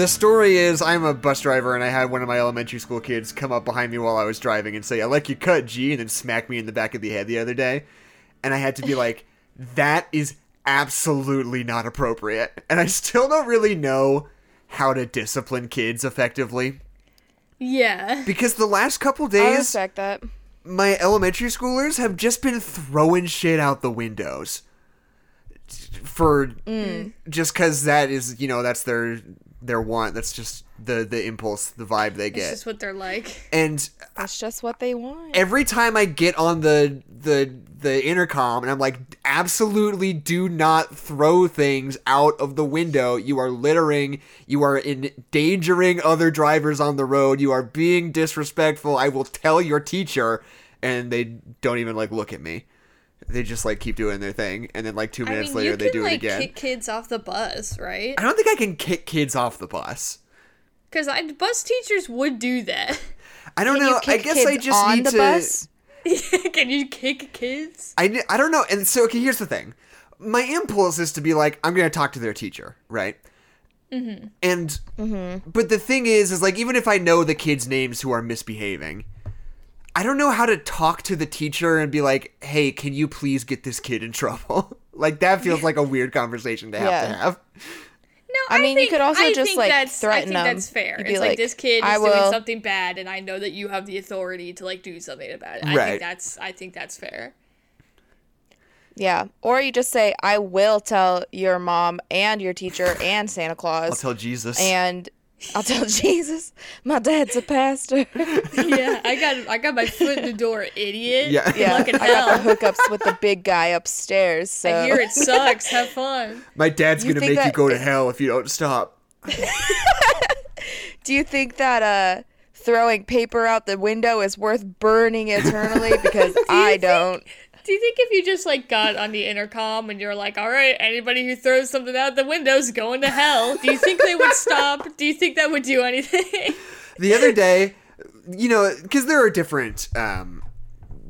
the story is I'm a bus driver and I had one of my elementary school kids come up behind me while I was driving and say, I like your cut, G, and then smack me in the back of the head the other day. And I had to be like, that is absolutely not appropriate. And I still don't really know how to discipline kids effectively. Yeah. Because the last couple days. I days, respect that. my elementary schoolers have just been throwing shit out the windows for Mm. just because that is you know that's their their want that's just the the impulse the vibe they It's get. just what they're like. and That's just what they want. every time i get on the the the intercom and i'm like absolutely do not throw things out of the window. You are littering. You are endangering other drivers on the road. You are being disrespectful. I will tell your teacher. And they don't even like look at me they just like keep doing their thing and then like two I minutes mean, later you they can do like it again kick kids off the bus, right? i don't think i can kick kids off the bus Because I bus teachers would do that. i don't Can know you i guess kids i just on need the to bus? can you kick kids? I, I don't know. And so, okay, here's the thing. My impulse is to be like, I'm going to talk to their teacher, right? Mm-hmm. And, but the thing is, is like, even if I know the kids' names who are misbehaving, I don't know how to talk to the teacher and be like, hey, can you please get this kid in trouble? like, that feels like a weird conversation to have Yeah. to have. No, I mean, you could also I just, think like, that's, I think them. that's fair. You'd be It's like, like, this kid "I is doing something bad, and I know that you have the authority to like do something about it. I Right. think that's I think that's fair. Yeah. Or you just say, I will tell your mom and your teacher and Santa Claus." I'll tell Jesus. and I'll tell Jesus, my dad's a pastor. yeah, I got I got my foot in the door, idiot. Yeah. yeah. Fucking I got hell. the hookups with the big guy upstairs. So I hear it sucks. Have fun. My dad's You going to think make you go to hell if you don't stop. Do you think that uh throwing paper out the window is worth burning eternally? Because I don't. Do you think if you just like got on the intercom and you're like, all right, anybody who throws something out the window's going to hell, do you think they would stop? Do you think that would do anything? the other day, you know, because there are different, um,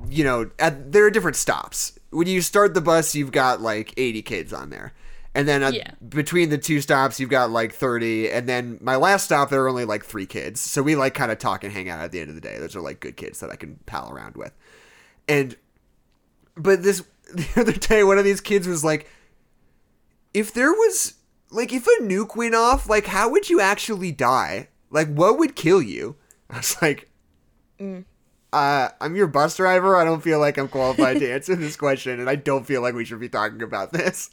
you know, at, there are different stops. When you start the bus, you've got like 80 kids on there. And then Yeah. between the two stops, you've got like 30. And then my last stop, there were only like three kids. So we like kind of talk and hang out at the end of the day. Those are like good kids that I can pal around with. And, but this, the other day, one of these kids was like, if there was, like, if a nuke went off, like, how would you actually die? Like, what would kill you? I was like, uh, I'm your bus driver. I don't feel like I'm qualified to answer this question, and I don't feel like we should be talking about this.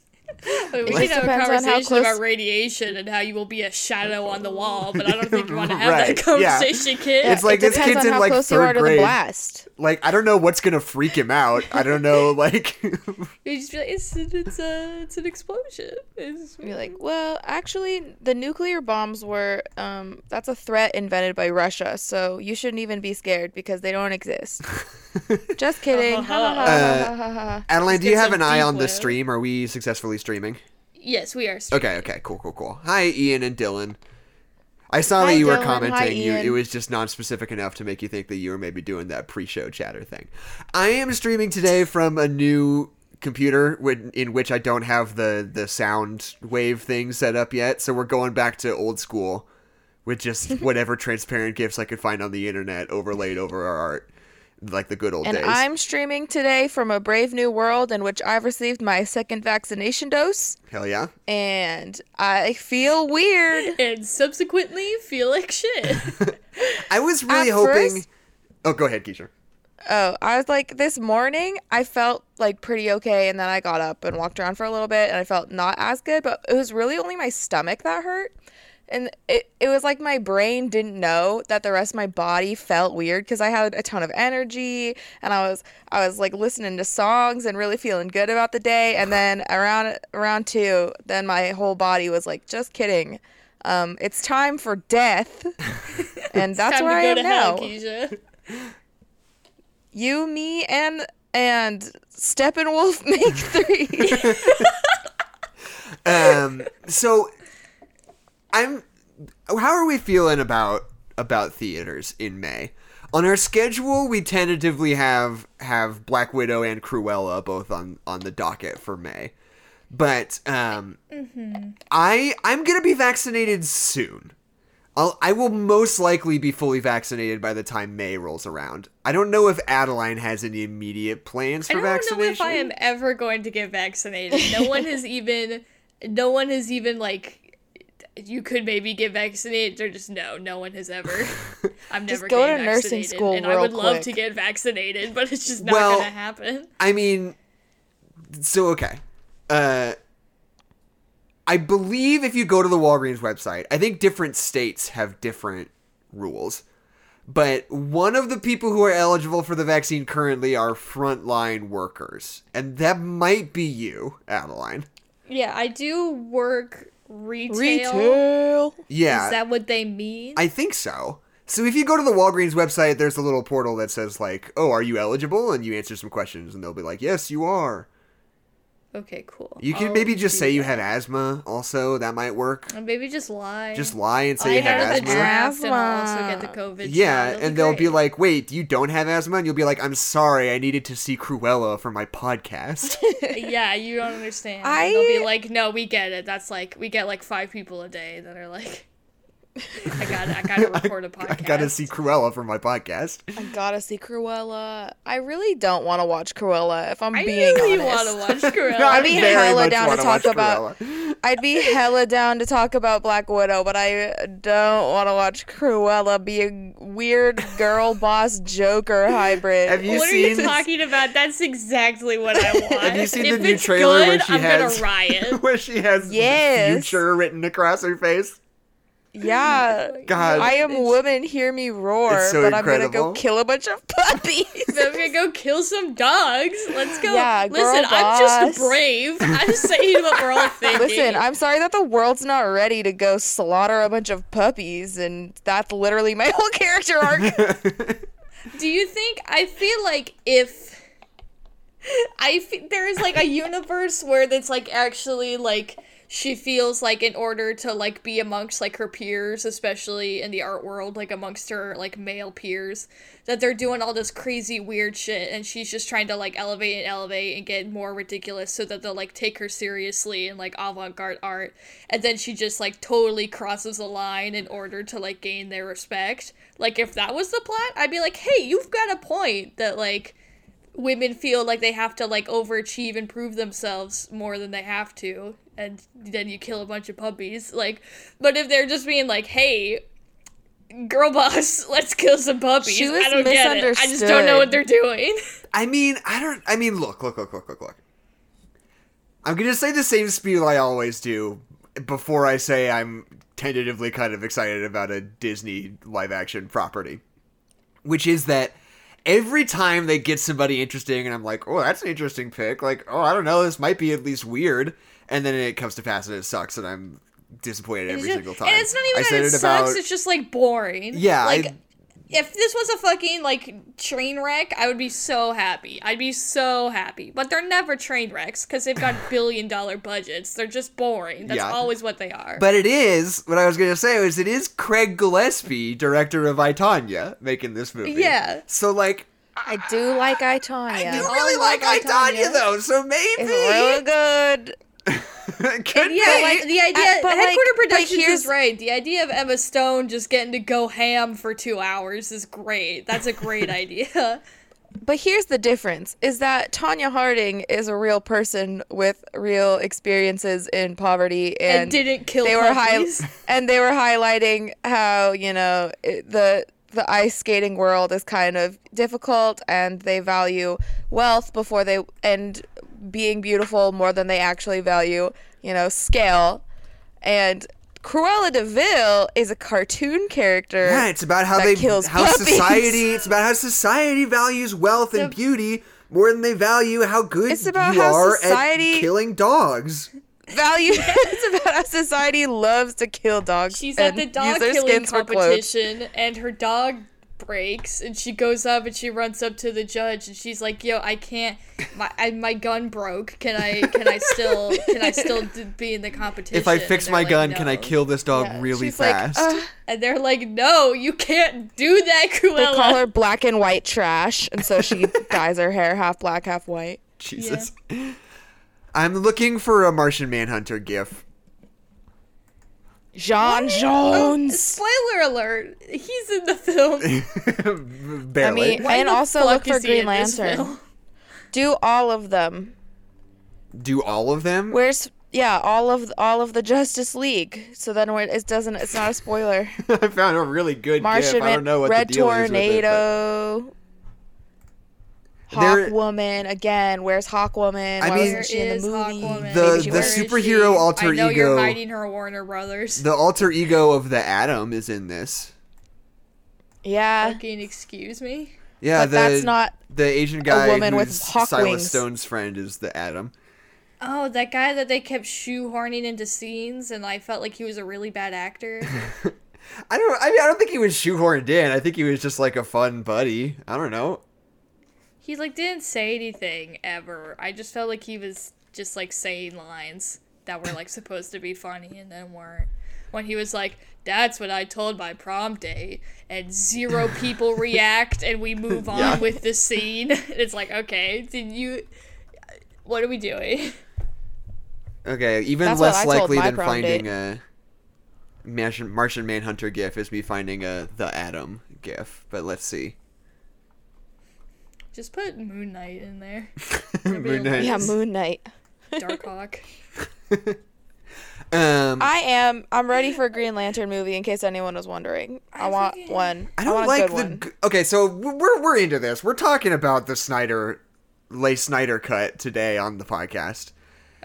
We just can have a depends on how conversation close- about radiation and how you will be a shadow on the wall, but I don't think you want to have Right, that conversation, kid. It's like it this kid's on in, how like, close you third are to grade. the blast. Like, I don't know what's gonna freak him out. I don't know, like, you just be like, it's it's a it's an explosion. It's, Be like, well, actually, the nuclear bombs were um that's a threat invented by Russia, so you shouldn't even be scared because they don't exist. Just kidding. Uh. Adeline, do you have an eye on the stream? Are we successfully streaming? yes, we are. Okay, okay, cool, cool, cool. Hi, Ian and Dylan. I saw Hi, that you were Dylan. Hi, commenting. You, it was just non-specific enough to make you think that you were maybe doing that pre-show chatter thing. I am streaming today from a new computer in which I don't have the the sound wave thing set up yet. So we're going back to old school with just whatever transparent gifs I could find on the internet overlaid over our art, like the good old And days. I'm streaming today from a brave new world in which I've received my second vaccination dose, Hell yeah! and I feel weird. and subsequently feel like shit. I was really At hoping. first- oh, go ahead, Keisha. Oh, I was like this morning I felt like pretty okay and then I got up and walked around for a little bit and I felt not as good, but it was really only my stomach that hurt. And it, it was like my brain didn't know that the rest of my body felt weird because I had a ton of energy and I was I was like listening to songs and really feeling good about the day and then around around 2 then my whole body was like just kidding. Um, it's time for death. and that's Time where I am to now. hell, You, me, and and Steppenwolf make three. um so i'm how are we feeling about about theaters in may on our schedule we tentatively have have black widow and cruella both on on the docket for may but um i i'm gonna be vaccinated soon I'll, I will most likely be fully vaccinated by the time May rolls around. I don't know if Adeline has any immediate plans for vaccination. I don't vaccination. know if I am ever going to get vaccinated. No one has even, no one has even like. You could maybe get vaccinated, or just no. No one has ever. I'm Just never go to nursing school and I would love to get vaccinated, but it's just not Well, gonna happen. I mean, so okay. Uh, I believe if you go to the Walgreens website, I think different states have different rules. But one of the people who are eligible for the vaccine currently are frontline workers. And that might be you, Adeline. Yeah, I do work retail. Retail. Yeah. Is that what they mean? I think so. So if you go to the Walgreens website, there's a little portal that says like, "Oh, are you eligible?" and you answer some questions and they'll be like, "Yes, you are." Okay, cool. You can I'll maybe just do say you that. have asthma also. That might work. Or maybe just lie. Just lie and I say you have enter the asthma. draft and I'll also get the COVID. Yeah, shot. and they'll be great. like, "Wait, you don't have asthma?" And you'll be like, "I'm sorry, I needed to see Cruella for my podcast." yeah, you don't understand. I- They'll be like, no, we get it. That's like we get like five people a day that are like, I got, I got to record a podcast. I gotta see Cruella for my podcast. I gotta see Cruella. I really don't want to watch Cruella. If I'm I being really honest, want to watch Cruella. I'd be hella down to talk about- I'd be hella down to talk about Black Widow, but I don't want to watch Cruella be a weird girl boss Joker hybrid. Have you what are you talking about? That's exactly what I want. Have you seen if the new trailer good, where she I'm has riot. where she has Yes. future written across her face? Yeah. God. I am woman, hear me roar, It's so but I'm gonna go kill a bunch of puppies. I'm gonna go kill some dogs. Let's go. Yeah, girl Listen, I'm just brave. I'm saying what we're all thinking. Listen, I'm sorry that the world's not ready to go slaughter a bunch of puppies, and that's literally my whole character arc. Do you think I feel like if I there's like a universe where that's like actually like she feels like in order to like be amongst like her peers, especially in the art world, like amongst her like male peers, that they're doing all this crazy weird shit and she's just trying to like elevate and elevate and get more ridiculous so that they'll like take her seriously in like avant-garde art and then she just like totally crosses a line in order to like gain their respect. Like if that was the plot, I'd be like, "Hey, you've got a point that like women feel like they have to like overachieve and prove themselves more than they have to and then you kill a bunch of puppies like but if they're just being like hey girl boss let's kill some puppies She was i don't get it i just don't know what they're doing I mean, I don't. I mean, look, look, look, look, look, look. I'm gonna say the same spiel I always do before I say I'm tentatively kind of excited about a Disney live action property, which is that every time they get somebody interesting, and I'm like, oh, that's an interesting pick. Like, oh, I don't know, this might be at least weird, and then it comes to pass and it sucks, and I'm disappointed every It's single time. and it's not even I that it, it sucks about it's just like boring yeah, like I, if this was a fucking like train wreck, I would be so happy. I'd be so happy. But they're never train wrecks because they've got billion dollar budgets. They're just boring. That's Yeah. always what they are. But it is what I was gonna say was it is Craig Gillespie, director of I Tonya, making this movie. Yeah. So like, I do like I, Tonya. I do all really like I love I, Tonya Tonya. though. So maybe It's really good. could yeah, be. like the idea. Uh, but, Headquarter but Productions here's- is right. The idea of Emma Stone just getting to go ham for two hours is great. That's a great idea. But here's the difference: is that Tonya Harding is a real person with real experiences in poverty, And, and, didn't kill they were high, puppies. and they were highlighting how you know it, the the ice skating world is kind of difficult, and they value wealth before they and being beautiful more than they actually value you know scale, and. Cruella de Vil is a cartoon character. yeah, it's about how they kills how puppies. society. It's about how society values wealth and The- beauty more than they value how good It's about you how are society- at killing dogs. value it's about how society loves to kill dogs She's at the dog their killing skins clothes. competition, and her dog breaks, and she goes up and she runs up to the judge, and she's like, "Yo, I can't. My I, my gun broke. Can I? Can I still? Can I still d- be in the competition?" If I fix my like, gun, can I kill this dog Yeah, really she's like, fast? And they're like, "No, you can't do that, Cruella. they Cruella." call her black and white trash and so she dyes her hair half black half white Jesus. I'm looking for a Martian Manhunter gif. J'onn J'onzz. Oh, spoiler alert: He's in the film. Barely. I mean, Why and also look for Green Lantern. Do all of them. do all of them? Where's yeah, all of all of the Justice League. So then it doesn't. It's not a spoiler. I found a really good Martian gif. I don't know what Red the deal is with it, but- Tornado. There- Hawkwoman again. Where's Hawkwoman? I Why mean- wasn't she in the movie? Hawkwoman? The- the was. Where is superhero she? alter I know ego- you're hiding her Warner Brothers. The alter ego of the Atom is in this. Yeah, Fucking excuse me. Yeah, but the that's not. the Asian guy A woman with hawk Silas wings. Stone's friend is the Atom. Oh, that guy that they kept shoehorning into scenes, and I felt like he was a really bad actor. I don't. I mean, I don't think he was shoehorned in. I think he was just like a fun buddy. I don't know. He like didn't say anything ever. I just felt like he was just like saying lines that were like supposed to be funny and then weren't. When he was like, "That's what I told my prom date," and zero people react, and we move on Yeah. with the scene. It's like, okay, did you? What are we doing? Okay, even That's less likely than finding date. a Martian, Martian Manhunter gif is me finding a the Atom gif. But let's see. Just put Moon Knight in there. Moon Knight. Yeah, Moon Knight. Darkhawk. Um, I am. I'm ready for a Green Lantern movie. In case anyone was wondering, I, I want fucking- one. I don't want a like good the. one. Okay, so we're we're into this. We're talking about the Snyder, Lay Snyder cut today on the podcast.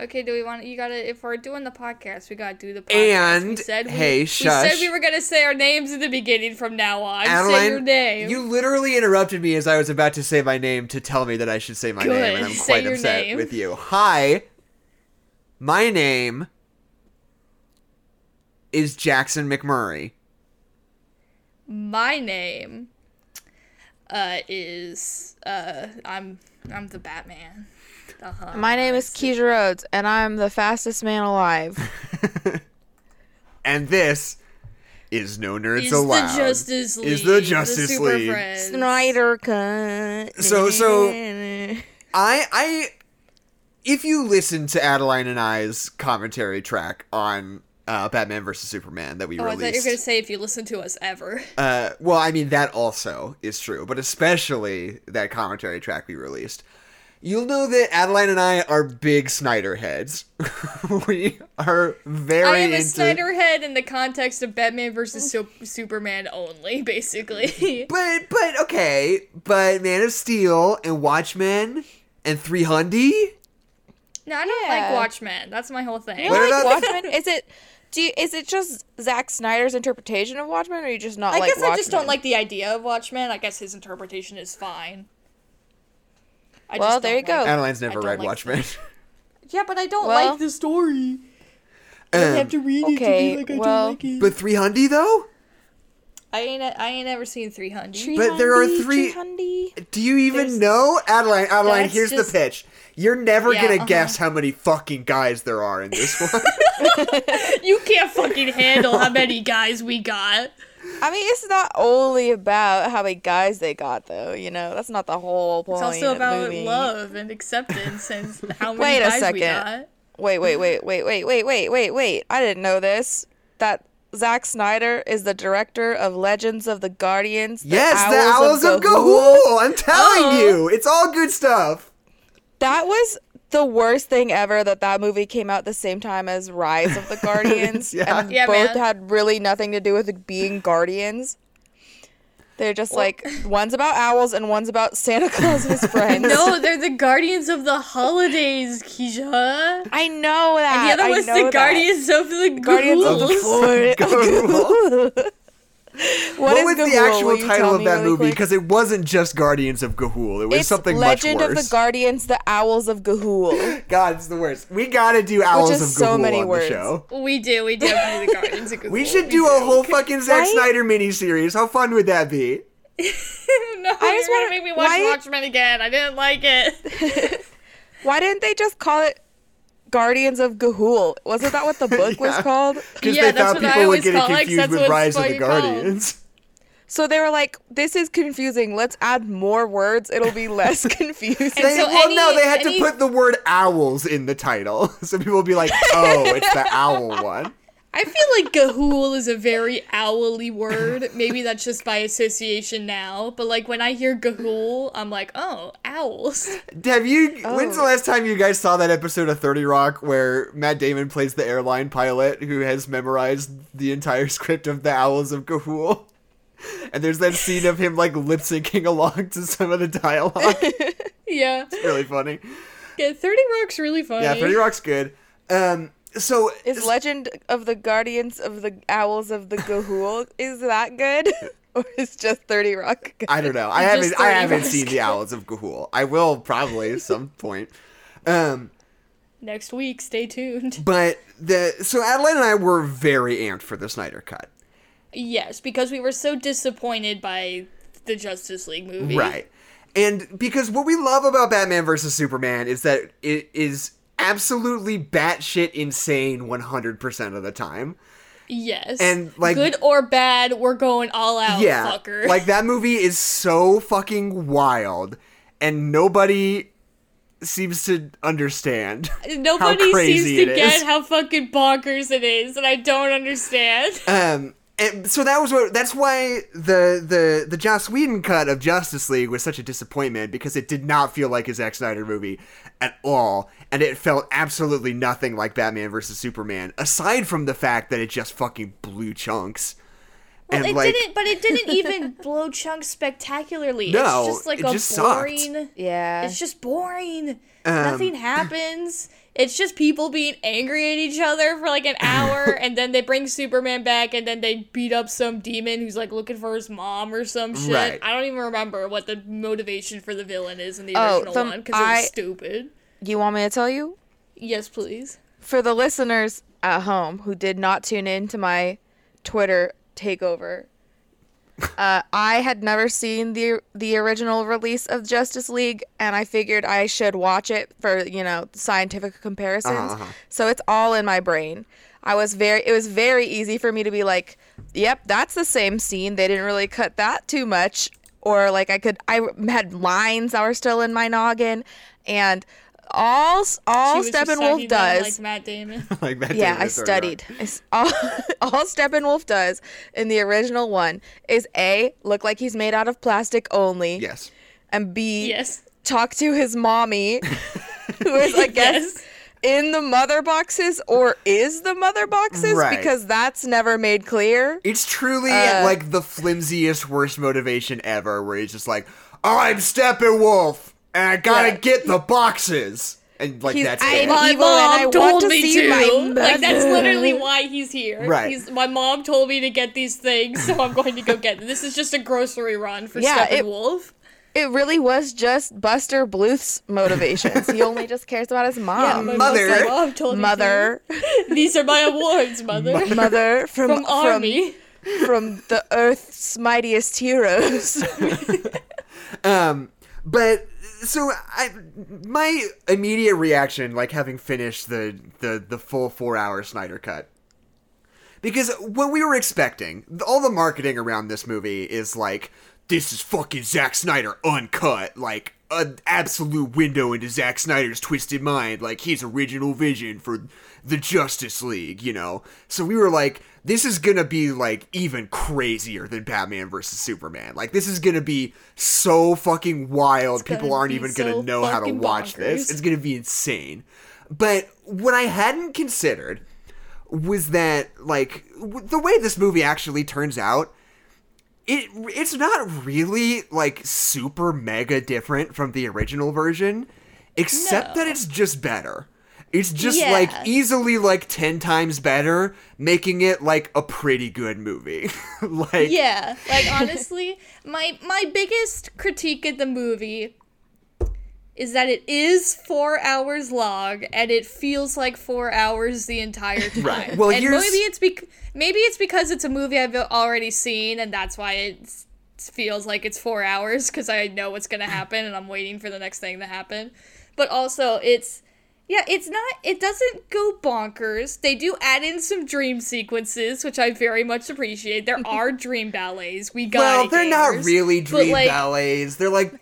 Okay, do we want you gotta if we're doing the podcast, we gotta do the podcast. And, we said we, hey, we said we were gonna say our names in the beginning from now on. say your name. you literally interrupted me as I was about to say my name to tell me that I should say my name, and I'm Say quite upset name. with you. Hi, my name is Jackson McMurray. My name uh is uh I'm I'm the Batman. Uh-huh. My name is Keisha Rhodes, and I'm the fastest man alive. and this is No Nerds is Allowed. the Justice League. Is the Justice Super League. Friends. Snyder cut. So- so- I I if you listen to Adeline and I's commentary track on uh, Batman versus Superman that we Oh, I thought you were gonna say if you listen to us ever. Uh, well, I mean that also is true, but especially that commentary track we released. You'll know that Adeline and I are big Snyder heads. we are very I am a into. Snyder head in the context of Batman versus Su- Superman only, basically. But but okay, but Man of Steel and Watchmen and Three Hundy. no, I don't Yeah. like Watchmen. That's my whole thing. You What like about- Watchmen? Is it? Do you, is it just Zack Snyder's interpretation of Watchmen, or you just not I like guess I just don't like the idea of Watchmen. I guess his interpretation is fine. I Well, just there don't you like- go. Adeline's never read like Watchmen. Yeah, but I don't Well- like the story. I Um, have to read okay, it to be like I well- don't like it. but 300 though. I ain't I ain't ever seen 300. Tree But there are three- Tree Hundy. Do you even There's- know Adeline? Adeline, That's here's just- the pitch. You're never Yeah, gonna uh-huh. guess how many fucking guys there are in this one. You can't fucking handle how many guys we got. I mean, it's not only about how many guys they got, though. You know, that's not the whole point. It's also about movie. love and acceptance and how many Wait a guys we second. got. Wait, wait, wait, wait, wait, wait, wait, wait, wait. I didn't know this. That Zack Snyder is the director of Legends of the Guardians. yes, the Owls of Ga'Hoole. I'm telling Oh. you, it's all good stuff. That was the worst thing ever that that movie came out the same time as Rise of the Guardians. Yeah. And Yeah, both man. had really nothing to do with being guardians. They're just like one's about owls and one's about Santa Claus and his friends. No, they're the Guardians of the Holidays, Keisha. I know that. And the other I was know the that. Guardians of the Guardians of the Ghouls. Floor. Ga'Hoole. what What is was the actual title of that really movie? Because it wasn't just Guardians of Ga'Hoole. It was it's something Legend much of worse. the Legend of the Guardians, the Owls of Ga'Hoole. God, it's the worst. We gotta do Owls is of so Ga'Hoole many on words. the show. We do, we do have do the Guardians of Ghouls. We should do a whole fucking Zack Right? Snyder miniseries. How fun would that be? no, I I just just want wanna- to make me watch why- Watchmen again. I didn't like it. Why didn't they just call it Guardians of Ga'Hoole? Wasn't that what the book was called? Because Yeah, they that's thought what I people would always get it call it, 'cause confused that's with what Rise of the it's fucking called. Guardians. So they were like, "This is confusing. Let's add more words. It'll be less confusing." They, so well, any- no, they had any- to put the word owls in the title. So people will be like, oh, it's the owl one. I feel like Ga'Hoole is a very owly word. Maybe that's just by association now. But like when I hear Ga'Hoole, I'm like, oh, owls. Have you? When's the Oh. last time you guys saw that episode of Thirty Rock where Matt Damon plays the airline pilot who has memorized the entire script of the Owls of Ga'Hoole? And there's that scene of him like lip syncing along to some of the dialogue. Yeah. It's really funny. Yeah, 30 Rock's really funny. Yeah, Thirty Rock's good. Um, so Is Legend of the Guardians of the Owls of the Ga'Hoole is that good? or is just 30 Rock good? I don't know. I haven't. I haven't Rock's seen the. Owls of Ga'Hoole. I will probably at some point. Um, Next week, stay tuned. but the so Adelaide and I were very amped for the Snyder Cut. Yes, because we were so disappointed by the Justice League movie. Right. And because what we love about Batman versus Superman is that it is absolutely batshit insane 100% of the time. Yes. And, like- good or bad, we're going all out, yeah. fucker. Like that movie is so fucking wild and nobody seems to understand. Nobody seems to get is. how fucking bonkers it is, and I don't understand. Um and so that was what that's why the the the Joss Whedon cut of Justice League was such a disappointment because it did not feel like a Zack Snyder movie at all and it felt absolutely nothing like Batman versus Superman aside from the fact that it just fucking blew chunks. Well, and it like didn't, but it didn't even blow chunks spectacularly. No, it's just like it a just sucked. boring. Yeah. It's just boring. Um, Nothing happens. It's just people being angry at each other for like an hour, and then they bring Superman back, and then they beat up some demon who's like looking for his mom or some shit. Right. I don't even remember what the motivation for the villain is in the Oh, original the- one because it was stupid. you want me to tell you? Yes, please. For the listeners at home who did not tune in to my Twitter takeover, uh, I had never seen the the original release of Justice League, and I figured I should watch it for you know scientific comparisons. Uh-huh. So it's all in my brain. I was very. It was very easy for me to be like, "Yep, that's the same scene. They didn't really cut that too much." Or like I could. I had lines that were still in my noggin, and all all Steppenwolf does like Matt Damon. like that yeah, David I studied. It's all, all Steppenwolf does in the original one is A, look like he's made out of plastic only, Yes. and B, yes. talk to his mommy, who is, I guess, Yes. in the mother boxes or is the mother boxes Right. because that's never made clear. It's truly Uh, like the flimsiest, worst motivation ever, where he's just like, "I'm Steppenwolf, and I gotta Yeah. get the boxes," and like He's- that's I- it. My My evil and I mom want told to me see to. my Like that's literally why he's here. Right. He's, my mom told me to get these things, so I'm going to go get them. This is just a grocery run for Yeah, it- Steppenwolf. It really was just Buster Bluth's motivations. he only just cares about his mom. my Mother. my mom told me mother, to. These are my awards, mother. mother from From army. from the Earth's mightiest heroes. Um, but so I, my immediate reaction, like having finished the the the full four hour Snyder cut, because what we were expecting, all the marketing around this movie is like, this is fucking Zack Snyder uncut, like an absolute window into Zack Snyder's twisted mind, like his original vision for the Justice League, you know. So we were like, this is gonna be like even crazier than Batman versus Superman. Like this is gonna be so fucking wild. People aren't even gonna know how to watch this. It's gonna be insane. But what I hadn't considered was that like w- the way this movie actually turns out it it's not really like super mega different from the original version except No. that it's just better it's just Yeah. like easily like 10 times better making it like a pretty good movie like Yeah, like honestly, my my biggest critique of the movie is that it is four hours long and it feels like four hours the entire time. Right. Well, and here's- maybe it's bec- maybe it's because it's a movie I've already seen and that's why it feels like it's four hours because I know what's gonna happen and I'm waiting for the next thing to happen. But also, it's Yeah, it's not. It doesn't go bonkers. They do add in some dream sequences, which I very much appreciate. There are dream ballets. We got well, they're not really dream like, ballets. They're like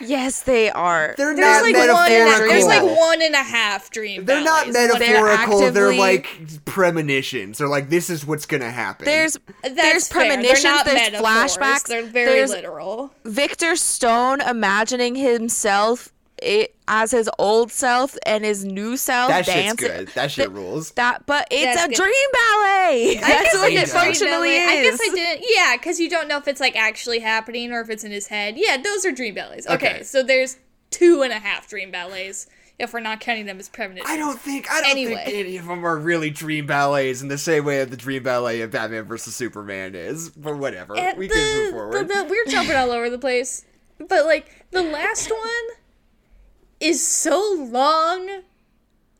Yes, they are. they're There's not like one. And a, metaphorical. there's like one and a half dream. They're not ballets. What- metaphorical. They're, actively- like premonitions. They're like this is what's gonna happen. There's That's there's fair. Premonitions, not there's metaphors. flashbacks, They're very there's literal. Victor Stone imagining himself it, as his old self and his new self that shit's good. That shit rules. That, but it's That's a good. dream ballet. That's guess what I it functionally is. I guess I didn't. Yeah, because you don't know if it's like actually happening or if it's in his head. Yeah, those are dream ballets. Okay, Okay. so there's two and a half dream ballets if we're not counting them as premonitions. I don't think I don't Anyway. think any of them are really dream ballets in the same way that the dream ballet of Batman versus Superman is. But whatever, And we the, can move the, forward. the, we're jumping all over the place, but like the last one is so long.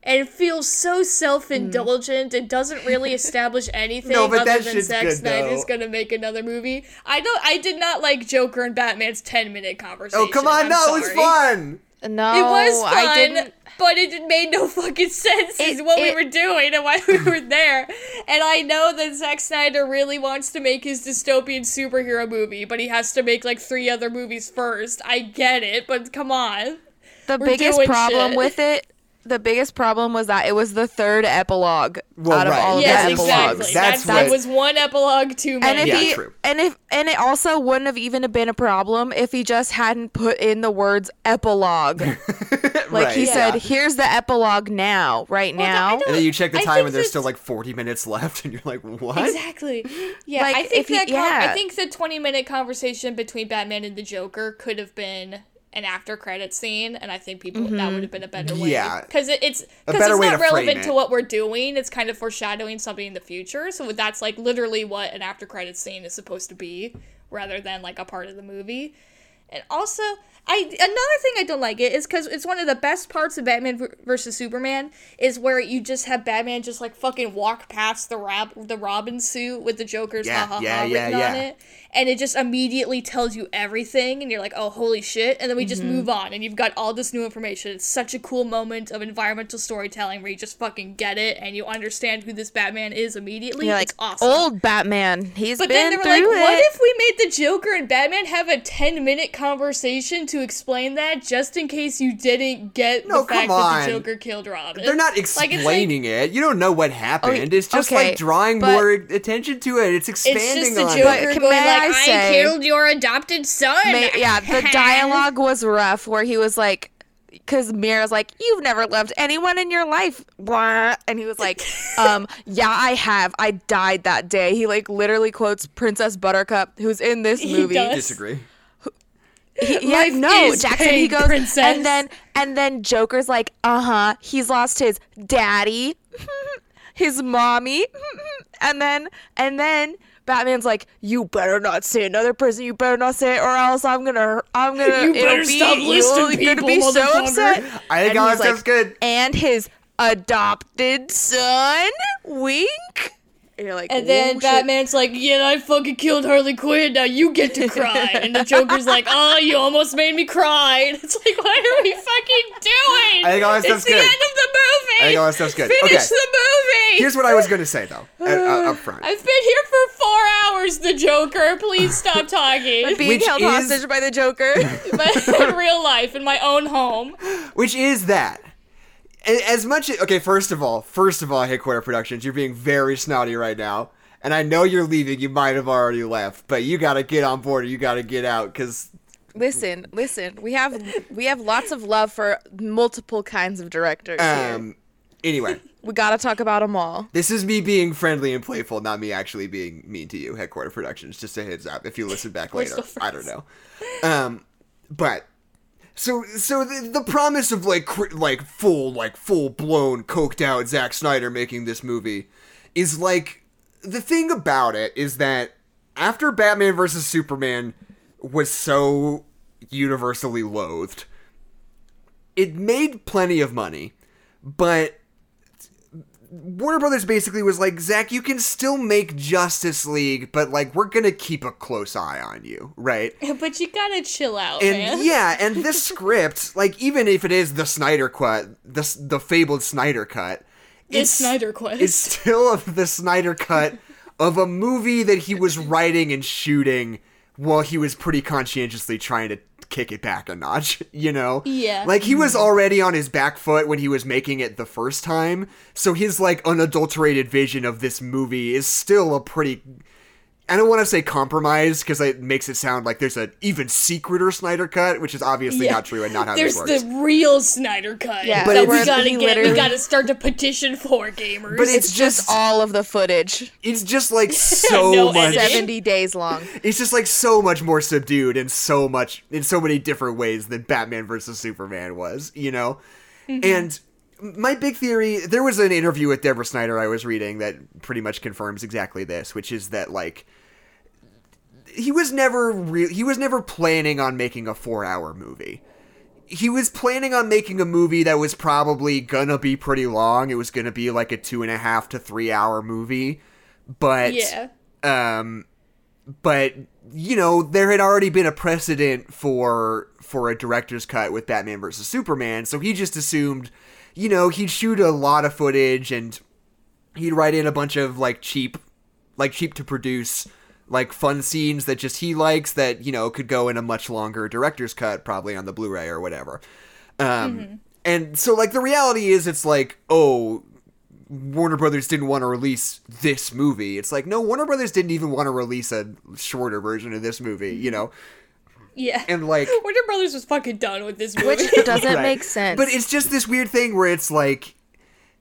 And feels so self-indulgent. It doesn't really establish anything No, but other that than shit's Zack good, Snyder's though. gonna make another movie. I don't. I did not like Joker and Batman's ten-minute conversation. oh come on, I'm no, it was fun. no, It was fun, I didn't. but it made no fucking sense It- is what we were doing and why we were there. And I know that Zack Snyder really wants to make his dystopian superhero movie, but he has to make like three other movies first. I get it, but come on. The We're biggest problem shit. with it, the biggest problem was that it was the third epilogue Well, out of right. all of Yes, the that's- epilogues. exactly. that's That's, that was one epilogue too many. And many. if Yeah, he true. and if and it also wouldn't have even been a problem if he just hadn't put in the words epilogue. Like he Right, said, "Here's the epilogue now, right Well, now." And then you check the I time and there's that's- still like 40 minutes left, and you're like, what? Exactly. Yeah, Like, I think if he- that con- yeah. I think the 20 minute conversation between Batman and the Joker could have been an after credit scene and I think people that would have been a better way. Yeah. Cuz it, it's cuz it's not to relevant to what we're doing. It's kind of foreshadowing something in the future. So that's like literally what an after credit scene is supposed to be rather than like a part of the movie. And also, I another thing I don't like it is because it's one of the best parts of Batman v- versus Superman is where you just have Batman just like fucking walk past the Rob the Robin suit with the Joker's Yeah, ha ha yeah, ha yeah, written on it, and it just immediately tells you everything, and you're like, oh holy shit, and then we Mm-hmm. just move on, and you've got all this new information. It's such a cool moment of environmental storytelling where you just fucking get it and you understand who this Batman is immediately. You're it's like awesome. old Batman. He's But been then they were like, it. what if we made the Joker and Batman have a 10 minute conversation to explain that just in case you didn't get No, the fact that the Joker killed Robin? They're not Like, like- explaining it. You don't know what happened. it's just okay, like drawing more attention to it. It's expanding it's expanding just the on Joker it. Can- going may like, I I, say- killed your adopted son. Ma- yeah, the dialogue was rough where he was like, because Mera's like, you've never loved anyone in your life. Blah. And he was like, um, yeah, I have. I died that day. He like literally quotes Princess Buttercup, who's in this He movie. does. Disagree. He, yeah, Life no, is Jackson. He goes, princess. and then and then Joker's like, uh huh. He's lost his daddy, his mommy, and then and then Batman's like, you better not say another person. You better not say it, or else I'm gonna, I'm gonna. You it'll better be, stop you're listing gonna people, be so upset. I think And all he's that stuff's good. And his adopted son, Wink. And you're like, And then "Oh, shit." Batman's like, yeah, I fucking killed Harley Quinn, now you get to cry. and the Joker's like, oh, you almost made me cry. And it's like, what are we fucking doing? I think all that it's stuff's the end of the movie. I think all that stuff's good. Finish Okay. the movie. Here's what I was gonna say though, uh, uh, up front. I've been here for four hours, the Joker. Please stop talking. I'm being Which held is- hostage by the Joker. but in real life, in my own home. Which is that. As much okay, first of all, first of all, Headquarter Productions, you're being very snotty right now, and I know you're leaving. You might have already left, but you got to get on board. or You got to get out because listen, listen. We have we have lots of love for multiple kinds of directors here. um. Anyway, We gotta talk about them all. this is me being friendly and playful, not me actually being mean to you, Headquarter Productions. Just a heads up if you listen back later. I don't know. Um, but so so the, the promise of like cr- like full like full blown coked out Zack Snyder making this movie is like the thing about it is that after Batman versus Superman was so universally loathed, it made plenty of money, but Warner Brothers basically was like, Zack, you can still make Justice League, but like we're gonna keep a close eye on you, right? But you gotta chill out, And man. yeah, and this script, like even if it is the Snyder cut, the the fabled Snyder cut, The Snyder Quest. it's still the Snyder cut of a movie that he was writing and shooting while he was pretty conscientiously trying to kick it back a notch, you know? Yeah. Like he was mm-hmm. already on his back foot when he was making it the first time, so his like unadulterated vision of this movie is still a pretty I don't want to say compromise because it makes it sound like there's an even secreter Snyder cut, which is obviously Yeah. not true and not how There's this works. the real Snyder cut Yeah, But that we gotta he get. We gotta start to petition for gamers. But It's just all of the footage, it's just like so No much editing. 70 days long. it's just like so much more subdued and so much in so many different ways than Batman versus Superman was, you know? Mm-hmm. And my big theory there was an interview with Deborah Snyder I was reading that pretty much confirms exactly this, which is that like he was never re- he was never planning on making a 4-hour movie. He was planning on making a movie that was probably gonna be pretty long. It was gonna be like a two and a half to three hour movie, but yeah. um but you know there had already been a precedent for for a director's cut with batman versus superman so he just assumed you know he'd shoot a lot of footage and he'd write in a bunch of like cheap like cheap to produce like fun scenes that just he likes that you know could go in a much longer director's cut probably on the blu-ray or whatever um and so like the reality is it's like oh Warner Brothers didn't want to release this movie. It's like, no, Warner Brothers didn't even want to release a shorter version of this movie, you know? Yeah. And like, Warner Brothers was fucking done with this movie. Which doesn't Right. make sense. but it's just this weird thing where it's like,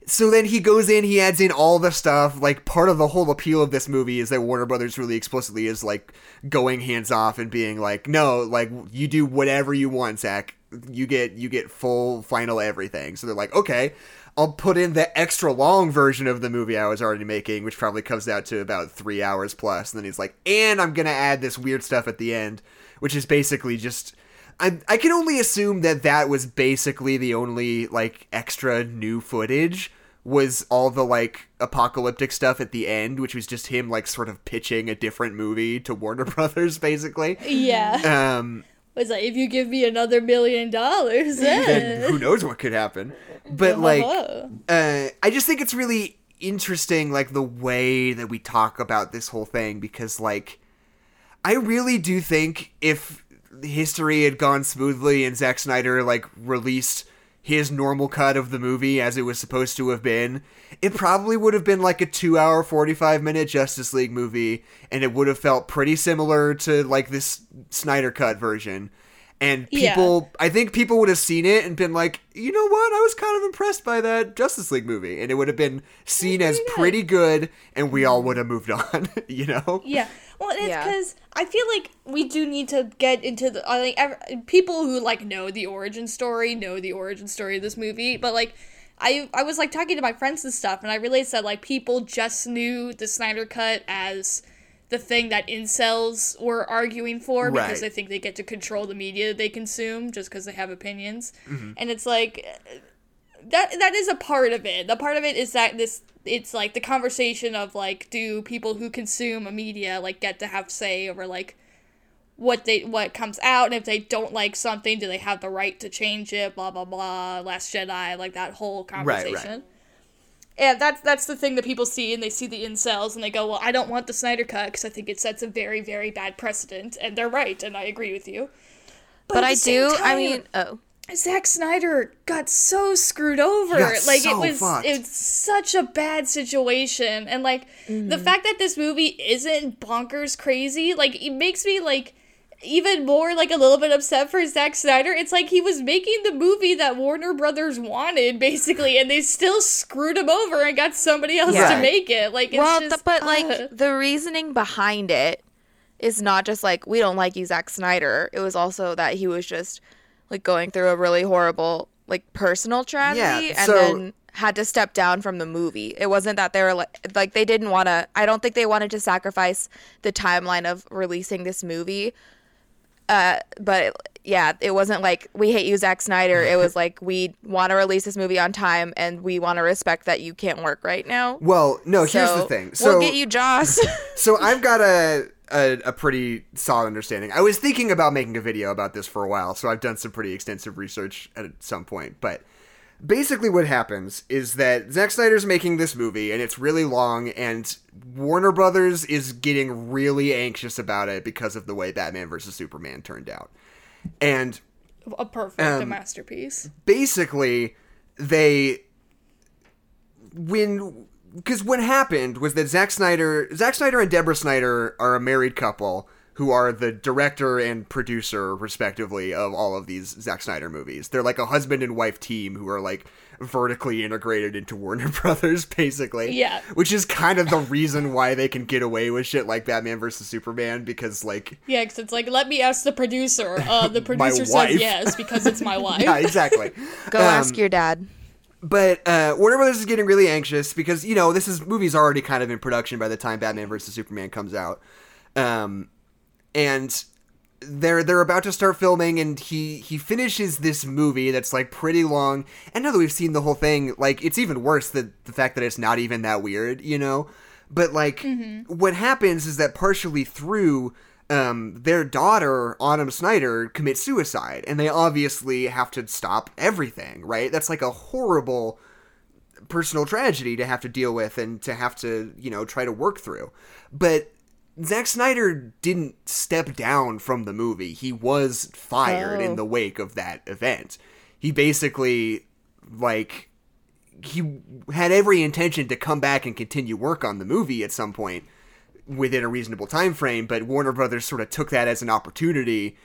so then he goes in, he adds in all the stuff. Like, part of the whole appeal of this movie is that Warner Brothers really explicitly is like going hands off and being like, no, like, you do whatever you want, Zack. You get, you get full final everything. So they're like, okay. I'll put in the extra long version of the movie I was already making, which probably comes out to about three hours plus. And then he's like, and I'm gonna add this weird stuff at the end, which is basically just. I I can only assume that that was basically the only like extra new footage was all the like apocalyptic stuff at the end, which was just him like sort of pitching a different movie to Warner Brothers, basically. yeah. Um, Was like, if you give me another million dollars, then then. who knows what could happen? But like, uh, I just think it's really interesting, like the way that we talk about this whole thing, because like, I really do think if history had gone smoothly and Zack Snyder like released his normal cut of the movie as it was supposed to have been, it probably would have been like a two hour, 45 minute Justice League movie, and it would have felt pretty similar to like this Snyder cut version. And Yeah. people, I think people would have seen it and been like, you know what? I was kind of impressed by that Justice League movie. And it would have been seen as good. pretty good, and we all would have moved on, you know? Yeah. Well, it's Yeah. because I feel like we do need to get into the I like ev- people who like know the origin story know the origin story of this movie, but like I I was like talking to my friends and stuff, and I realized that like people just knew the Snyder cut as the thing that incels were arguing for Right. because they think they get to control the media they consume just because they have opinions, Mm-hmm. and it's like that that is a part of it. The part of it is that this it's like the conversation of like do people who consume a media like get to have say over like what they what comes out and if they don't like something do they have the right to change it blah blah blah last jedi like that whole right. conversation and that's that's the thing that people see and they see the incels and they go well i don't want the snyder cut because i think it sets a very very bad precedent and they're right and i agree with you but at I the same do. I mean, oh, Zack Snyder got so screwed over. got like so it was fucked. it was such a bad situation. And like the fact that this movie isn't bonkers crazy, like it makes me like even more like a little bit upset for Zack Snyder. It's like he was making the movie that Warner Brothers wanted, basically, and they still screwed him over and got somebody else Yeah. to make it. Like it's well, just, th- but uh, like the reasoning behind it is not just like we don't like you, Zack Snyder. It was also that he was just like going through a really horrible like personal tragedy and so- then had to step down from the movie. It wasn't that they were like like they didn't want to. I don't think they wanted to sacrifice the timeline of releasing this movie Uh, but yeah, it wasn't like we hate you, Zack Snyder. It was like we want to release this movie on time, and we want to respect that you can't work right now. Well, no, here's the thing. So we'll get you Joss. so I've got a, a a pretty solid understanding. I was thinking about making a video about this for a while, so I've done some pretty extensive research at some point. But basically, what happens is that Zack Snyder's making this movie, and it's really long, and Warner Brothers is getting really anxious about it because of the way Batman vs Superman turned out, and A perfect, a Um, masterpiece. basically they when because what happened was that Zack Snyder Zack Snyder and Deborah Snyder are a married couple who are the director and producer respectively of all of these Zack Snyder movies. They're like a husband and wife team who are like vertically integrated into Warner Brothers basically. Yeah. Which is kind of the reason why they can get away with shit like Batman versus Superman because like Yeah, because it's like, let me ask the producer. Uh, the producer wife. says yes because it's my wife. yeah, exactly. Go Um, ask your dad. But uh, Warner Brothers is getting really anxious because you know this is movie's already kind of in production by the time Batman vs Superman comes out, um, and they're they're about to start filming, and he he finishes this movie that's like pretty long. And now that we've seen the whole thing, like it's even worse that the fact that it's not even that weird, you know. But like, what happens is that partially through um, their daughter, Autumn Snyder, commits suicide, and they obviously have to stop everything, right? That's like a horrible personal tragedy to have to deal with and to have to, you know, try to work through. But Zack Snyder didn't step down from the movie. He was fired Oh. in the wake of that event. He basically, like, he had every intention to come back and continue work on the movie at some point within a reasonable time frame, but Warner Brothers sort of took that as an opportunity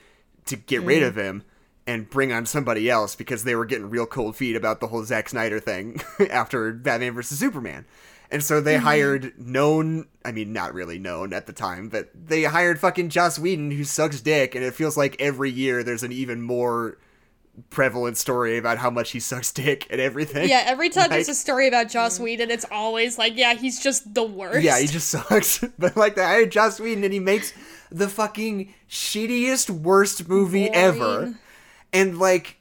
to get rid of mm. him and bring on somebody else because they were getting real cold feet about the whole Zack Snyder thing after Batman vs Superman. And so they mm-hmm. hired known, I mean, not really known at the time, but they hired fucking Joss Whedon who sucks dick, and it feels like every year there's an even more prevalent story about how much he sucks dick and everything. Yeah, every time there's a story about Joss Whedon, it's always like, yeah, he's just the worst. Yeah, he just sucks. but like they hired Joss Whedon and he makes the fucking shittiest, worst movie ever. And like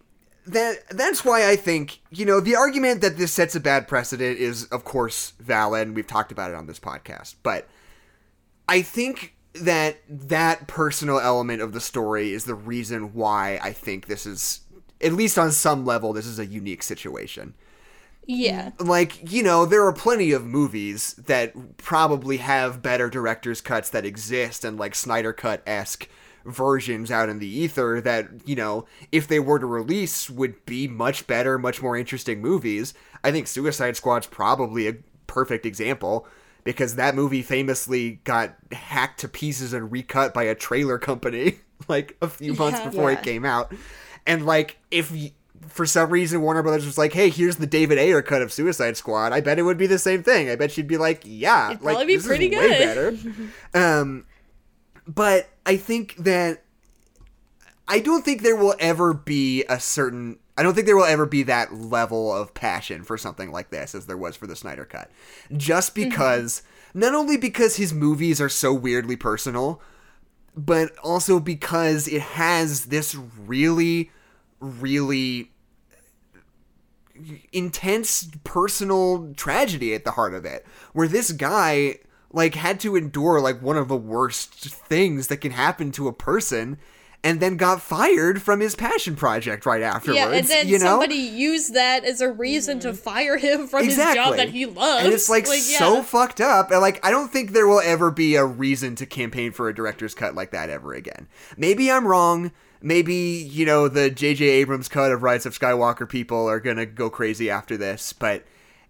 that that's why I think, you know, the argument that this sets a bad precedent is of course valid and we've talked about it on this podcast. But I think that that personal element of the story is the reason why I think this is at least on some level this is a unique situation Yeah. like you know there are plenty of movies that probably have better director's cuts that exist and like snyder cut esque versions out in the ether that you know if they were to release would be much better much more interesting movies i think suicide squad's probably a perfect example because that movie famously got hacked to pieces and recut by a trailer company like a few months Yeah. before it came out and like if y- for some reason Warner Brothers was like, "Hey, here's the David Ayer cut of Suicide Squad," I bet it would be the same thing. I bet she'd be like, "Yeah, It'd like this is pretty way better." um, but I think that I don't think there will ever be a certain. I don't think there will ever be that level of passion for something like this as there was for the Snyder Cut. Just because, not only because his movies are so weirdly personal, but also because it has this really, really intense personal tragedy at the heart of it where this guy like had to endure like one of the worst things that can happen to a person and then got fired from his passion project right afterwards Yeah, and then you know somebody used that as a reason to mm. fire him from his job that he loves. and it's like, yeah. so fucked up. And like, I don't think there will ever be a reason to campaign for a director's cut like that ever again. Maybe I'm wrong. Maybe you know the J.J. Abrams cut of Rise of Skywalker people are gonna go crazy after this, but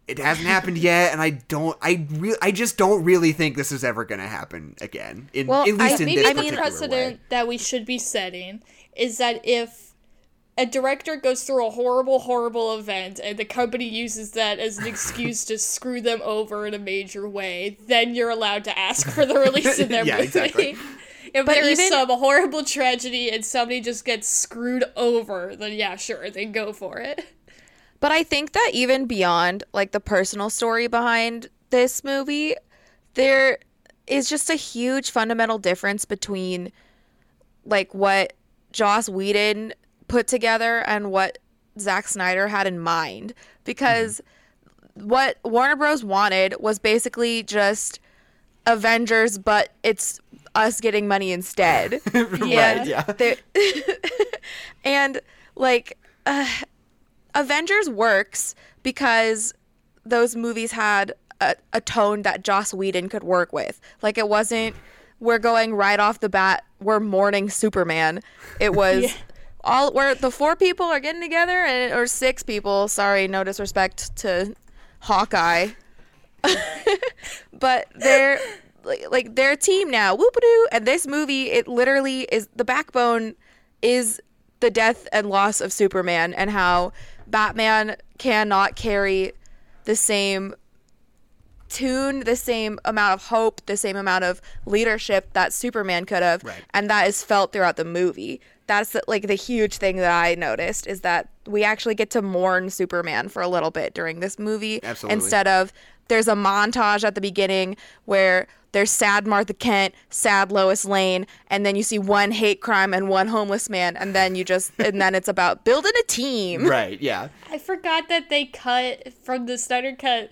it hasn't happened yet, and I don't. I re- I just don't really think this is ever gonna happen again. In, Well, at least I- in Maybe this the particular precedent way. that we should be setting is that if a director goes through a horrible, horrible event and the company uses that as an excuse to screw them over in a major way, then you're allowed to ask for the release of their Yeah, movie. exactly. If But there is even- some horrible tragedy and somebody just gets screwed over, then yeah, sure, then go for it. But I think that even beyond like the personal story behind this movie, there is just a huge fundamental difference between like what Joss Whedon put together and what Zack Snyder had in mind because mm-hmm. what Warner Bros wanted was basically just Avengers, but it's us getting money instead. right, yeah. And like uh, Avengers works because those movies had a, a tone that Joss Whedon could work with. Like it wasn't we're going right off the bat we're mourning Superman. It was Yeah. all where the four people are getting together and or six people. Sorry, no disrespect to Hawkeye. but they're like, like they're a team now. Whoop-a-doo. And this movie, it literally is the backbone is the death and loss of Superman and how Batman cannot carry the same tune, the same amount of hope, the same amount of leadership that Superman could have, Right. and that is felt throughout the movie. That's like the huge thing that I noticed is that we actually get to mourn Superman for a little bit during this movie Absolutely. instead of there's a montage at the beginning where there's sad Martha Kent, sad Lois Lane, and then you see one hate crime and one homeless man, and then you just and then it's about building a team. Right, yeah. I forgot that they cut from the Snyder cut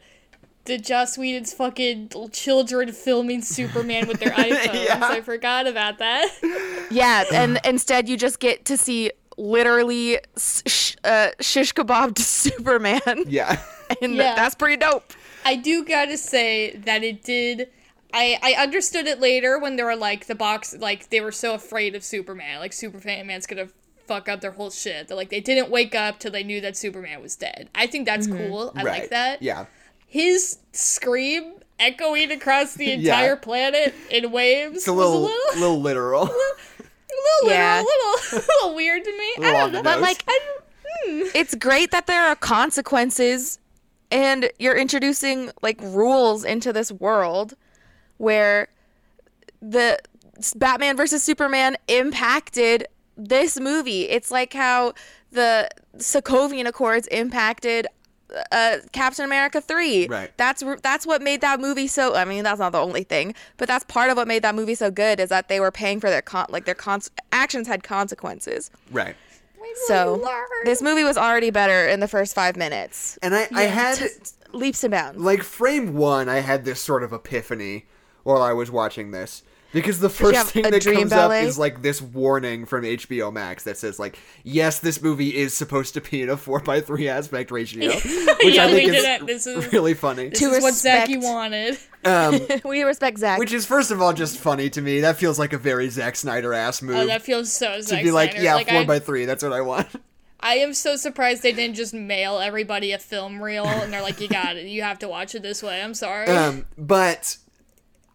the Joss Whedon's fucking children filming Superman with their iPhones. Yeah. I forgot about that. Yeah, and instead you just get to see literally sh- uh, shish kebabbed Superman, Yeah. and Yeah. that's pretty dope. I do gotta say that it did. I, I understood it later when they were like the box like they were so afraid of Superman like Superman's gonna fuck up their whole shit They're like they didn't wake up till they knew that Superman was dead. I think that's cool. I right. like that. Yeah. His scream echoing across the Yeah. entire planet in waves It's a little, was a little, little literal. a little, Yeah. literal, a little, a little weird to me. Little I don't know. But like, I hmm. it's great that there are consequences, and you're introducing like rules into this world where the Batman versus Superman impacted this movie. It's like how the Sokovian Accords impacted uh, Captain America 3. Right. That's that's what made that movie so I mean, that's not the only thing, but that's part of what made that movie so good is that they were paying for their con- like their cons- actions had consequences. right. So Lord. this movie was already better in the first 5 minutes. And I, I had Leaps and bounds. like frame one, I had this sort of epiphany while I was watching this. Because the first thing that dream comes ballet? up is like this warning from HBO Max that says like, yes, this movie is supposed to be in a four by three aspect ratio, which Yeah, I think is it. This is- really funny. This To is what Zachy wanted. Um, we respect Zach. which is first of all just funny to me. That feels like a very Zack Snyder ass move Oh, that feels so to Zack be like, Snyder. yeah, like, four I, by three. That's what I want. I am so surprised they didn't just mail everybody a film reel and they're like, you got it. You have to watch it this way. I'm sorry. Um, but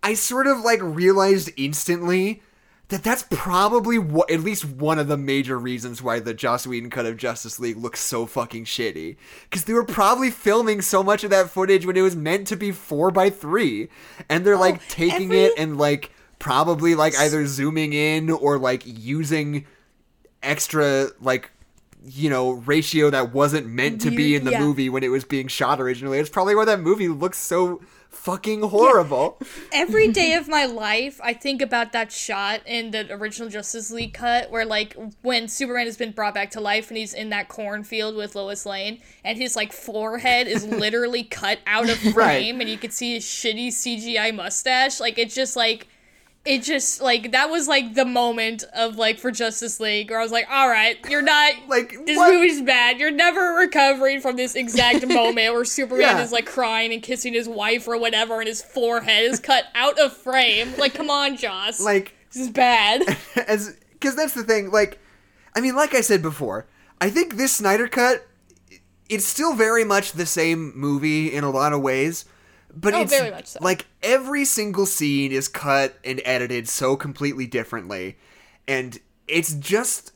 I sort of like realized instantly that that's probably at least one of the major reasons why the Joss Whedon cut of Justice League looks so fucking shitty. Because they were probably filming so much of that footage when it was meant to be four by three, and they're oh, like taking every- it and like probably like either zooming in or like using extra like you know ratio that wasn't meant to be in the yeah. movie when it was being shot originally. It's probably why that movie looks so fucking horrible. Every day of my life, I think about that shot in the original Justice League cut where, like, when Superman has been brought back to life and he's in that cornfield with Lois Lane, and his, like, forehead is literally cut out of frame, Right. and you can see his shitty CGI mustache. Like, it's just like. It just like that was like the moment of like for Justice League where I was like, all right, you're not Like, this what? movie's bad. You're never recovering from this exact moment where Superman Yeah. is like crying and kissing his wife or whatever, and his forehead is cut out of frame. Like, come on, Joss. like this is bad. as because that's the thing like i mean like i said before i think this snyder cut it's still very much the same movie in a lot of ways but Oh, it's very much so. like every single scene is cut and edited so completely differently and it's just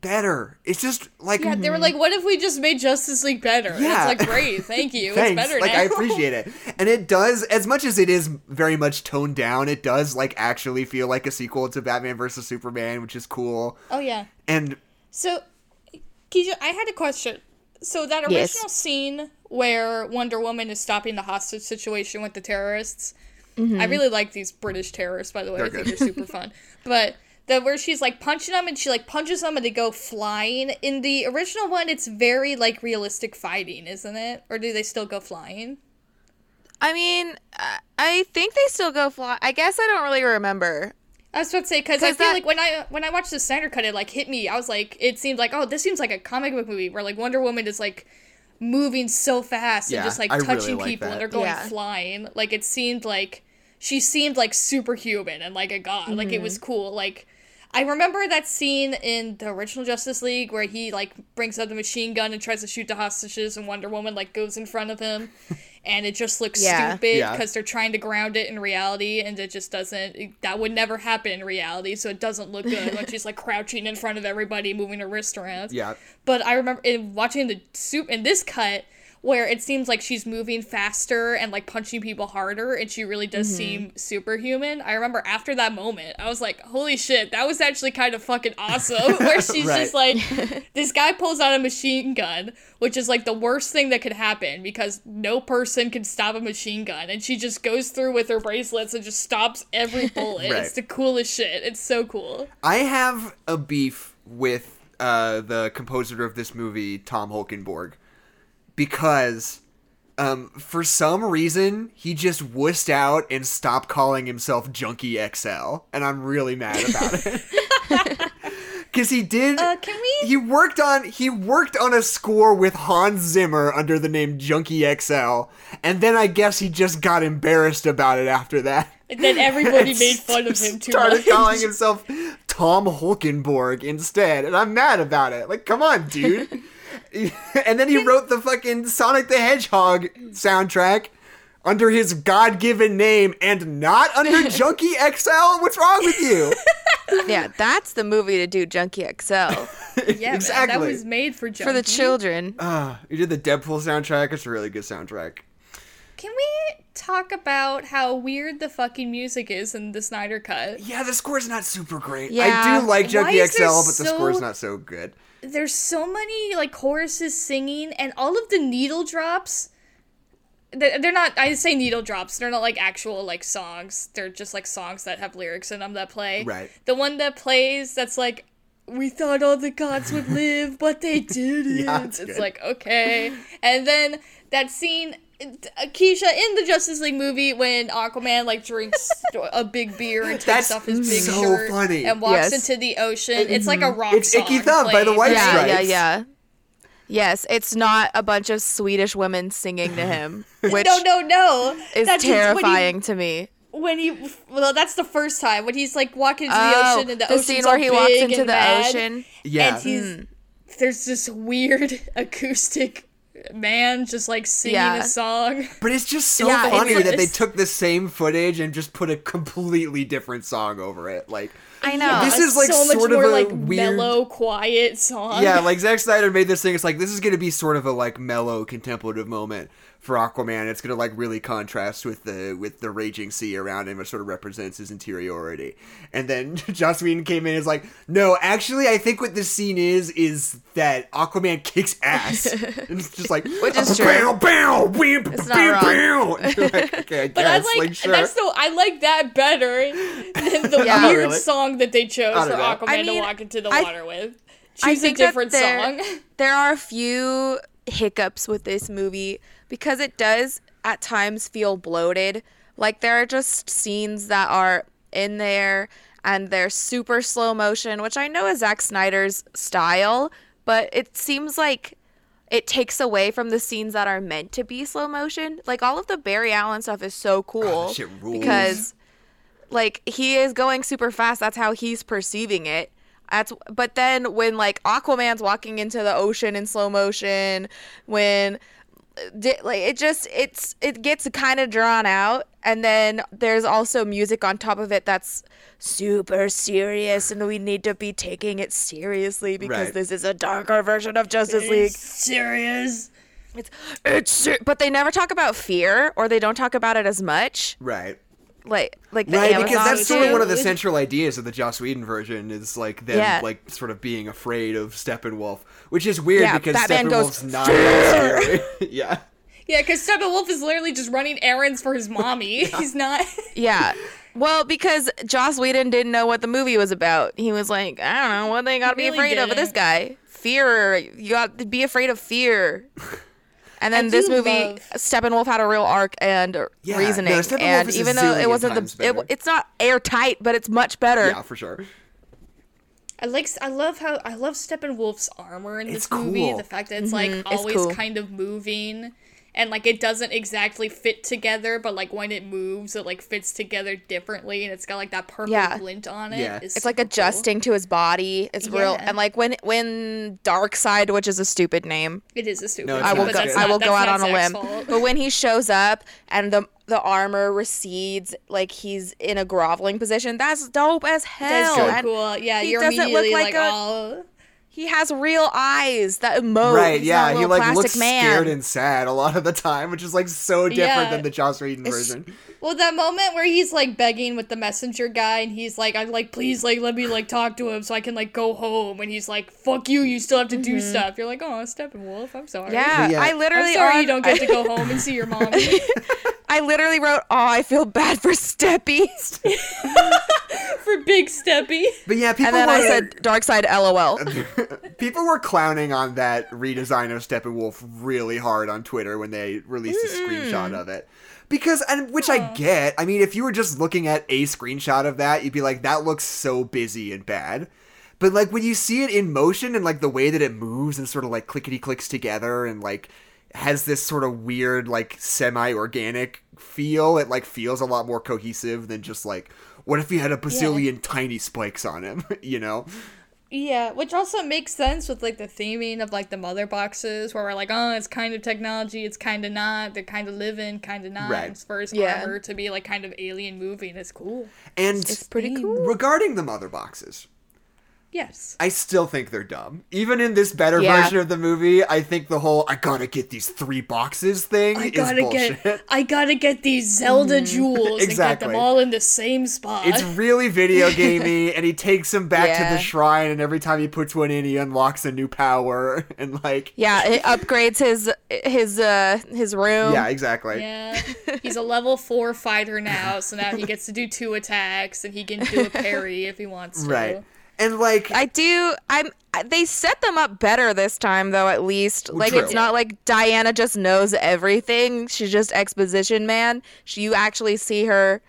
better it's just like Yeah, they were like, what if we just made Justice League better? And Yeah. it's like, great, thank you. Thanks. It's better like now. I appreciate it. And it does as much as it is very much toned down, it does like actually feel like a sequel to Batman versus Superman, which is cool. oh yeah. And So, Keisha, I had a question. So that original Yes. scene where Wonder Woman is stopping the hostage situation with the terrorists, Mm-hmm. I really like these British terrorists. By the way, They're think they're super fun. But the where she's like punching them and she like punches them and they go flying. In the original one, it's very like realistic fighting, isn't it? Or do they still go flying? I mean, I- I think they still go fly. I guess I don't really remember. I was about to say because I feel that- like when I when I watched the Snyder cut, it like hit me. I was like, it seemed like oh, this seems like a comic book movie where like Wonder Woman is like moving so fast Yeah, and just like I really touching like people and they're going Yeah. flying. Like it seemed like she seemed like superhuman and like a god. Like it was mm-hmm. cool. Like I remember that scene in the original Justice League where he like brings out the machine gun and tries to shoot the hostages and Wonder Woman like goes in front of him. And it just looks Yeah. stupid Yeah. because they're trying to ground it in reality, and it just doesn't. it- that would never happen in reality, so it doesn't look good when she's like crouching in front of everybody, moving her wrist around. Yeah. But I remember in watching the soup in this cut where it seems like she's moving faster and like punching people harder and she really does seem superhuman. I remember after that moment, I was like, holy shit, that was actually kind of fucking awesome. where she's Right. just like, this guy pulls out a machine gun, which is like the worst thing that could happen because no person can stop a machine gun. And she just goes through with her bracelets and just stops every bullet. Right. It's the coolest shit. It's so cool. I have a beef with uh, the composer of this movie, Tom Holkenborg, because um, for some reason he just wussed out and stopped calling himself Junkie XL, and I'm really mad about it. Because he did. Uh, can we? He worked on he worked on a score with Hans Zimmer under the name Junkie XL, and then I guess he just got embarrassed about it after that. And then everybody made fun of him too Started much. calling himself Tom Holkenborg instead, and I'm mad about it. Like, come on, dude. and then he wrote the fucking Sonic the Hedgehog soundtrack under his god-given name and not under Junkie XL. What's wrong with you? Yeah, that's the movie to do Junkie XL Yeah, exactly. man, that was made for for the children. Uh, you did the Deadpool soundtrack. It's a really good soundtrack. Can we talk about how weird the fucking music is in the Snyder Cut? Yeah, the score's not super great. Yeah. I do like Junkie XL, but the so- score's not so good. There's so many like choruses singing, and all of the needle drops. They're they're not. I say needle drops. They're not like actual like songs. They're just like songs that have lyrics in them that play. Right. The one that plays that's like, we thought all the gods would live, but they didn't. Yeah, it's it's good. like okay. And then that scene, Keisha in the Justice League movie when Aquaman like drinks a big beer and takes That's off his big so shirt funny. and walks Yes. into the ocean. It's like a mm-hmm. rock It's Icky song Thump by the playing. White Yeah, yeah, Stripes. yeah. Yes, it's not a bunch of Swedish women singing to him, which no, no, no. is That's just terrifying to me. When he, well, that's the first time when he's like walking into Oh, the ocean and the, the ocean's scene where he walks into the mad, ocean. Yeah. and he's hmm. there's this weird acoustic man just like singing Yeah. a song. But it's just so Yeah, funny that they took the same footage and just put a completely different song over it. Like, I know. This is, like, so much sort of more a like weird- mellow, quiet song. yeah, like Zack Snyder made this thing. It's like this is gonna be sort of a like mellow, contemplative moment for Aquaman. It's gonna like really contrast with the with the raging sea around him, which sort of represents his interiority. And then Joss Whedon came in and is like, no, actually, I think what this scene is is that Aquaman kicks ass. and it's just like, Which is true. Bow, bow, whim, It's bow, bow. Like, okay, I But I like, sure. that's the I like that better than the Yeah. weird Really? song that they chose for know. Aquaman I to walk into the I- water with. I Choose a think that different there- song. There are a few hiccups with this movie because it does at times feel bloated. Like there are just scenes that are in there and they're super slow motion, which I know is Zack Snyder's style, but it seems like it takes away from the scenes that are meant to be slow motion. Like all of the Barry Allen stuff is so cool rules. because like he is going super fast that's how he's perceiving it that's but then when like aquaman's walking into the ocean in slow motion when uh, like it just it's it gets kind of drawn out and then there's also music on top of it that's super serious and we need to be taking it seriously because Right. this is a darker version of justice league Serious. it's it's ser- but they never talk about fear or they don't talk about it as much right. Like like the Right, Amazon because that's sort of one of the central ideas of the Joss Whedon version is like them Yeah. like sort of being afraid of Steppenwolf, which is weird Yeah, because Batman goes, Steppenwolf's not that scary. yeah. Yeah, because Steppenwolf is literally just running errands for his mommy. He's not. Yeah. Well, because Joss Whedon didn't know what the movie was about. He was like, I don't know what they got to be Really afraid of with this guy. Fear. You got to be afraid of fear. And then I this movie, love- Steppenwolf had a real arc and Yeah, reasoning. no, and is a even though it wasn't the, it, it's not airtight, but it's much better. Yeah, for sure. I like I love how I love Steppenwolf's armor in It's this movie. cool. The fact that it's like mm-hmm. it's always cool. kind of moving and like it doesn't exactly fit together, but like when it moves, it like fits together differently, and it's got like that purple Yeah. glint on it. Yeah. It's, It's like super cool. adjusting to his body. It's real, and like when when Darkseid, which is a stupid name, It is a stupid. No, it's I will go. that's I will go out on a limb. fault. But when he shows up and the the armor recedes, like he's in a groveling position, that's dope as hell. That's so And cool. Yeah, he you're doesn't look immediately like like, a- oh. He has real eyes that emote. right, yeah, not a he like looks man. scared and sad a lot of the time, which is like so different Yeah. than the Joss Whedon It's- version. Well, that moment where he's like begging with the messenger guy, and he's like, "I'm like, please, like, let me like talk to him so I can like go home." And he's like, "Fuck you, you still have to do stuff." You're like, "Oh, Steppenwolf, I'm sorry." Mm-hmm. yeah, Yeah. I I'm literally sorry on- you don't get to go home and see your mom. I literally wrote, "Oh, I feel bad for Steppy," for Big Steppy. But yeah, people and then were I said, "Darkseid, lol." People were clowning on that redesign of Steppenwolf really hard on Twitter when they released a screenshot of it. Because and which I get. I mean, if you were just looking at a screenshot of that, you'd be like, that looks so busy and bad. But like when you see it in motion and like the way that it moves and sort of like clickety clicks together and like has this sort of weird like semi-organic feel, it like feels a lot more cohesive than just like what if he had a bazillion tiny spikes on him, you know? Yeah, which also makes sense with like the theming of like the mother boxes, where we're like, oh, it's kind of technology, it's kind of not. They're kind of living, kind of not. Right. And for his Yeah. armor to be like kind of alien moving is cool. And It's pretty cool. regarding the mother boxes, Yes. I still think they're dumb. Even in this better Yeah. version of the movie, I think the whole "I gotta get these three boxes" thing I is gotta bullshit. get, I gotta get these Zelda jewels and get Exactly. them all in the same spot. It's really video gamey, and he takes him back to the shrine, and every time he puts one in, he unlocks a new power, and like, Yeah, it upgrades his his uh his room. yeah, exactly. yeah, he's a level four fighter now, so now he gets to do two attacks and he can do a parry if he wants to. Right. And like, I do. I'm. They set them up better this time, though. At least, like true. it's not like Diana just knows everything. She's just exposition man. She, you actually see her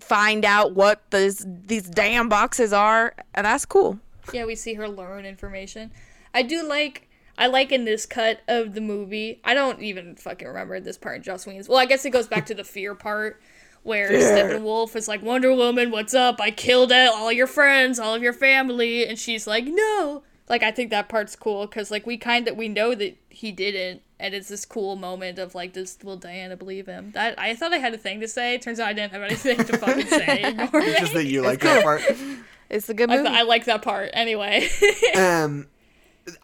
find out what these these damn boxes are, and that's cool. Yeah, we see her learn information. I do like. I like in this cut of the movie. I don't even fucking remember this part in Joss Whedon's. Well, I guess it goes back to the fear part where Steppenwolf is like, Wonder Woman, what's up? I killed it, all your friends, all of your family, and she's like, no. Like, I think that part's cool because like we kind of we know that he didn't, and it's this cool moment of like, does will Diana believe him? That I thought I had a thing to say. Turns out I didn't have anything to fucking say. Ignore me. just that you like that part. It's a good I, movie. th- I like that part anyway. um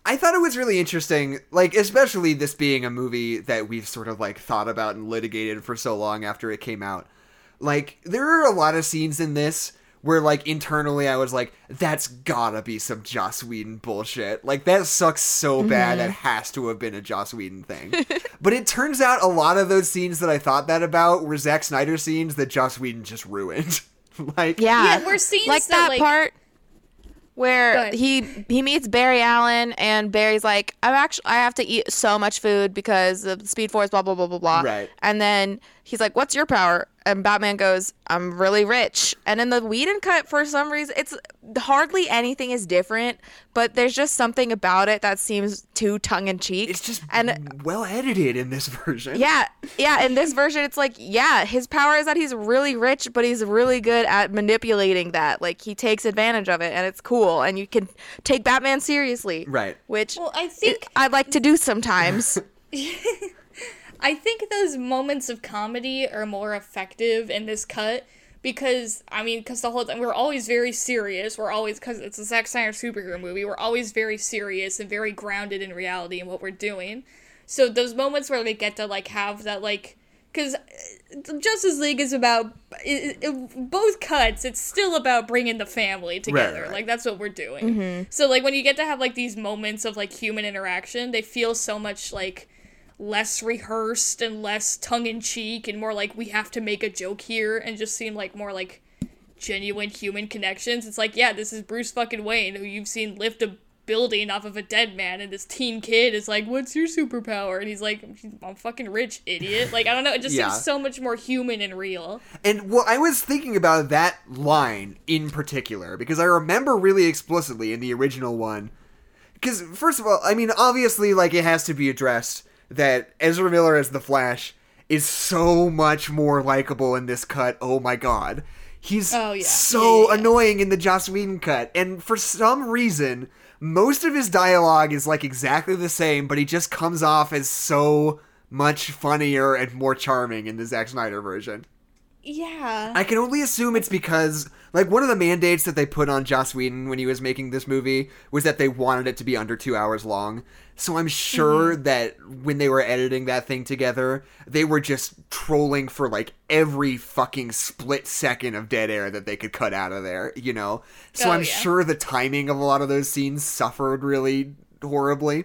I thought it was really interesting, like especially this being a movie that we've sort of like thought about and litigated for so long after it came out. Like there are a lot of scenes in this where like internally I was like that's got to be some Joss Whedon bullshit. Like that sucks so bad mm-hmm. that has to have been a Joss Whedon thing. but it turns out a lot of those scenes that I thought that about were Zack Snyder scenes that Joss Whedon just ruined. like yeah, Yeah, we're scenes like that, that like- part where he he meets Barry Allen, and Barry's like, "I'm actually I have to eat so much food because of the Speed Force, blah blah blah blah blah." Right. And then he's like, "What's your power?" And Batman goes, "I'm really rich." And in the Whedon cut, for some reason, it's hardly anything is different, but there's just something about it that seems too tongue in cheek. it's just and well edited in this version. yeah, yeah. In this version, it's like, yeah, his power is that he's really rich, but he's really good at manipulating that. Like he takes advantage of it, and it's cool. And you can take Batman seriously, Right. Which well, I think I'd like to do sometimes. I think those moments of comedy are more effective in this cut because I mean, because the whole time we're always very serious. We're always because it's a Zack Snyder superhero movie. We're always very serious and very grounded in reality and what we're doing. So those moments where they get to like have that like. Because uh, Justice League is about it, it, both cuts. It's still about bringing the family together. right. Like that's what we're doing. Mm-hmm. So like when you get to have like these moments of like human interaction, they feel so much like less rehearsed and less tongue in cheek and more like we have to make a joke here and just seem like more like genuine human connections. It's like, yeah, this is Bruce fucking Wayne, who you've seen lift a building off of a dead man, and this teen kid is like, "What's your superpower?" And he's like, "I'm fucking rich, idiot." Like, I don't know. It just Yeah. seems so much more human and real. And well, I was thinking about that line in particular because I remember really explicitly in the original one. Because first of all, I mean, obviously, like it has to be addressed that Ezra Miller as the Flash is so much more likable in this cut. Oh my god, he's Oh, yeah. so Yeah, yeah, annoying in the Joss Whedon cut, and for some reason, most of his dialogue is like exactly the same, but he just comes off as so much funnier and more charming in the Zack Snyder version. Yeah. I can only assume it's because, like, one of the mandates that they put on Joss Whedon when he was making this movie was that they wanted it to be under two hours long. So I'm sure mm-hmm. that when they were editing that thing together, they were just trolling for, like, every fucking split second of dead air that they could cut out of there, you know? So Oh, I'm yeah. sure the timing of a lot of those scenes suffered really horribly.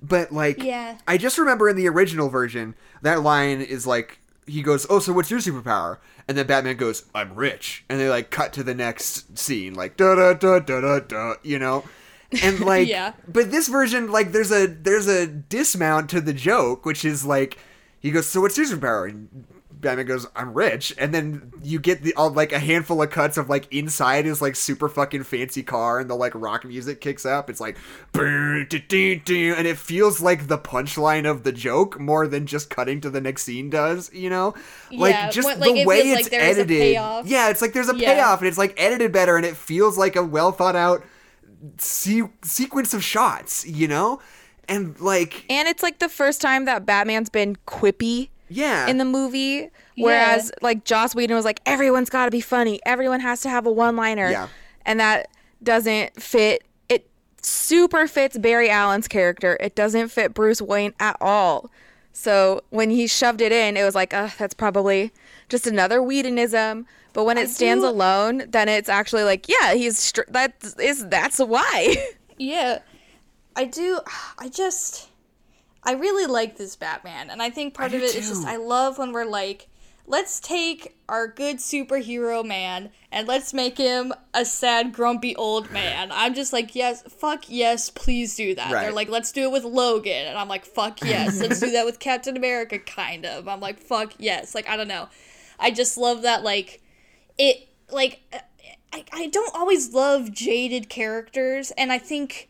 But, like, Yeah. I just remember in the original version, that line is like, he goes, "Oh, so what's your superpower?" And then Batman goes, "I'm rich," and they like cut to the next scene, like da da da da da da, you know, and like, Yeah. But this version, like, there's a there's a dismount to the joke, which is like, he goes, "So what's your superpower?" And Batman goes, "I'm rich," and then you get the all, like a handful of cuts of like inside his like super fucking fancy car, and the like rock music kicks up. It's like, and it feels like the punchline of the joke more than just cutting to the next scene does. You know, like Yeah, just what- like, the it way like it's a edited. Yeah, it's like there's a Yeah. payoff, and it's like edited better, and it feels like a well thought out se- sequence of shots. You know, and like And it's like the first time that Batman's been quippy yeah, in the movie. Whereas like Joss Whedon was like, everyone's got to be funny. Everyone has to have a one-liner. Yeah. And that doesn't fit. It super fits Barry Allen's character. It doesn't fit Bruce Wayne at all. So when he shoved it in, it was like, uh, that's probably just another Whedonism. But when it stands do- alone, then it's actually like, yeah, he's str- that is that's why. Yeah. I do I just I really like this Batman and I think part I of do it is just. I love when we're like let's take our good superhero man and let's make him a sad grumpy old man. I'm just like yes, fuck yes, please do that. Right. They're like let's do it with Logan and I'm like fuck yes, let's do that with Captain America kind of. I'm like fuck yes. Like I don't know. I just love that like it like I, I don't always love jaded characters and i think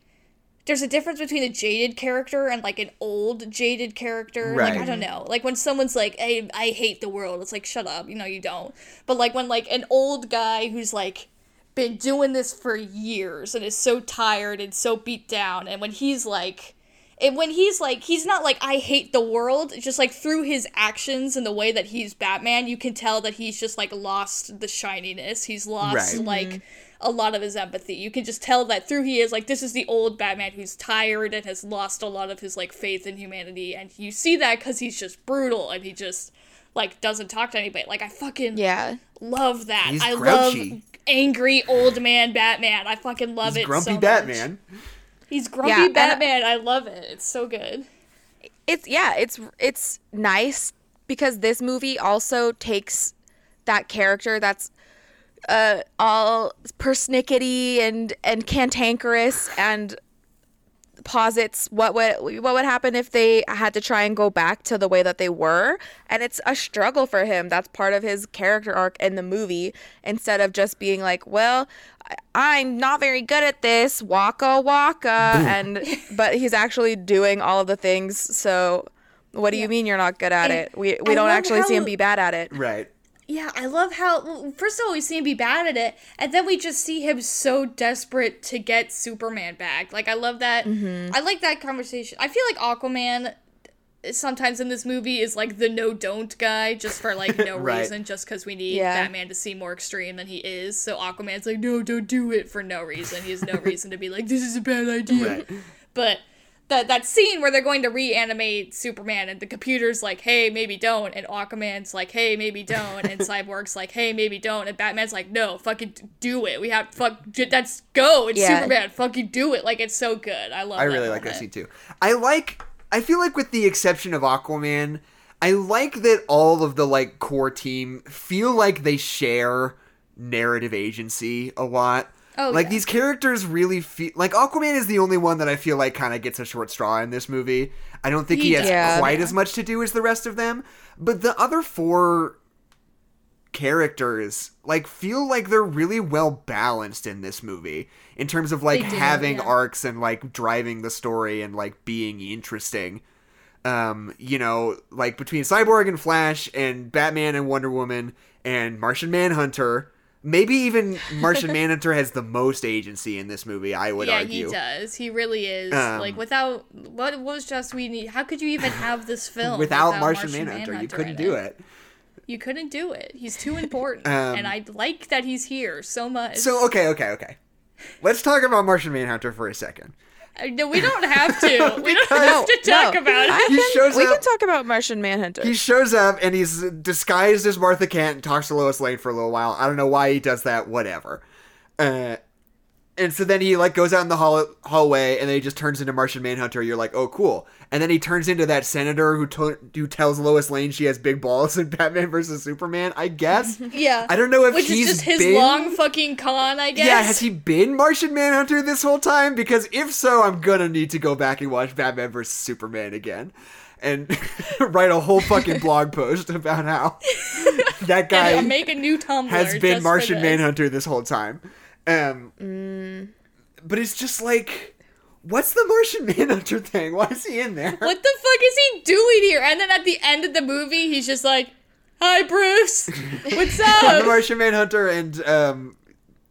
there's a difference between a jaded character and like an old jaded character. Like i don't know. Like when someone's like hey i hate the world it's like shut up. You know you don't. But like when like an old guy who's like been doing this for years and is so tired and so beat down and when he's like and when he's like he's not like i hate the world it's just like through his actions and the way that he's batman you can tell that he's just like lost the shininess. He's lost Right. like mm-hmm. A lot of his empathy you can just tell that through he is like this is the old batman who's tired and has lost a lot of his like faith in humanity and you see that because he's just brutal and he just like doesn't talk to anybody like i fucking yeah. love that He's i grouchy. love angry old man batman i fucking love he's it grumpy so much. Batman. he's grumpy Yeah, and- batman i love it it's so good it's yeah it's it's nice because this movie also takes that character that's uh all persnickety and and cantankerous and posits what would what would happen if they had to try and go back to the way that they were. And it's a struggle for him. That's part of his character arc in the movie. Instead of just being like well I- i'm not very good at this waka waka. And but he's actually doing all of the things. So what do you mean you're not good at And it? We we don't love actually see him be bad at it. Right. Yeah, I love how well, first of all we see him be bad at it, and then we just see him so desperate to get Superman back. Like I love that. Mm-hmm. I like that conversation. I feel like Aquaman sometimes in this movie is like the no don't guy just for like no Right. reason just because we need Yeah. batman to seem more extreme than he is so aquaman's like no don't do it for no reason he has no reason to be like this is a bad idea Right. but that that scene where they're going to reanimate Superman and the computer's like, "Hey, maybe don't," and Aquaman's like, "Hey, maybe don't," and Cyborg's like, "Hey, maybe don't," and Batman's like, "No, fucking do it. We have fuck. That's go. It's Yeah. Superman. Fucking do it. Like it's so good. I love. I really like that scene too. I like. I feel like with the exception of Aquaman, I like that all of the like core team feel like they share narrative agency a lot. Oh, like yeah. these characters really feel like Aquaman is the only one that I feel like kind of gets a short straw in this movie. I don't think he, He has. Yeah. quite as much to do as the rest of them, but the other four characters like feel like they're really well balanced in this movie in terms of like do, having yeah. arcs and like driving the story and like being interesting um you know like between cyborg and flash and batman and wonder woman and martian manhunter maybe even martian manhunter has the most agency in this movie i would yeah, argue he does. He really is. Um, like without what what was just we need? How could you even have this film without, martian, manhunter, you couldn't do it You couldn't do it. He's too important, Um, and I like that he's here so much. so okay okay okay let's talk about martian manhunter for a second we don't have to. We don't have to talk no, about it. He shows we up- can talk about Martian Manhunter. He shows up and he's disguised as Martha Kent and talks to Lois Lane for a little while. I don't know why he does that, whatever. Uh, and so then he like goes out in the hall- hallway and then he just turns into Martian Manhunter. You're like, oh, cool. And then he turns into that senator who to- who tells Lois Lane she has big balls in Batman versus Superman. I guess. Yeah, I don't know if which he's is just his been- long fucking con. I guess. Yeah, has he been Martian Manhunter this whole time? Because if so, I'm gonna need to go back and watch Batman vs Superman again, and write a whole fucking blog post about how that uh, guy make a new Tumblr has been Martian this. Manhunter this whole time. Um, Mm. but it's just like, what's the Martian Manhunter thing? Why is he in there? What the fuck is he doing here? And then at the end of the movie, he's just like, "Hi, Bruce. What's up?" I'm the? Martian Manhunter, and um,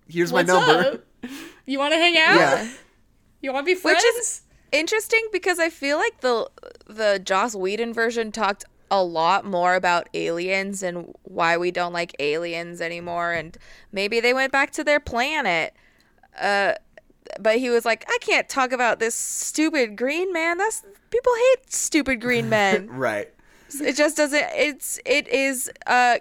here's What's my number. up? You want to hang out? Yeah. You want to be friends?" Which is interesting because I feel like the the Joss Whedon version talked a lot more about aliens and why we don't like aliens anymore and maybe they went back to their planet. Uh but he was like, I can't talk about this stupid green man. That's people hate stupid green men. Right. it just doesn't it's it is uh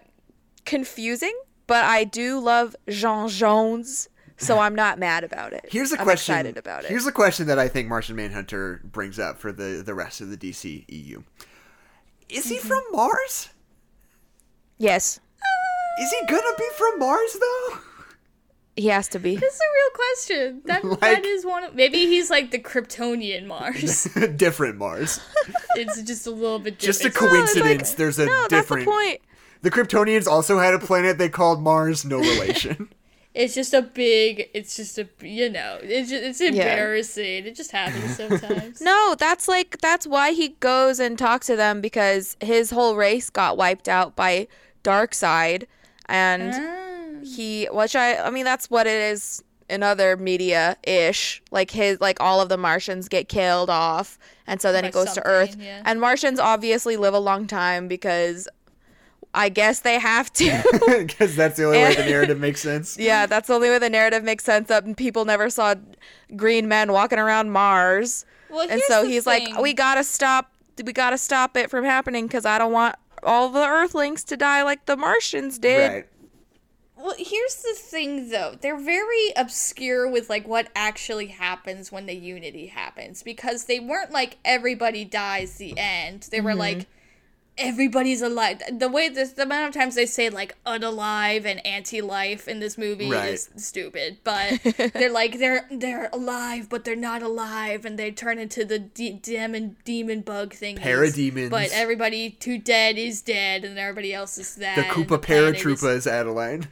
confusing, but I do love J'onn J'onzz, so I'm not mad about it. Here's a I'm question. excited about it. Here's a question that I think Martian Manhunter brings up for the the rest of the DC EU. Is he Mm-hmm. from Mars? yes. Is he gonna be from Mars though? He has to be. That's a real question. That Like- that is one. Of, maybe he's like the Kryptonian Mars. different Mars. it's just a little bit different. Just a different. coincidence. There's a No, that's the point. The Kryptonians also had a planet they called Mars. No relation. It's just a big. It's just a. You know. It's just, it's embarrassing. It just happens sometimes. No, that's like that's why he goes and talks to them because his whole race got wiped out by Darkseid and Ah. he, which I, I mean, that's what it is in other media ish. Like his, like all of the Martians get killed off, and so then By he goes to Earth, yeah. and Martians obviously live a long time because. I guess they have to. Because that's the only way the narrative makes sense. yeah, that's the only way the narrative makes sense. Up and people never saw green men walking around Mars. Well, and so the he's like we gotta stop we gotta stop it from happening because i don't want all the earthlings to die like the martians did Right. Well, here's the thing though. They're very obscure with like what actually happens when the unity happens because they weren't like everybody dies the end. They were Mm-hmm. like everybody's alive. The way this the amount of times they say like unalive and anti-life in this movie Right. is stupid, but they're like they're they're alive but they're not alive and they turn into the de- demon demon bug thing. Parademons. But everybody who dead is dead and everybody else is that. The and Koopa planet is- Paratroopas, Adeline.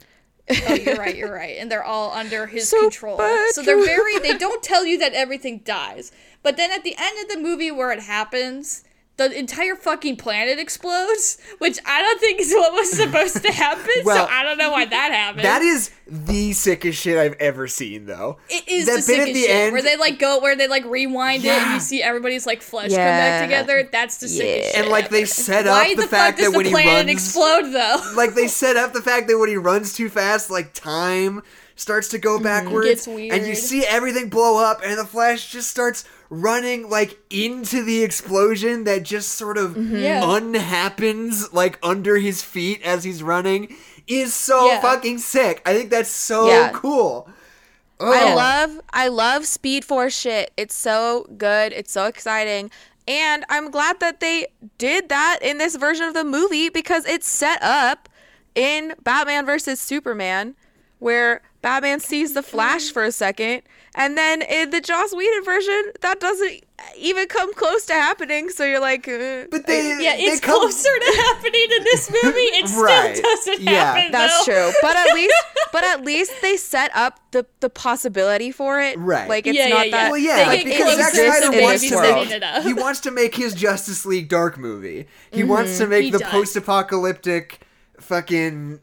Oh, you're right, you're right. And they're all under his Super control. So they're very they don't tell you that everything dies. But then at the end of the movie where it happens, the entire fucking planet explodes, which I don't think is what was supposed to happen. Well, so I don't know why that happened. That is the sickest shit I've ever seen, though. it is that the bit at the shit, end- where they like go where they like rewind it and you see everybody's like flesh come back together. That's the sickest Yeah. shit. And like they ever. set why up the, the, fact fuck does that when the he planet runs, explode though? like they set up the fact that when he runs too fast, like time starts to go mm-hmm. backwards, Gets and you see everything blow up, and the Flash just starts running like into the explosion that just sort of mm-hmm. Yeah. unhappens like under his feet as he's running is so Yeah. fucking sick. I think that's so Yeah. cool. i love i love speed force shit it's so good it's so exciting and i'm glad that they did that in this version of the movie because it's set up in batman versus superman where Batman sees the Flash mm-hmm. for a second, and then in the Joss Whedon version, that doesn't even come close to happening. So you're like, uh, But they Yeah, they it's come- closer to happening in this movie. It still doesn't Yeah. happen. That's though. true, but at least, but at least they set up the the possibility for it. Right. Like it's Yeah, not yeah, yeah. that. Well, yeah, They like, because Zack Snyder wants to make he wants to make his Justice League Dark movie. He wants to make He the post-apocalyptic fucking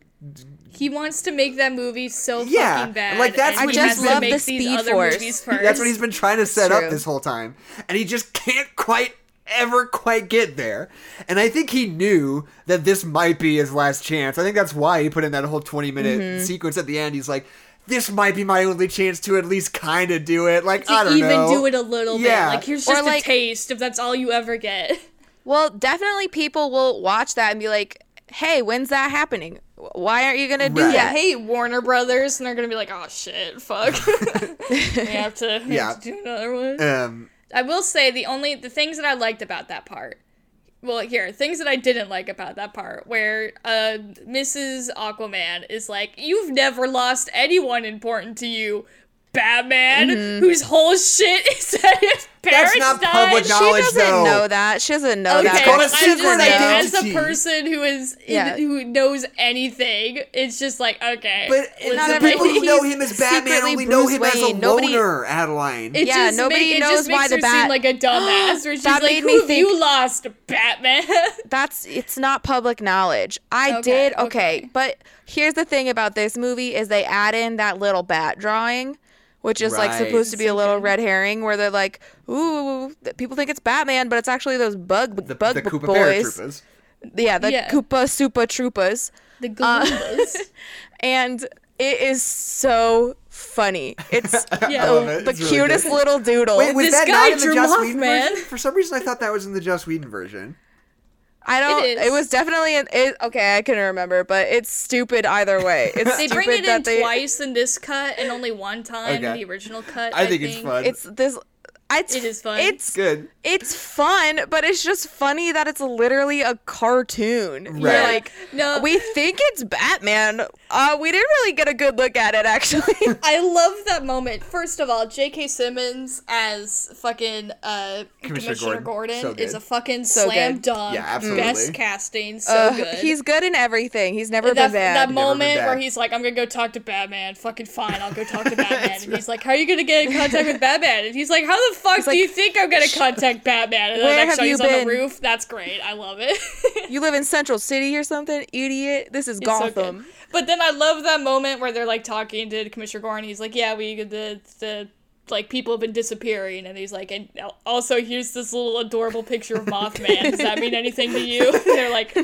He wants to make that movie so Yeah, fucking bad. like, that's and what he he's has been- to love make the these Speed other Force. movies first. That's what he's been trying to set True. up this whole time. And he just can't quite ever quite get there. And I think he knew that this might be his last chance. I think that's why he put in that whole 20 minute Mm-hmm. sequence at the end. He's like, this might be my only chance to at least kind of do it. Like, to I don't even know. do it a little Yeah. bit. Like here's Or, just like- a taste if that's all you ever get. Well, definitely people will watch that and be like, "Hey, when's that happening? Why aren't you gonna do Right. Yeah, that?" hey Warner Brothers, and they're gonna be like, oh shit, fuck. we have to, we Yeah. have to do another one. Um, I will say the only the things that I liked about that part. Well, here things that I didn't like about that part, where uh, Mrs. Aquaman is like, "You've never lost anyone important to you, Batman, Mm-hmm. whose whole shit is that his parents not died." public She doesn't though. know that. She doesn't know Okay, that. called a I'm she secret just doesn't saying, know. as a person who is in- Yeah. who knows anything, it's just like okay. but Not the people who know him as Batman secretly only know Bruce him as a Nobody- loner, Adeline. It Yeah, just nobody make, it knows just why makes the her bat- seem like a dumbass. Where she's That like, made "Who me have you lost, Batman?" That's it's not public knowledge. I Okay, did okay, okay. but here's the thing about this movie is they add in that little bat drawing, which is like supposed to be a little red herring where they're like, "Ooh, people think it's Batman, but it's actually those bug the, bug the Koopa boys." Yeah, the Yeah. Koopa Supa Troopas. the Uh, Goombas. and it is so funny. It's Yeah. I love it. the It's really cute good. little doodle. Wait, was This that guy not in the drew Joss Whedon Mothman. version? For some reason, I thought that was in the Joss Whedon version. I don't. It It, is. was definitely an, it. Okay, I can remember, but it's stupid either way. It's they stupid bring it that in they. twice in this cut and only one time in the original cut. I think it's fun. It's this. It's, It is fun. It's Good. It's fun, but it's just funny that it's literally a cartoon. Right. like, No. we think it's Batman. Uh, we didn't really get a good look at it actually. I love that moment. First of all, J.K. Simmons as fucking uh, Commissioner Commissioner, Gordon. Gordon, So is a fucking So slam good. dunk. Yeah, absolutely. Best casting, so Uh, good. He's good in everything. He's never that, been bad. that been moment bad. where he's like, I'm gonna go talk to Batman. Fucking fine, I'll go talk to Batman. and he's like, How are you gonna get in contact with Batman? And he's like, How the fuck do like, you think I'm gonna contact Batman? And then Where next have shot you he's on the been? roof. That's great. I love it. you live in Central City or something, idiot. This is It's so good. Gotham. But then I love that moment where they're like talking to Commissioner Gordon. He's like, "Yeah, we the the like people have been disappearing," and he's like, "And also here's this little adorable picture of Mothman. Does that mean anything to you?" they're like,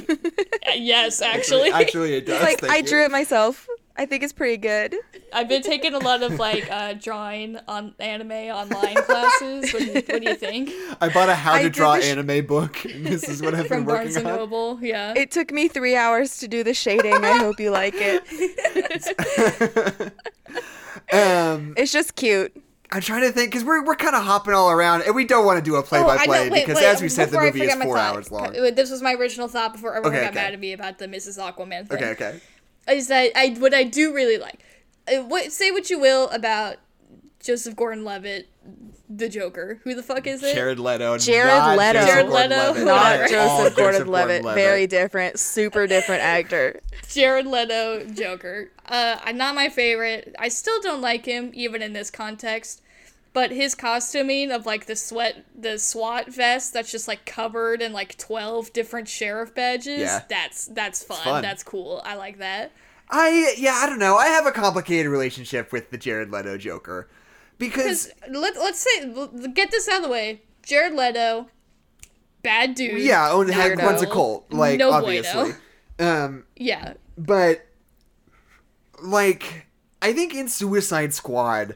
"Yes, actually." Actually, it does. like thank I you. drew it myself. I think it's pretty good. I've been taking a lot of like uh, drawing on anime online classes. What do you, what do you think? I bought a How I to did Draw sh- Anime book, this is what I've From been Barnes working and on. Noble, yeah. It took me three hours to do the shading. I hope you like it. Um, It's just cute. I'm trying to think because we're we're kind of hopping all around, and we don't want to do a play by play because, as we said, the movie is four hours long. This was my original thought before everyone Okay, got okay. mad at me about the Mrs. Aquaman thing. Okay, okay. Is that I what I do really like. Uh, what say what you will about Joseph Gordon-Levitt, the Joker? Who the fuck is it? Jared Leto. Jared not Leto. Joseph Jared Leto, Gordon-Levitt. Not Joseph Gordon-Levitt. Gordon-Levitt. Very different. Super different actor. Jared Leto, Joker. Uh, I'm not my favorite. I still don't like him even in this context. But his costuming of like the sweat, the SWAT vest that's just like covered in like twelve different sheriff badges. Yeah. That's that's fun. fun. That's cool. I like that. I yeah, I don't know. I have a complicated relationship with the Jared Leto Joker because Because let, let's say get this out of the way. Jared Leto, bad dude. yeah, own, ha- Weirdo. runs a cult, like No obviously. bueno. Um, Yeah. but like I think in Suicide Squad,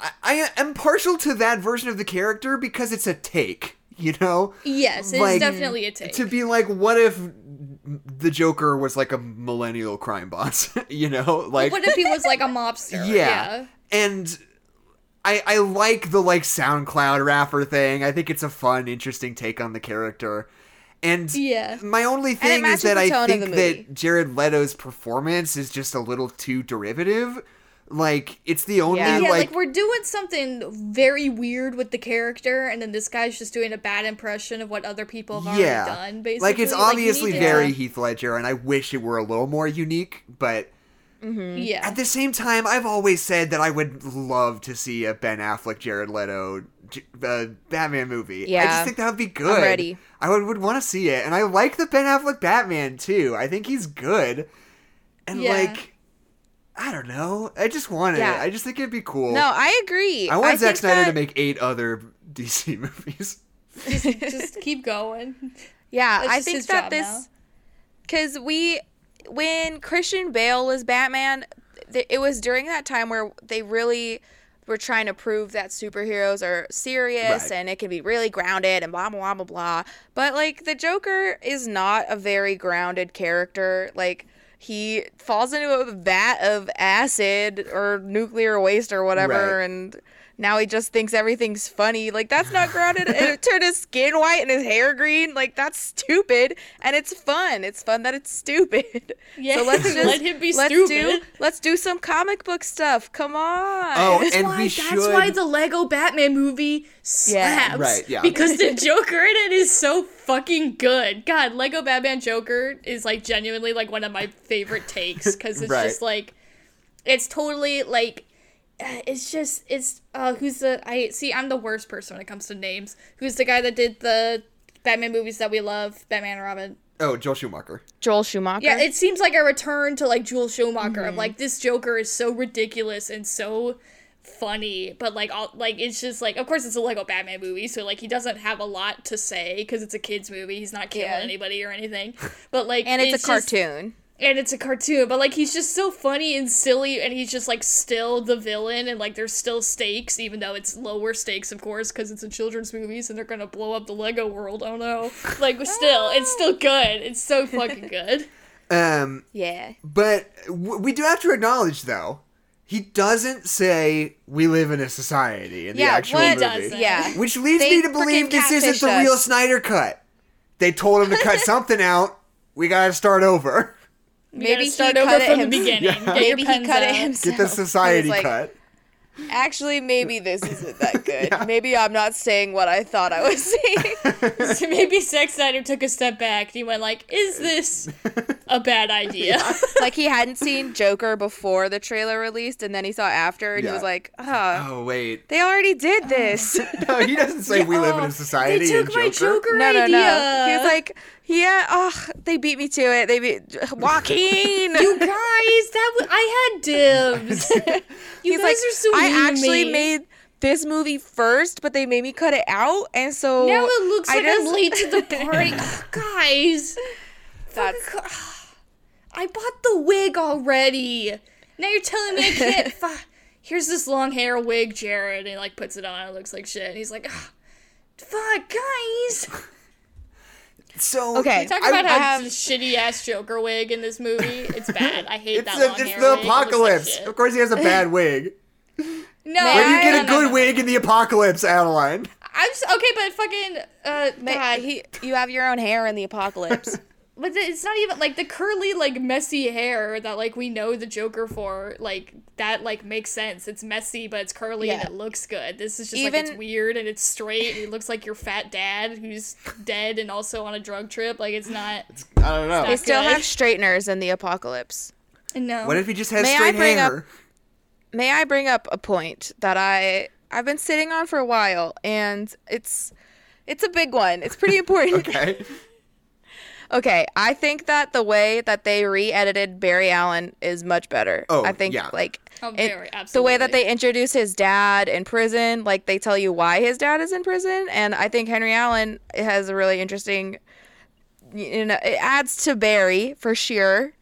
I, I am partial to that version of the character because it's a take. You know, Yes, it's Like, definitely a take. to be like, what if the Joker was like a millennial crime boss? you know, like what if he was like a mobster? yeah. And I I like the like SoundCloud rapper thing. I think it's a fun, interesting take on the character. And Yeah. my only thing is that I think that Jared Leto's performance is just a little too derivative. Like it's the only Yeah. Yeah, like, like, we're doing something very weird with the character, and then this guy's just doing a bad impression of what other people have already done. Basically, like it's you obviously need to- very Heath Ledger, and I wish it were a little more unique. But yeah. at the same time, I've always said that I would love to see a Ben Affleck, Jared Leto uh, Batman movie. Yeah. I just think that would be good. ready. I would, would want to see it, and I like the Ben Affleck Batman too. I think he's good, and Yeah. like. I don't know. I just want it. I just think it'd be cool. No, I agree. I want Zack think Snyder to make eight other DC movies. just keep going. Yeah, That's I think that this because we when Christian Bale was Batman, th- it was during that time where they really were trying to prove that superheroes are serious Right. and it can be really grounded and blah blah blah blah blah. But like the Joker is not a very grounded character. Like he falls into a vat of acid or nuclear waste or whatever Right. and now he just thinks everything's funny. Like that's not grounded. and it turned his skin white and his hair green. Like that's stupid. And it's fun. It's fun that it's stupid. Yeah, So let's just let him be let's stupid. do let's do some comic book stuff. Come on. Oh, That's and why, we that's should. why the Lego Batman movie Yeah. Right, yeah. Because the Joker in it is so fucking good. God, Lego Batman Joker is like genuinely like one of my favorite takes because it's Right. just like, it's totally like, it's just it's uh who's the I see I'm the worst person when it comes to names. Who's the guy that did the Batman movies that we love, Batman and Robin? oh, Joel Schumacher. Joel Schumacher. Yeah, it seems like a return to like Joel Schumacher Mm-hmm. of like this Joker is so ridiculous and so funny, but like all like it's just like of course it's a Lego Batman movie, so like he doesn't have a lot to say because it's a kids movie. He's not killing Yeah. anybody or anything, but like and it's, a just- cartoon. And it's a cartoon, but like he's just so funny and silly, and he's just like still the villain, and like there's still stakes, even though it's lower stakes, of course, because it's a children's movies and they're gonna blow up the Lego world. Oh no! Like still, it's still good. It's so fucking good. Um, Yeah. but w- we do have to acknowledge, though, he doesn't say we live in a society in Yeah, the actual movie. doesn't. Yeah. Which leads They me to believe this isn't the catfished real. Snyder cut. They told him to cut something out. We gotta start over. We Maybe gotta he start cut over it from the beginning. Yeah. Maybe he pens cut it out. himself. Get the society like, cut. Actually, maybe this isn't that good. Maybe I'm not saying what I thought I was saying. So maybe Zack Snyder took a step back and he went like, "Is this a bad idea?" like he hadn't seen Joker before the trailer released, and then he saw after, and Yeah. he was like, "Ah, Oh wait, they already did this." no, he doesn't say we live in Oh, a society. They took in my Joker. Joker no, no, idea. no. He was like, "Yeah, oh, they beat me to it. They beat Joaquin." "You guys, that was, I had dibs. you He's guys like, are so I actually me. made this movie first, but they made me cut it out, and so Now it looks I like just- I'm late to the party, guys. That's Fuck. I bought the wig already. Now you're telling me I can't. Fu- Here's this long hair wig, Jared, and he like puts it on. It looks like shit. And he's like, "Ugh, "Fuck, guys." So Okay. Talk I- about I how have- a shitty ass Joker wig in this movie. It's bad. I hate It's, that a, long it's hair the wig. It looks like apocalypse. of course, he has a bad wig. No, May Where do you get no, a no, good no. wig in the apocalypse, Adeline? I'm s okay, but fucking uh, God. he, you have your own hair in the apocalypse. But it's not even like the curly, like messy hair that like we know the Joker for. Like that, like makes sense. It's messy, but it's curly and it looks good. This is just like it's weird and it's straight. And it looks like your fat dad who's dead and also on a drug trip. Like it's not. I don't know. they still good. have straighteners in the apocalypse. No. What if he just has May I straight bring up- hair? May I bring up a point that I I've been sitting on for a while, and it's it's a big one. It's pretty important. Okay. Okay, I think that the way that they re-edited Barry Allen is much better. Oh, I think yeah. like Oh, it- very, the way that they introduce his dad in prison, like they tell you why his dad is in prison, and I think Henry Allen has a really interesting. You know, it adds to Barry for sure.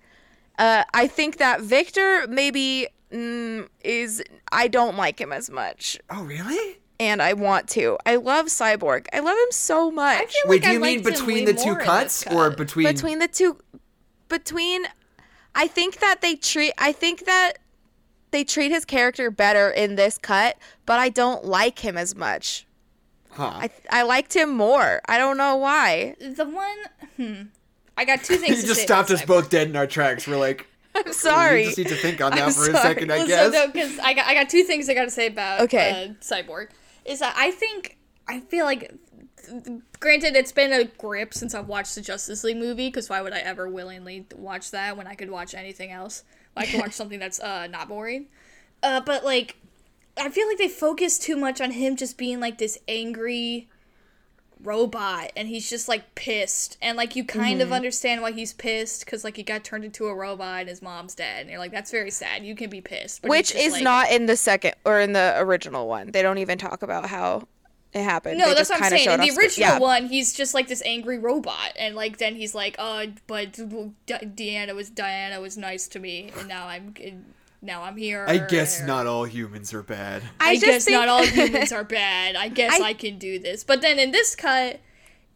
Uh, I think that Victor maybe mm, is. I don't like him as much, Oh, really? And I want to. I love Cyborg. I love him so much. I feel Wait, like do you I mean between the two cuts this or cut. between? between the two between i think that they treat i think that they treat his character better in this cut but i don't like him as much Huh. I I liked him more. I don't know why. The one, hmm. I got two things. you to just say stopped us Cyborg. both dead in our tracks. We're like, I'm sorry. We just need to think on that I'm for a second, I Well, guess. So, because I got, I got two things I got to say about Okay. uh, Cyborg. Is that I think, I feel like, granted, it's been a grip since I've watched the Justice League movie, because why would I ever willingly watch that when I could watch anything else? I could watch something that's uh, not boring. Uh, but, like, I feel like they focus too much on him just being, like, this angry robot and he's just like pissed and like you kind Mm-hmm. of understand why he's pissed because like he got turned into a robot and his mom's dead and you're like that's very sad you can be pissed but Which is like- not in the second or in the original one. They don't even talk about how it happened. no They that's what i'm saying in the original yeah. one he's just like this angry robot and like then he's like uh but D- deanna was diana was nice to me and now i'm now i'm here I guess not all humans are bad. I, just guess think- not all humans are bad. I guess I, I- can do this. But then in this cut,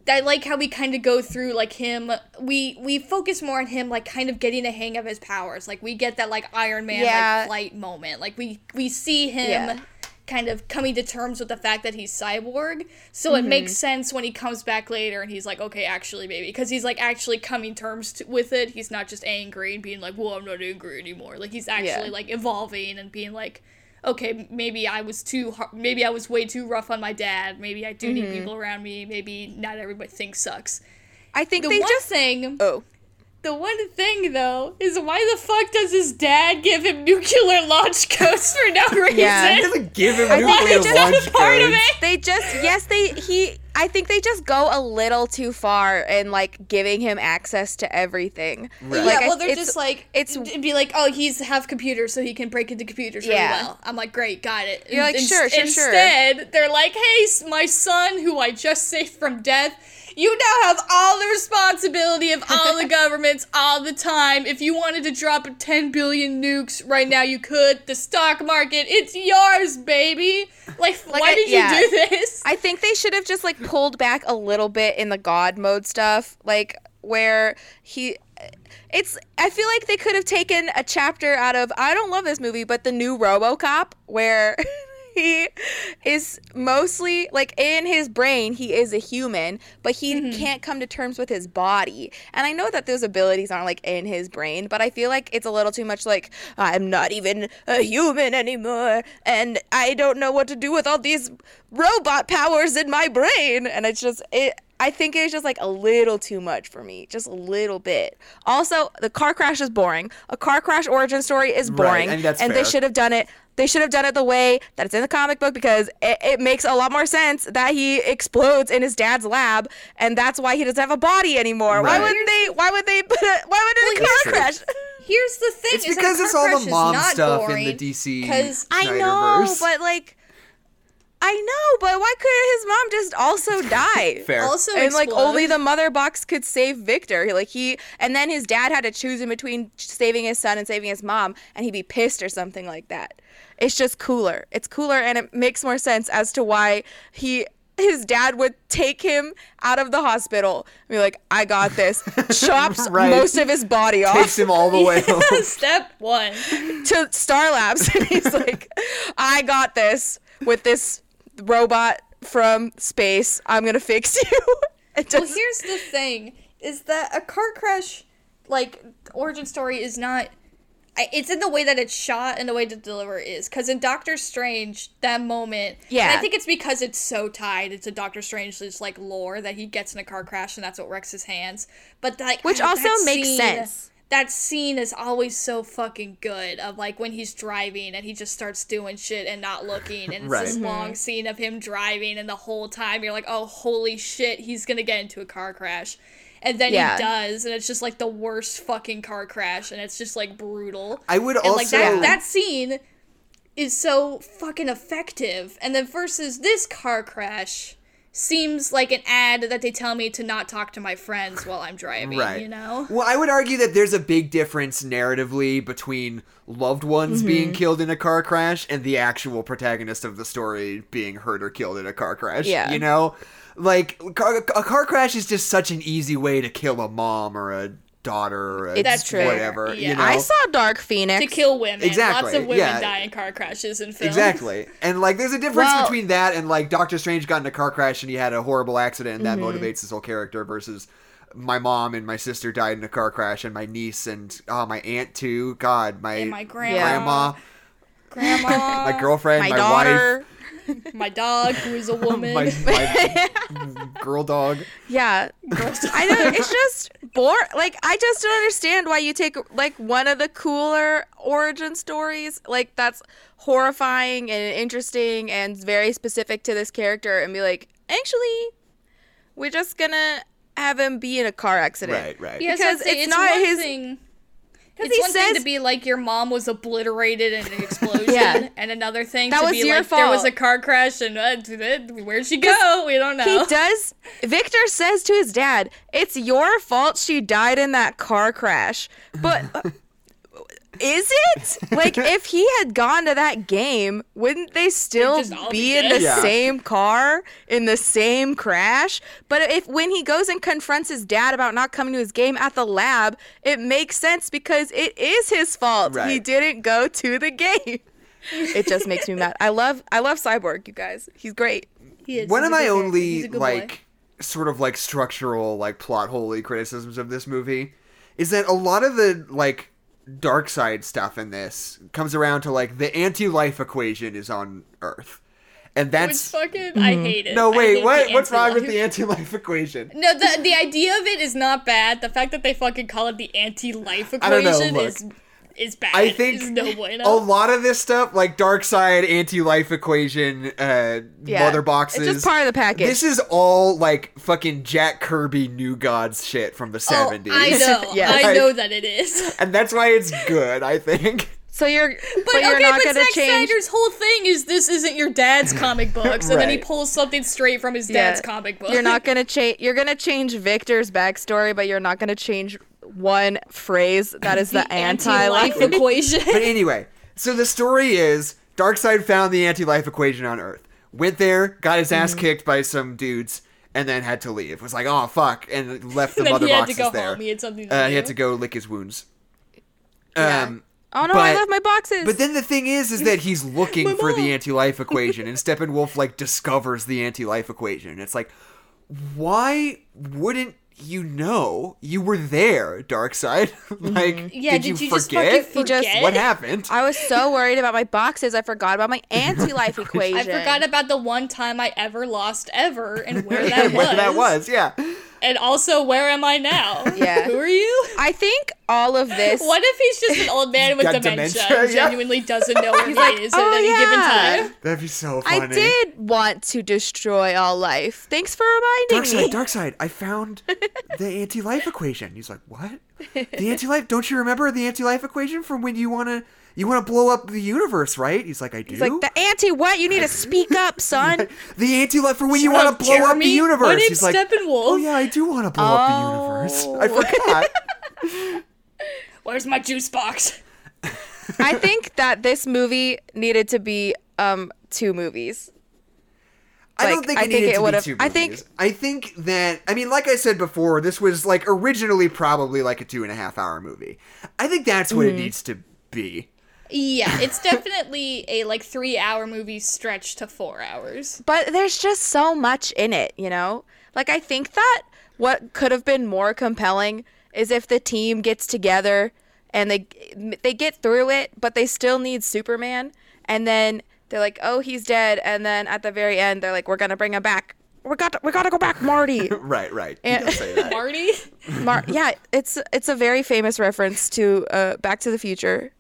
I like how we kind of go through like him. We we focus more on him like kind of getting a hang of his powers. Like we get that like Iron Man Yeah. like flight moment. Like we we see him. Yeah. Kind of coming to terms with the fact that he's cyborg, so it makes mm-hmm. sense when he comes back later and he's like, "Okay, actually, maybe," because he's like actually coming terms to, with it. He's not just angry and being like, "Well, I'm not angry anymore." Like he's actually Yeah. like evolving and being like, okay, maybe I was too, har- maybe I was way too rough on my dad. Maybe I do need mm-hmm. people around me. Maybe not everybody thinks sucks. I think The they one just thing, Oh. The one thing though, is why the fuck does his dad give him nuclear launch codes for no reason? Yeah. He doesn't give him I think nuclear they just- launch part of codes. it. They just yes, they he I think they just go a little too far in like giving him access to everything. Right. Like, yeah, I- well, they're it's- just like it's- it'd be like, oh, he's have computers, so he can break into computers really Yeah. well. I'm like, great, got it. You're like, In- sure, sure, sure. Instead, they're like, hey, my son, who I just saved from death, you now have all the responsibility of all the governments all the time. If you wanted to drop 10 billion nukes right now, you could. The stock market, it's yours, baby. Like, why I- did yeah. you do this? I think they should have just like pulled back a little bit in the god mode stuff, like where he it's I feel like they could have taken a chapter out of I don't love this movie, but the new RoboCop where he is mostly like in his brain he is a human, but he Mm-hmm. can't come to terms with his body. And I know that those abilities aren't like in his brain, but I feel like it's a little too much like I'm not even a human anymore and I don't know what to do with all these robot powers in my brain and it's just it I think it's just like a little too much for me, just a little bit. Also, the car crash is boring. A car crash origin story is Right, boring, and that's they fair. should have done it. They should have done it the way that it's in the comic book because it, it makes a lot more sense that he explodes in his dad's lab, and that's why he doesn't have a body anymore. Why Right. would they? Why would they put a? Why would it Well, a car crash? Here's the thing: It's is because it's all the is mom stuff in the DC 'cause- I know, but like. I know, but why couldn't his mom just also die? Fair. Also, and like only the mother box could save Victor. Like he and then his dad had to choose in between saving his son and saving his mom, and he'd be pissed or something like that. It's just cooler. It's cooler, and it makes more sense as to why he his dad would take him out of the hospital and be like, "I got this." Chops Right. most of his body off Takes him all the way home. Step one. to Star Labs, and he's like, "I got this with this robot from space. I'm gonna fix you." Well, here's the thing: is that a car crash, like origin story, is not. It's in the way that it's shot and the way to deliver is. Because in Doctor Strange, that moment, Yeah. I think it's because it's so tied into Doctor Strange Strange's like lore that he gets in a car crash and that's what wrecks his hands. But like, Which also makes scene- sense. That scene is always so fucking good. Of like when he's driving and he just starts doing shit and not looking, and it's Right. this long mm-hmm. scene of him driving, and the whole time you're like, oh holy shit, he's gonna get into a car crash. And then Yeah. he does, and it's just like the worst fucking car crash, and it's just like brutal. I would and like that also- that scene is so fucking effective. And then versus this car crash seems like an ad that they tell me to not talk to my friends while I'm driving, Right. you know? Well, I would argue that there's a big difference narratively between loved ones Mm-hmm. being killed in a car crash and the actual protagonist of the story being hurt or killed in a car crash. Yeah. You know? Like, car, a car crash is just such an easy way to kill a mom or a daughter, or That's true. whatever. Yeah. You know? I saw Dark Phoenix. to kill women. Exactly, Lots of women yeah. die in car crashes in film. Exactly. And like there's a difference Well- between that and like Doctor Strange got in a car crash and he had a horrible accident and that Mm-hmm. motivates his whole character versus my mom and my sister died in a car crash and my niece and oh my aunt too. God, my And my grandma. grandma, Grandma. my girlfriend, my, my, daughter. My dog, who is a woman. my, my girl dog. Yeah. I know it's just bore like I just don't understand why you take like one of the cooler origin stories like that's horrifying and interesting and very specific to this character and be like, actually, we're just gonna have him be in a car accident. Right, right. Yes, because I'd it's it's not his- Thing, Because it's he one thing to be like your mom was obliterated in an explosion, Yeah. and another thing That to was be your like there was a car crash and uh, where'd she go? We don't know. he does. Victor says to his dad, "It's your fault she died in that car crash." But uh, is it? Like, if he had gone to that game, wouldn't they still be be in dead. the Yeah. same car in the same crash? But if when he goes and confronts his dad about not coming to his game at the lab, it makes sense because it is his fault. He didn't go to the game. It just makes me mad. I love I love Cyborg, you guys. He's great. He is. One He's of my only He's a good boy. like sort of like structural like plot holy criticisms of this movie is that a lot of the like Darkseid stuff in this comes around to like the anti-life equation is on Earth. And Which that's fucking I mm-hmm. hate it. No, wait, what what's wrong with the anti-life equation? No, the the idea of it is not bad. The fact that they fucking call it the anti-life I don't know, equation look. is is bad. I think is no bueno. a lot of this stuff, like Darkseid, anti-life equation, uh, Yeah. mother boxes, It's just part of the package. This is all like fucking Jack Kirby New Gods shit from the Oh, seventies. I know. Yes. I know that it is. and that's why it's good. I think. So you're, but, But, you're okay, not but gonna Zack change. Snyder's whole thing is this isn't your dad's comic book, so then he pulls something straight from his Yeah. dad's comic book. You're not gonna change. You're gonna change Victor's backstory, but you're not gonna change one phrase that is the, anti-life. anti-life equation. But anyway, so the story is Darkseid found the anti-life equation on Earth. Went there, got his Mm-hmm. ass kicked by some dudes, and then had to leave. Was like, oh fuck, and left the then mother he had to boxes go there. home. He had something to uh, do. he had to go lick his wounds. Yeah. Um, Oh no, I But- left my boxes. But then the thing is, is that he's looking for the anti-life equation, and Steppenwolf like discovers the anti-life equation. It's like, why wouldn't you know you were there, Darkseid. Mm-hmm. like, yeah, did, did, you, you, just forget? fucking He just- what happened? I was so worried about my boxes, I forgot about my anti-life equation. I forgot about the one time I ever lost ever and where that was. Where that was, yeah. And also, where am I now? Yeah. Who are you? I think all of this. What if he's just an old man with dementia, dementia, and yeah. genuinely doesn't know where he like, is "Oh, at any given yeah." time? That'd be so funny. I did want to destroy all life. Thanks for reminding Darkseid, me. side. I found the anti-life equation. He's like, what? The anti-life? Don't you remember the anti-life equation from when you wanna you wanna blow up the universe, right? He's like, I do. He's like the anti what? You need to speak up, son. the anti-life for when you want to blow up the universe. My name's He's like, Steppenwolf. oh yeah, I do want to blow up the universe. I Oh. forgot. Where's my juice box? I think that this movie needed to be um two movies. I don't Like, think I it think needed it to be would've- two I think- I think that I mean, like I said before, this was like originally probably like a two and a half hour movie. I think that's what Mm-hmm. it needs to be. Yeah, it's definitely a like three hour movie stretched to four hours. But there's just so much in it, you know? Like I think that what could have been more compelling is if the team gets together and they they get through it, but they still need Superman and then they're like, "Oh, he's dead." And then at the very end they're like, "We're going to bring him back. We got to, we got to go back, Marty." Right, right. And- can say that. Marty? Mar- yeah, it's it's a very famous reference to uh, Back to the Future.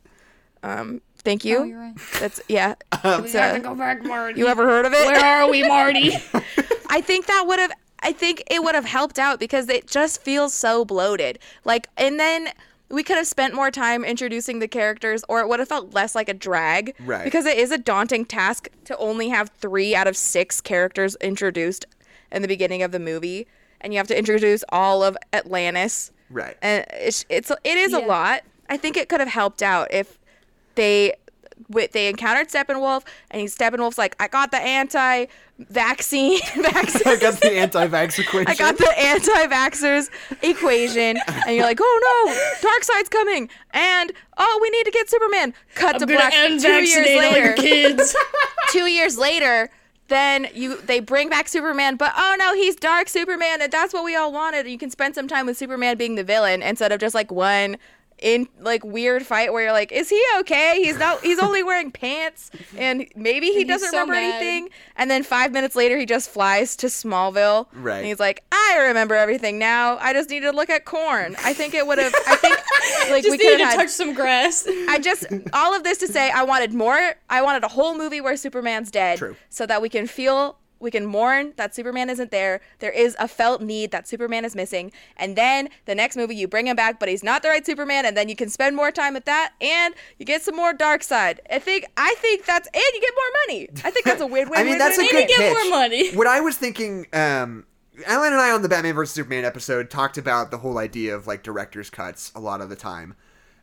Um, thank you. Oh, you're right. That's yeah. We It's, gotta uh, go back, Marty. you ever heard of it? Where are we, Marty? I think that would have I think it would have helped out because it just feels so bloated. Like and then we could have spent more time introducing the characters or it would have felt less like a drag. Right. Because it is a daunting task to only have 3 out of 6 characters introduced in the beginning of the movie and you have to introduce all of Atlantis. Right. And it's it's it is a lot. I think it could have helped out if they wi- they encountered Steppenwolf, and he, Steppenwolf's like, I got the anti-vaccine vaccine. I got the anti-vax equation. I got the anti-vaxxers equation, and you're like, oh no, Darkseid's coming, and oh, we need to get Superman. Cut to I'm gonna black. Two years unvaccinate all your later, kids. two years later, then you they bring back Superman, but oh no, he's Dark Superman, and that's what we all wanted. You can spend some time with Superman being the villain instead of just like one in like weird fight where you're like, is he okay? He's not. He's only wearing pants, and maybe he And doesn't so remember mad. anything. And then five minutes later, he just flies to Smallville. Right. And he's like, I remember everything now. I just need to look at corn. I think it would have. I think like Just we needed could to have had touch some grass. I just all of this to say I wanted more I wanted a whole movie where Superman's dead True. so that we can feel we can mourn that Superman isn't there. There is a felt need that Superman is missing. And then the next movie you bring him back but he's not the right Superman and then you can spend more time with that and you get some more Darkseid. I think I think that's and you get more money. I think that's a win-win. I mean, that's a win-win. good Maybe get pitch. more money. What I was thinking, um, Alan and I on the Batman vs Superman episode talked about the whole idea of like director's cuts a lot of the time.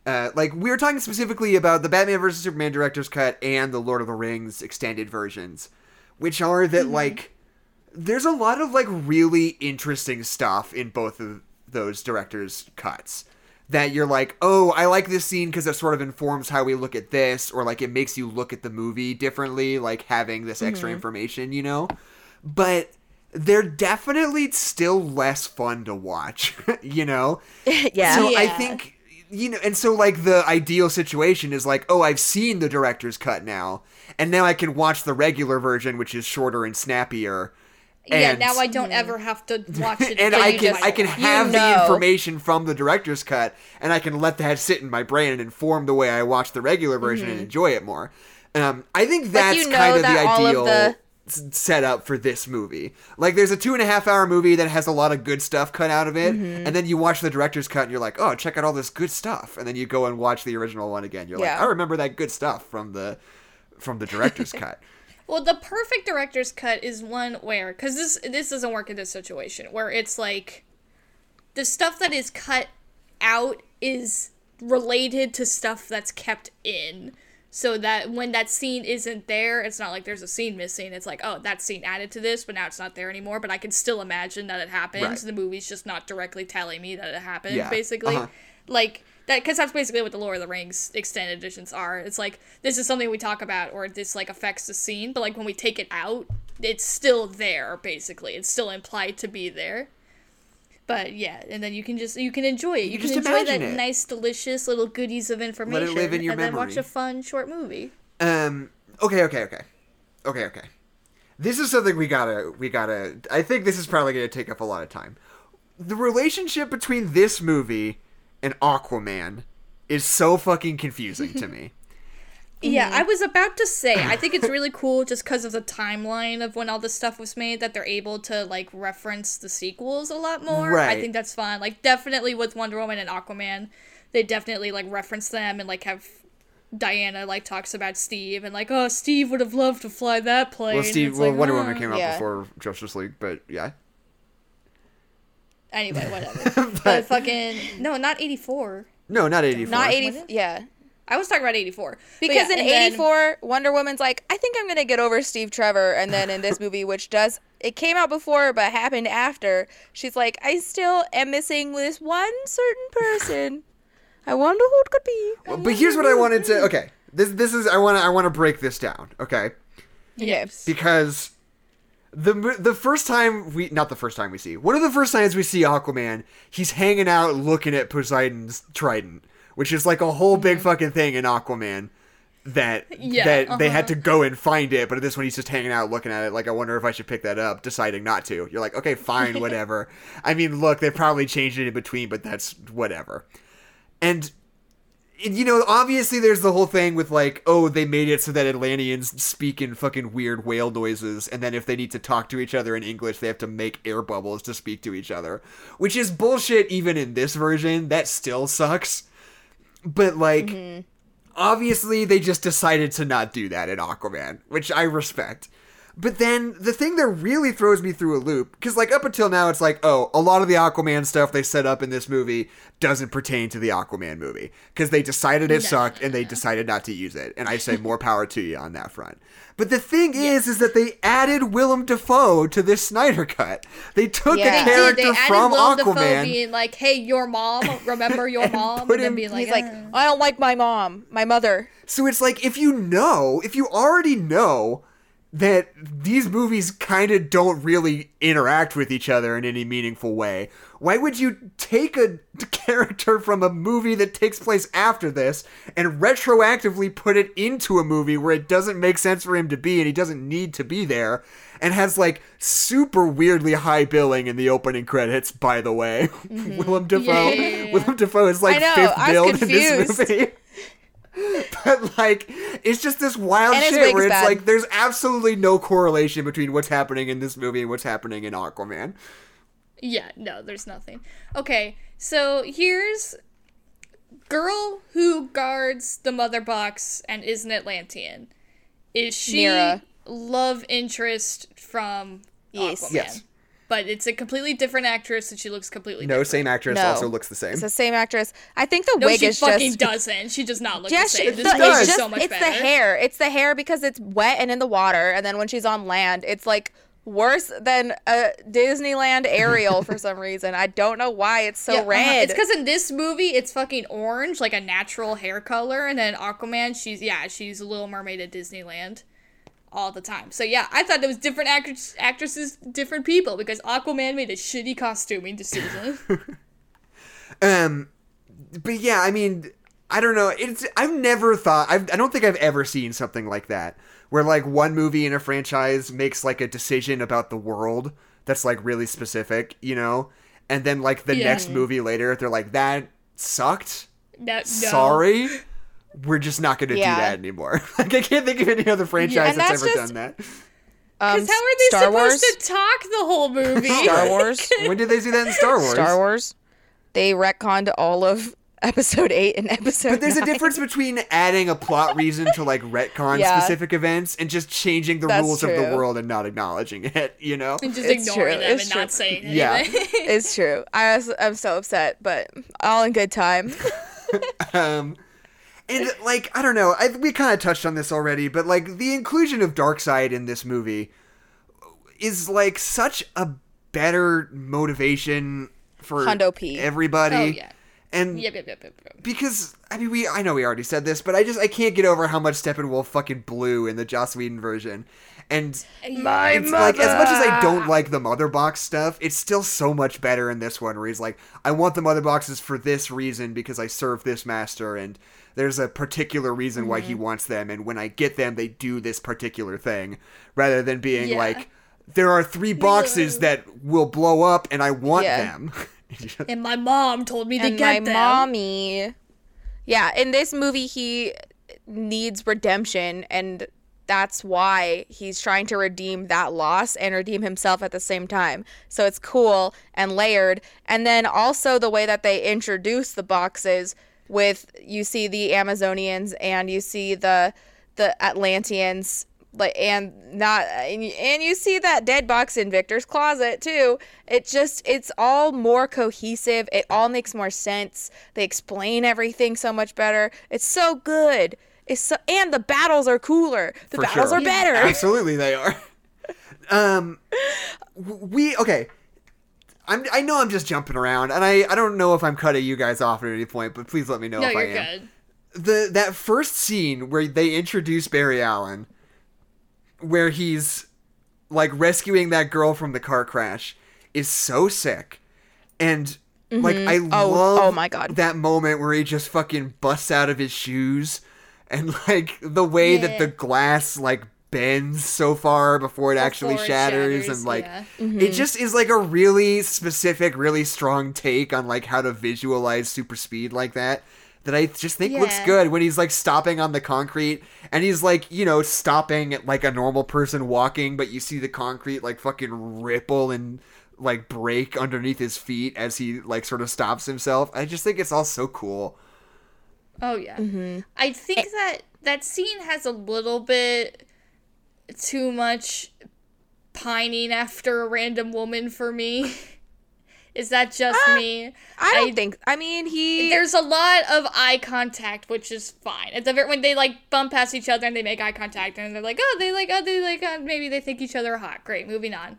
Uh, like we were talking specifically about the Batman vs Superman director's cut and the Lord of the Rings extended versions, which are that mm-hmm. like there's a lot of like really interesting stuff in both of those directors' cuts that you're like, oh, I like this scene because it sort of informs how we look at this, or like it makes you look at the movie differently, like having this extra mm-hmm. information, you know? But they're definitely still less fun to watch, you know? yeah. So I think you know, and so like the ideal situation is like, oh, I've seen the director's cut now, and now I can watch the regular version, which is shorter and snappier. yeah, now I don't ever have to watch it. and. I can just- I can you have the information from the director's cut, and I can let that sit in my brain and inform the way I watch the regular version and enjoy it more. Um, I think that's Mm-hmm. you know kind of the that all of ideal the- s- setup for this movie. Like, there's a two and a half hour movie that has a lot of good stuff cut out of it, Mm-hmm. and then you watch the director's cut, and you're like, oh, check out all this good stuff, and then you go and watch the original one again. You're Yeah. like, I remember that good stuff from the from the director's cut. Well, the perfect director's cut is one where, because this this doesn't work in this situation, where it's like the stuff that is cut out is related to stuff that's kept in, so that when that scene isn't there, it's not like there's a scene missing. It's like, oh, that scene added to this, but now it's not there anymore. But I can still imagine that it happened. Right. The movie's just not directly telling me that it happened. Yeah, Basically, uh-huh. like that because that's basically what the Lord of the Rings extended editions are. It's like this is something we talk about or this like affects the scene, but like when we take it out, it's still there basically. It's still implied to be there. But yeah, and then you can just you can enjoy it. You, just can enjoy that it. nice, delicious little goodies of information, live in your and then watch a fun short movie. Um. Okay. Okay. Okay. Okay. Okay. This is something we gotta. We gotta. I think this is probably gonna take up a lot of time. The relationship between this movie and Aquaman is so fucking confusing to me. Yeah. I mm. was about to say, I think it's really cool just because of the timeline of when all this stuff was made that they're able to like reference the sequels a lot more. Right. I think that's fun. Like definitely with Wonder Woman and Aquaman, they definitely like reference them and like have Diana like talks about Steve and like, oh, Steve would have loved to fly that plane. Well, Steve. Well, like, Wonder "Huh." Woman came out Yeah. before Justice League, but yeah. Anyway, whatever. but, fucking no, not eighty four. No, not eighty four. Not 80 yeah. I was talking about eighty four Because in '84, Wonder Woman's like, I think I'm gonna get over Steve Trevor, and then in this movie, which does it came out before but happened after, she's like, I still am missing this one certain person. I wonder who it could be. But here's what I wanted to. Okay, this this is I want to I want to break this down. Okay. yes, because the the first time we not the first time we see one of the first times we see Aquaman, he's hanging out looking at Poseidon's trident, which is like a whole big fucking thing in Aquaman. That Yeah, that they had uh-huh. to go and find it, but at this one he's just hanging out looking at it. Like I wonder if I should pick that up, deciding not to. You're like, okay, fine, whatever. I mean, look, they probably changed it in between, but that's whatever. And, you know, obviously there's the whole thing with like, oh, they made it so that Atlanteans speak in fucking weird whale noises, and then if they need to talk to each other in English, they have to make air bubbles to speak to each other, which is bullshit. Even in this version, that still sucks. But like, mm-hmm. obviously they just decided to not do that in Aquaman, which I respect. But then the thing that really throws me through a loop, because like up until now, it's like, oh, a lot of the Aquaman stuff they set up in this movie doesn't pertain to the Aquaman movie because they decided it sucked and they decided not to use it. And I say more power to you on that front. But the thing is, is that they added Willem Dafoe to this Snyder cut. They took Yeah. a They They character. They added from Willem Dafoe Aquaman. being like, "Hey, your mom. Remember your mom?" and then him- being like, He's like. I don't like my mom, my mother. So it's like if you know, if you already know that these movies kind of don't really interact with each other in any meaningful way, why would you take a character from a movie that takes place after this and retroactively put it into a movie where it doesn't make sense for him to be and he doesn't need to be there? And has like super weirdly high billing in the opening credits, by the way. Willem Dafoe. Yeah, yeah, yeah. Willem Dafoe is like know, fifth billed in this movie. but like it's just this wild And shit where it's bad. like there's absolutely no correlation between what's happening in this movie and what's happening in Aquaman. Yeah, no, there's nothing. Okay, so here's girl who guards the mother box and is an Atlantean. Is she Mera. love interest from Yes. Aquaman? Yes. But it's a completely different actress and she looks completely No, different. same actress No. also looks the same. It's the same actress. I think the No, wig she is fucking just. doesn't. She does not look Yeah, the same. the, This does. movie it's is just so much it's better. the hair. It's the hair because it's wet and in the water, and then when she's on land, it's like worse than a Disneyland Ariel for some reason. I don't know why it's so Yeah, uh-huh. red. It's because in this movie it's fucking orange, like a natural hair color, and then Aquaman, she's yeah, she's a Little Mermaid at Disneyland all the time. So yeah, I thought it was different actors, actresses, different people because Aquaman made a shitty costuming decision. Um, but yeah, I mean, I don't know. It's I've never thought I've, I don't think I've ever seen something like that where like one movie in a franchise makes like a decision about the world that's like really specific, you know, and then like the Yeah. next movie later they're like that sucked. no, no. Sorry. We're just not going to Yeah. do that anymore. like I can't think of any other franchise And that's, that's ever just- done that. um, Because how are they Star supposed Wars? to talk the whole movie? Star Wars. when did they do that in Star Wars? Star Wars. They retconned all of episode eight and episode. But there's a difference between adding a plot reason to like retcon Yeah. specific events and just changing the That's rules of the world and not acknowledging it, you know? and just It's ignoring true, them it's and true. not saying anything. Yeah. It's true. I was, I'm so upset, but all in good time. Um and like I don't know, I, we kind of touched on this already, but like the inclusion of Darkseid in this movie is like such a better motivation for Hundo P. everybody. oh yeah. And Yep, yep, yep, yep, yep. because I mean we I know we already said this, but I just I can't get over how much Steppenwolf fucking blew in the Joss Whedon version. And My it's like as much as I don't like the mother box stuff, it's still so much better in this one where he's like, I want the mother boxes for this reason because I serve this master and there's a particular reason why Mm-hmm. he wants them and when I get them they do this particular thing rather than being Yeah. like there are three boxes that will blow up and I want Yeah. them. And my mom told me to get them. and get my them. mommy. Yeah, in this movie, he needs redemption, and that's why he's trying to redeem that loss and redeem himself at the same time. So it's cool and layered. And then also the way that they introduce the boxes with you see the Amazonians and you see the the Atlanteans like and not and you, and you see that dead box in Victor's closet too. It just it's all more cohesive. It all makes more sense. They explain everything so much better. It's so good. It's so and the battles are cooler. The For battles sure. are better. Absolutely, they are. Um, we okay. I'm, I know I'm just jumping around, and I, I don't know if I'm cutting you guys off at any point, but please let me know No, if I you're am. good. The that first scene where they introduce Barry Allen, where he's like rescuing that girl from the car crash, is so sick, and mm-hmm. like I Oh, oh love oh my God. that moment where he just fucking busts out of his shoes, and like the way that the glass like bends so far before it actually Before it shatters, shatters, and like yeah. it just is like a really specific, really strong take on like how to visualize super speed like that. That I just think looks good when he's like stopping on the concrete and he's like, you know, stopping like a normal person walking, but you see the concrete like fucking ripple and like break underneath his feet as he like sort of stops himself. I just think it's all so cool. Oh yeah. Mm-hmm. I think that that scene has a little bit too much pining after a random woman for me. Is that just me? I don't I- think. I mean, he. There's a lot of eye contact, which is fine. At the very when they like bump past each other and they make eye contact and they're like, oh, they like, oh, they like, uh, maybe they think each other are hot. Great, moving on.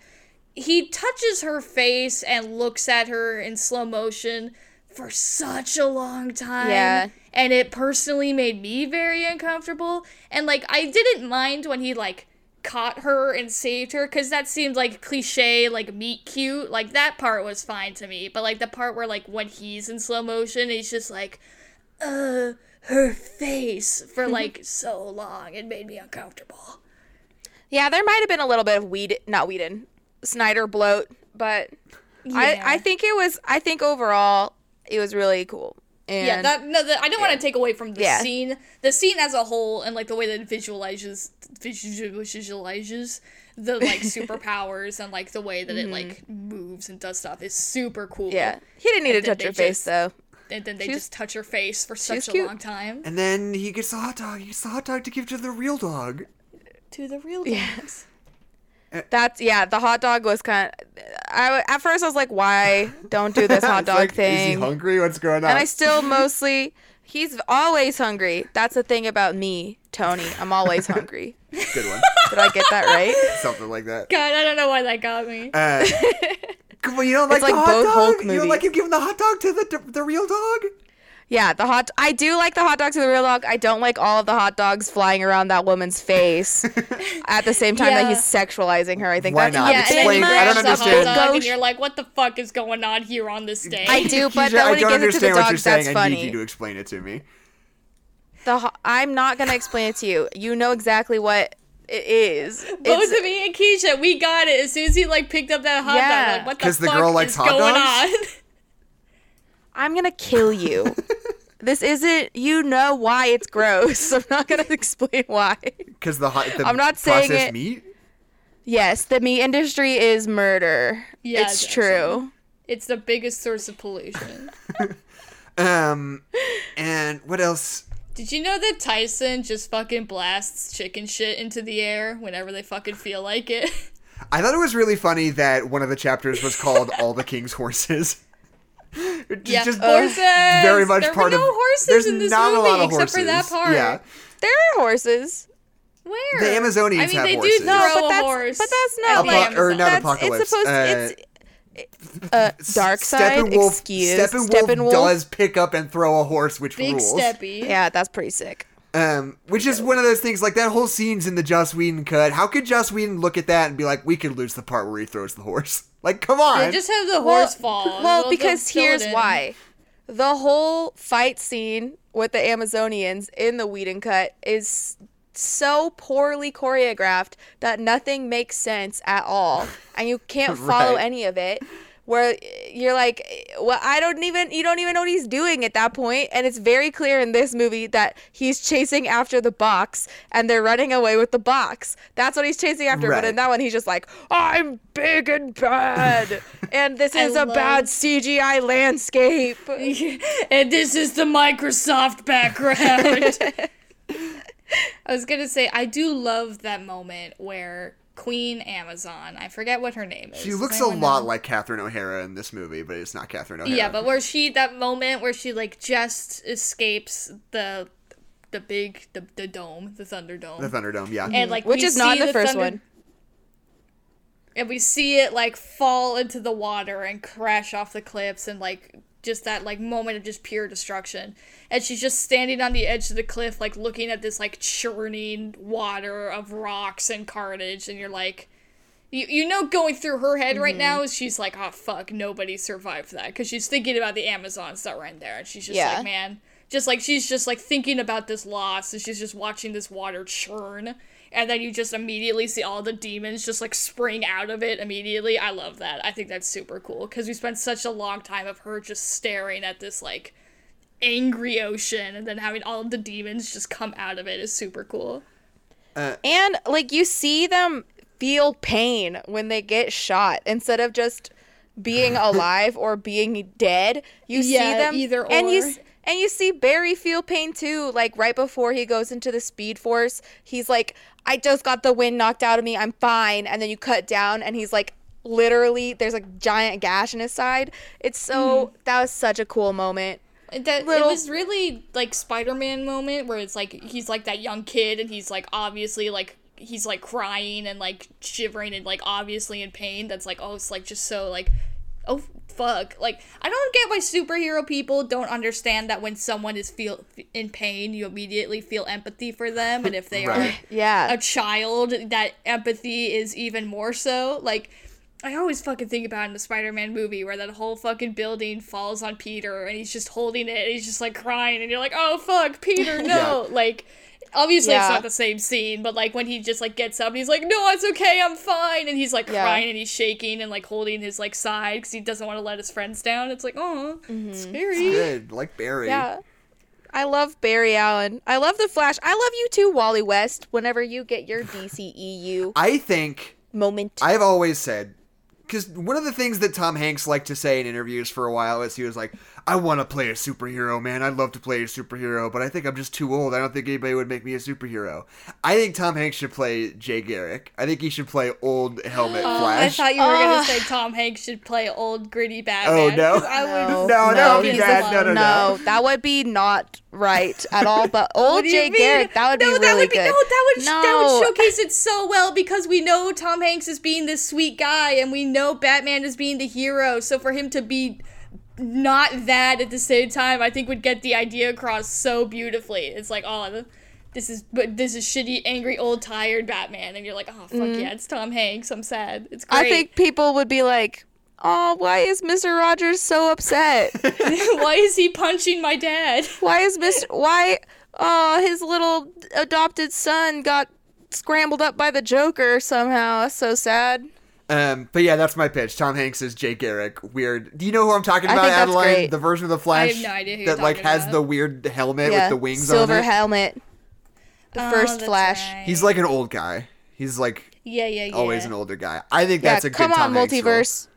He touches her face and looks at her in slow motion for such a long time. Yeah. And it personally made me very uncomfortable. And like, I didn't mind when he like caught her and saved her because that seemed like cliche, like meet cute. Like that part was fine to me. But like the part where like when he's in slow motion, he's just like, uh, her face for like so long. It made me uncomfortable. yeah, there might have been a little bit of weed, not Whedon, Snyder bloat, but I, I think it was. I think overall, it was really cool. And Yeah, that no, that, I don't want to take away from the Yeah. scene, the scene as a whole, and like the way that it visualizes visualizes the like superpowers and like the way that it like moves and does stuff is super cool. Mm-hmm. yeah, he didn't need to And then touch they her face though. and then they She was- just touch her face for was such a cute. long time. And then he gets the hot dog. He gets the hot dog to give to the real dog. To the real dogs. That's yeah. The hot dog was kind of. I at first I was like, why don't do this hot dog like, Is he hungry? What's going on? And I still mostly. He's always hungry. That's the thing about me, Tony. I'm always hungry. Good one. Did I get that right? Something like that. God, I don't know why that got me. Uh, come on, you don't like, like the hot both dog? Hulk You don't like movies. him giving the hot dog to the the real dog? Yeah, the hot. I do like the hot dog to the real dog. I don't like all of the hot dogs flying around that woman's face at the same time that he's sexualizing her. I think Why that's not? yeah, and Explain- I don't grabs the hot understand. dog, and you're like, "What the fuck is going on here on this day?" I do, but Keisha, then I when he don't gives it to the understand what you're dogs, saying. that's I need funny. you to explain it to me. The ho- I'm not gonna explain it to you. You know exactly what it is. Both It's- of me and Keisha, we got it as soon as he like picked up that hot Yeah. dog. Like, what the fuck girl likes is hot going dogs? on? I'm gonna kill you. this isn't. You know why it's gross. I'm not gonna explain why. Because the hot, the I'm not saying processed it- meat. Yes, the meat industry is murder. Yeah, it's it's true. It's the biggest source of pollution. Um, and what else? Did you know that Tyson just fucking blasts chicken shit into the air whenever they fucking feel like it? I thought it was really funny that one of the chapters was called "All the King's Horses." It's yeah, just horses. very much there part were no of. horses there's in this not movie a lot of except horses. for that part. Yeah, There are horses. Where? The Amazonians I mean, have they horses. do No, but a that's horse. but that's not the Apo- like or not that's, apocalypse. It's supposed uh, it's uh Darkseid. Steppenwolf, Excuse Steppenwolf, Steppenwolf. does pick up and throw a horse, which Big rules. steppy. Yeah, that's pretty sick. Um, which is one of those things. Like that whole scene's in the Joss Whedon cut. How could Joss Whedon look at that and be like, "We could lose the part where he throws the horse"? Like, come on. Yeah, just have the horse fall. Well, They'll- they'll because here's why. The whole fight scene with the Amazonians in the Whedon cut is so poorly choreographed that nothing makes sense at all. And you can't follow Right. any of it. Where eh, you're like, eh, well, I don't even, you don't even know what he's doing at that point. And it's very clear in this movie that he's chasing after the box and they're running away with the box. That's what he's chasing after. But in that one, he's just like, I'm big and bad. and this is a love- bad CGI landscape. and this is the Microsoft background. I was gonna say I do love that moment where Queen Amazon, I forget what her name is. she looks a lot know? like Catherine O'Hara in this movie, but it's not Catherine O'Hara. Yeah, but where she that moment where she like just escapes the the big the, the dome, the Thunderdome. the Thunderdome. Yeah, and like Which is not see the first Thunder- one. and we see it like fall into the water and crash off the cliffs and like just that like moment of just pure destruction. And she's just standing on the edge of the cliff like looking at this like churning water of rocks and carnage and you're like you, you know going through her head right mm-hmm. now is she's like oh fuck nobody survived that. Because she's thinking about the amazons that were in there and she's just Yeah. like man just like she's just like thinking about this loss and she's just watching this water churn and then you just immediately see all the demons just like spring out of it immediately i love that i think that's super cool because we spent such a long time of her just staring at this like angry ocean and then having all of the demons just come out of it is super cool uh, And like you see them feel pain when they get shot instead of just being alive or being dead. You see them either and you or. And you see Barry feel pain too. Like right before he goes into the Speed Force, he's like, "I just got the wind knocked out of me. I'm fine." And then you cut down, and he's like, literally, there's a giant gash in his side. It's so mm-hmm. that was such a cool moment. That Little- it was really like Spider-Man moment where it's like he's like that young kid and he's like obviously like he's like crying and like shivering and like obviously in pain. That's like oh it's like just so like oh fuck like I don't get why superhero people don't understand that when someone is feel in pain you immediately feel empathy for them and if they are Yeah. a child, that empathy is even more so. Like, I always fucking think about in the Spider-Man movie where that whole fucking building falls on Peter and he's just holding it and he's just like crying and you're like, oh fuck, Peter, no. Like, obviously it's not the same scene, but like when he just like gets up and he's like, no, it's okay, I'm fine, and he's like Yeah. crying and he's shaking and like holding his like side because he doesn't want to let his friends down. It's like, oh, scary. Good, like Barry. Yeah. I love Barry Allen. I love the Flash. I love you too, Wally West. Whenever you get your DCEU I think moment. I've always said because one of the things that Tom Hanks liked to say in interviews for a while is he was like, "I want to play a superhero, man. I'd love to play a superhero, but I think I'm just too old. I don't think anybody would make me a superhero." I think Tom Hanks should play Jay Garrick. I think he should play old Helmet Oh, I thought you were Ugh. gonna ah. say Tom Hanks should play old gritty Batman. Oh, no. 'cause I would no, No, that would be he's bad. the No, no, no. that would be not right at all. But old What do you Jay mean? Garrick, that would no, be that really would be, good. No, that would that No. would showcase it so well because we know Tom Hanks is being this sweet guy, and we know Batman is being the hero. So for him to be not that at the same time, I think would get the idea across so beautifully. It's like, oh, this is but this is shitty, angry, old, tired Batman, and you're like, oh fuck yeah, it's Tom Hanks. I'm sad. It's great. Mm. I think people would be like, "Oh, why is Mr. Rogers so upset? why is he punching my dad? why is Mr. Why? Oh, his little adopted son got scrambled up by the Joker somehow. That's so sad." Um, but yeah, that's my pitch. Tom Hanks is Jay Garrick. Weird. Do you know who I'm talking I about, think that's Adeline? great. The version of the Flash have no idea who you're that like has about. the weird helmet yeah, with the wings silver on it. Silver helmet. The Oh, first Flash. right. He's like an old guy. He's like yeah, yeah, yeah. always an older guy. I think Yeah, that's a good come on, Tom Hanks role. multiverse.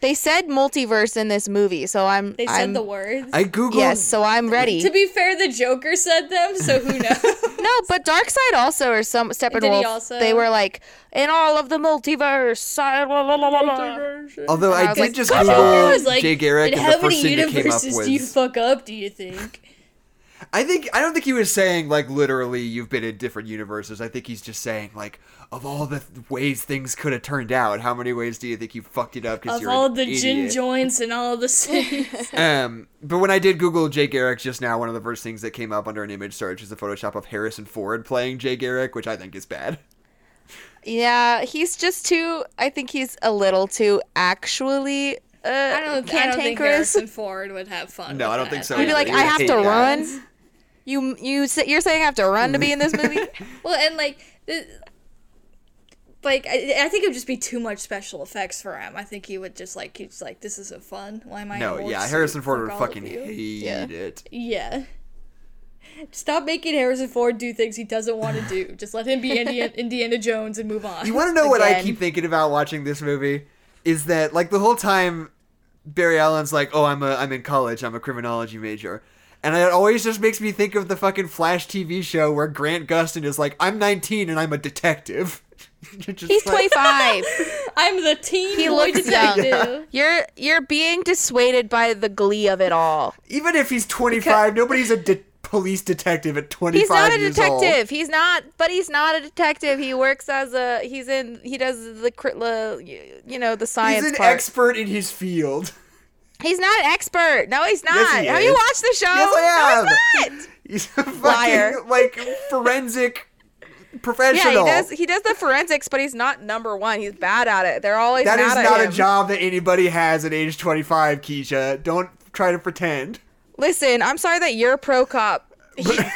They said multiverse in this movie, so I'm. They said I'm, the words. I googled. Yes, so I'm ready. To be fair, the Joker said them, so who knows? No, but Darkseid also or some Steppenwolf. Did he also? They were like in all of the multiverse. I- la, la, la, la, la." Although And I I, was did like, just "Come Google I was like, Jay Garrick, in and the how first many thing that came up universes do you was. fuck up? Do you think? I think I don't think he was saying like literally you've been in different universes. I think he's just saying like of all the th- ways things could have turned out, how many ways do you think you fucked it up? Because Of you're all an the gin joints and all the sins. Um, but when I did Google Jay Garrick just now, one of the first things that came up under an image search is a Photoshop of Harrison Ford playing Jay Garrick, which I think is bad. Yeah, he's just too. I think he's a little too actually. Uh, I don't. I don't think cantankerous. Harrison Ford would have fun. No, with I don't that. think so He'd be like, He I have to that. run. You you say- you're saying I have to run to be in this movie? Well, and like, like I, I think it would just be too much special effects for him. I think he would just like he's like, this isn't fun. Why am I? in No, yeah. Harrison Ford would Fuck all of fucking hate Yeah. it. Yeah. Stop making Harrison Ford do things he doesn't want to do. Just let him be Indiana, Indiana Jones and move on. You want to know what I keep thinking about watching this movie? Is that like the whole time Barry Allen's like, "Oh, I'm a I'm in college. I'm a criminology major." And it always just makes me think of the fucking Flash TV show where Grant Gustin is like, "I'm 19 and I'm a detective." He's like- 25. I'm the teen He boy looks young. detective. You're you're being dissuaded by the glee of it all. Even if he's 25, nobody's a de- police detective at 25 He's not a years old. detective. He's not, but he's not a detective. He works as a. He's in. He does the crit- you know the science He's an part. expert in his field. he's not an expert. No, he's not. Yes, he have is. you watched the show? Yes, I No, he's not. He's a fucking Liar. like forensic professional. Yeah, he does. He does the forensics, but he's not number one. He's bad at it. They're always That is mad at not a job that anybody has at age 25, Keisha. Don't try to pretend. Listen, I'm sorry that you're pro cop. I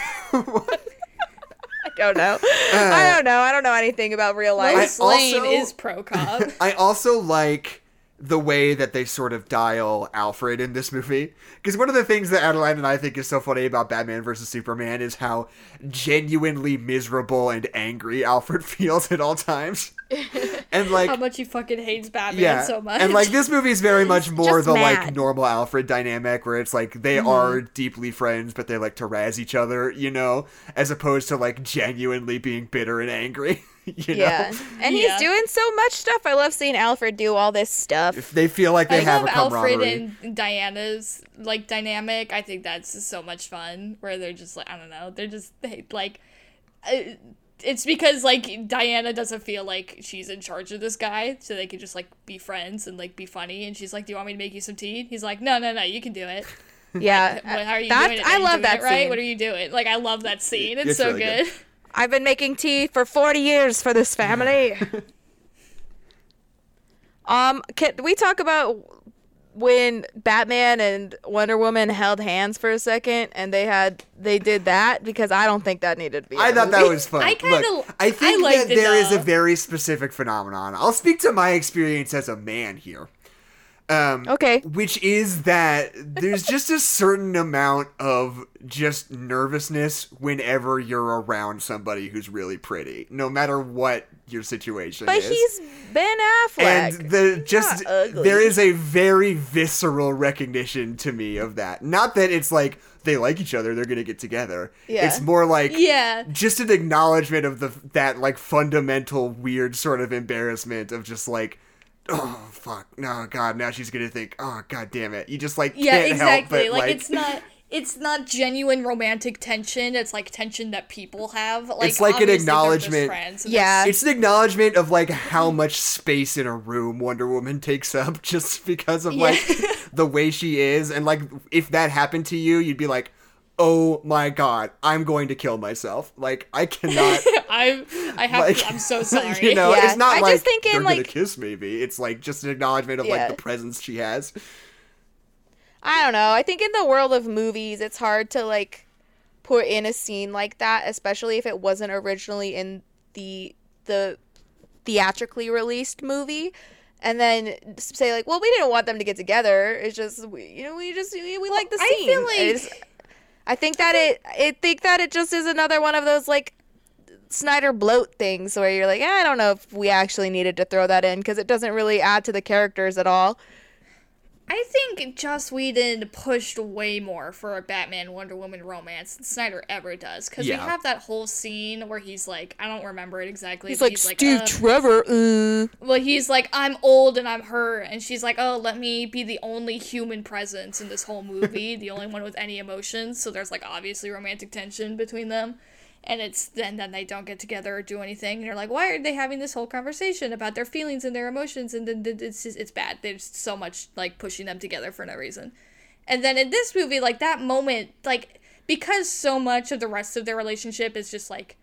don't know. I uh, don't know. I don't know anything about real life. Lois I Lane also- is pro cop. I also like the way that they sort of dial Alfred in this movie. Because one of the things that Adeline and I think is so funny about Batman versus Superman is how genuinely miserable and angry Alfred feels at all times. and like How much he fucking hates Batman yeah, so much. and like this movie is very much more just the like normal Alfred dynamic, where it's like they mm-hmm. are deeply friends, but they like to razz each other, you know, as opposed to like genuinely being bitter and angry. you Yeah. know, And Yeah. he's doing so much stuff. I love seeing Alfred do all this stuff. if they feel like they I have love a Alfred and Diana's like dynamic. I think that's just so much fun. Where they're just like I don't know, they're just they, like. Uh, it's because like Diana doesn't feel like she's in charge of this guy, so they can just like be friends and like be funny. And she's like, "Do you want me to make you some tea?" He's like, "No, no, no, you can do it." Yeah. What, how are you That- doing it? I you love doing that it right? scene. What are you doing? Like I love that scene. It's, It's so really good. good. I've been making tea for 40 years for this family. um, can we talk about when Batman and Wonder Woman held hands for a second and they had they did that because I don't think that needed to be. I in a thought that was fun. I kinda- Look, I think I liked that it, there is a very specific phenomenon. I'll speak to my experience as a man here. Um, Okay. Which is that there's just a certain amount of just nervousness whenever you're around somebody who's really pretty, no matter what your situation is. But he's Ben Affleck. and the just not ugly. there is a very visceral recognition to me of that. Not that it's like they like each other, they're gonna get together. Yeah. It's more like Yeah. just an acknowledgement of the that like fundamental weird sort of embarrassment of just like oh fuck no god now she's gonna think oh god damn it you just like Yeah, can't exactly. help but like, it's not it's not genuine romantic tension. It's like tension that people have. Like It's like an obviously they're just acknowledgement- friends, Yeah. it's an acknowledgement of like mm-hmm. how much space in a room Wonder Woman takes up just because of like the way she is and like if that happened to you you'd be like oh my god I'm going to kill myself like I cannot I'm I have like to, I'm so sorry. you know Yeah, it's not I like just think in, they're gonna like- kiss maybe it's like just an acknowledgement of Yeah. like the presence she has I don't know. I think in the world of movies, it's hard to like put in a scene like that, especially if it wasn't originally in the the theatrically released movie. And then say like, well, we didn't want them to get together. It's just we, you know, we just we, we like the I scene. feel like- it's- I think that it I think that it just is another one of those like Snyder bloat things where you're like, eh, I don't know if we actually needed to throw that in because it doesn't really add to the characters at all. I think Joss Whedon pushed way more for a Batman Wonder Woman romance than Snyder ever does. Because Yeah. we have that whole scene where he's like, I don't remember it exactly. He's like Steve uh, Trevor. Uh. Well, he's like, I'm old and I'm her. And she's like, oh, let me be the only human presence in this whole movie, the only one with any emotions. So there's like obviously romantic tension between them. And it's then then they don't get together or do anything. And you're like, why are they having this whole conversation about their feelings and their emotions? And then it's just, it's bad. There's so much like pushing them together for no reason. And then in this movie, like that moment, like because so much of the rest of their relationship is just like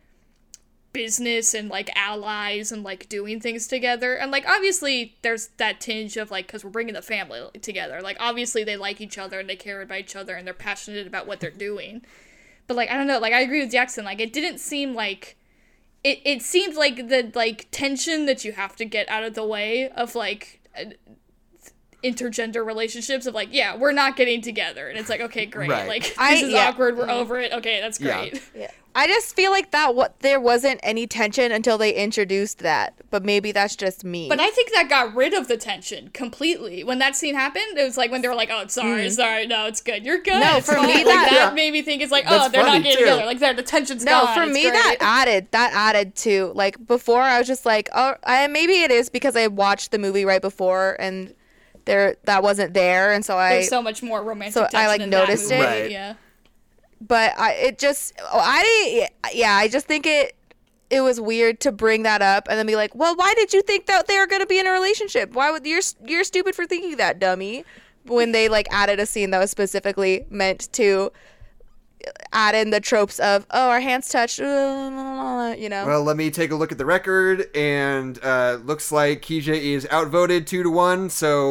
business and like allies and like doing things together and like obviously there's that tinge of like because we're bringing the family together like obviously they like each other and they care about each other and they're passionate about what they're doing but like i don't know like i agree with jackson like it didn't seem like it, it seemed like the like tension that you have to get out of the way of like intergender relationships of like yeah we're not getting together and it's like okay great Right. like this I- is yeah. awkward we're over it okay that's great Yeah. I just feel like that what there wasn't any tension until they introduced that. But maybe that's just me. But I think that got rid of the tension completely. When that scene happened, it was like when they were like, "Oh, sorry, sorry, no, it's good, you're good." Mm. No, for me, like, that- that Yeah. made me think it's like, That's "Oh, they're not getting too. together." Like, there, the tension's no, gone. No, for it's me great. that added that added to like before I was just like, oh, I, maybe it is because I watched the movie right before and there that wasn't there, and so I. There's so much more romantic. so I, like, noticed it. Right. Yeah. but I it just oh, I yeah I just think it it was weird to bring that up and then be like, well, why did you think that they were gonna be in a relationship? Why would you're you're stupid for thinking that, dummy? When they like added a scene that was specifically meant to add in the tropes of oh our hands touched, uh, you know. Well, let me take a look at the record, and uh, looks like Keisha is outvoted two to one. So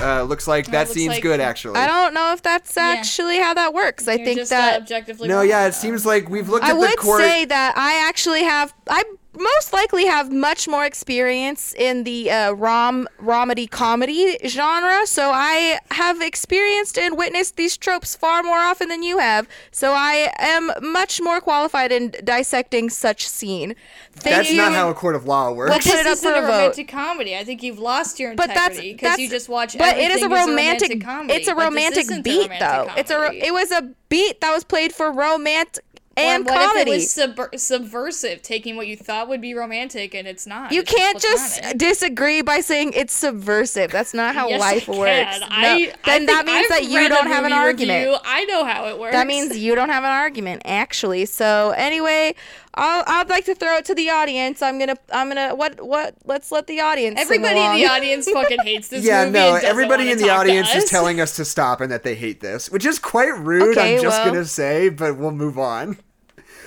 uh, looks like that looks seems like- good, actually. I don't know if that's actually how that works. I You're think just, uh, that objectively No, yeah, it seems like we've looked I at the would court. say that I actually have I most likely have much more experience in the uh, rom romedy comedy genre, so I have experienced and witnessed these tropes far more often than you have. So I am much more qualified in dissecting such scene. Thank That's you. not how a court of law works. Well, put it up for a a vote. romantic comedy. I think you've lost your but integrity because you just watch. But it is a everything as romantic. comedy. it's a romantic isn't a beat, romantic though. It's a. It was a beat that was played for romantic Or and what comedy. if it was subver- subversive, taking what you thought would be romantic and it's not? You It's can't just platonic. disagree by saying it's subversive. That's not how Yes, life I works. can. No. I, I then that means I've that you don't have an movie argument. review. I know how it works. That means you don't have an argument, actually. So anyway, I'll, I'd like to throw it to the audience. I'm gonna I'm gonna what what let's let the audience. sing everybody in the audience fucking hates this yeah, movie. no, everybody in the audience is telling us to stop and that they hate this, which is quite rude. Okay, I'm just well- gonna say, but we'll move on.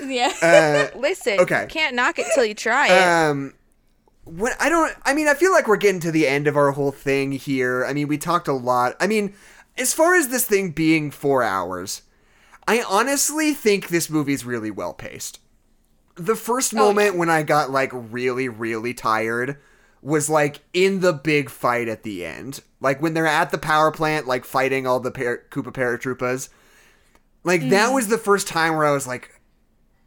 Yeah. Uh, Listen, Okay. you can't knock it till you try it. um, when I don't, I mean, I feel like we're getting to the end of our whole thing here. I mean, we talked a lot. I mean, as far as this thing being four hours, I honestly think this movie's really well paced. The first moment when I got like really, really tired was like in the big fight at the end. Like when they're at the power plant, like fighting all the par- Koopa paratroopas. Like that was the first time where I was like,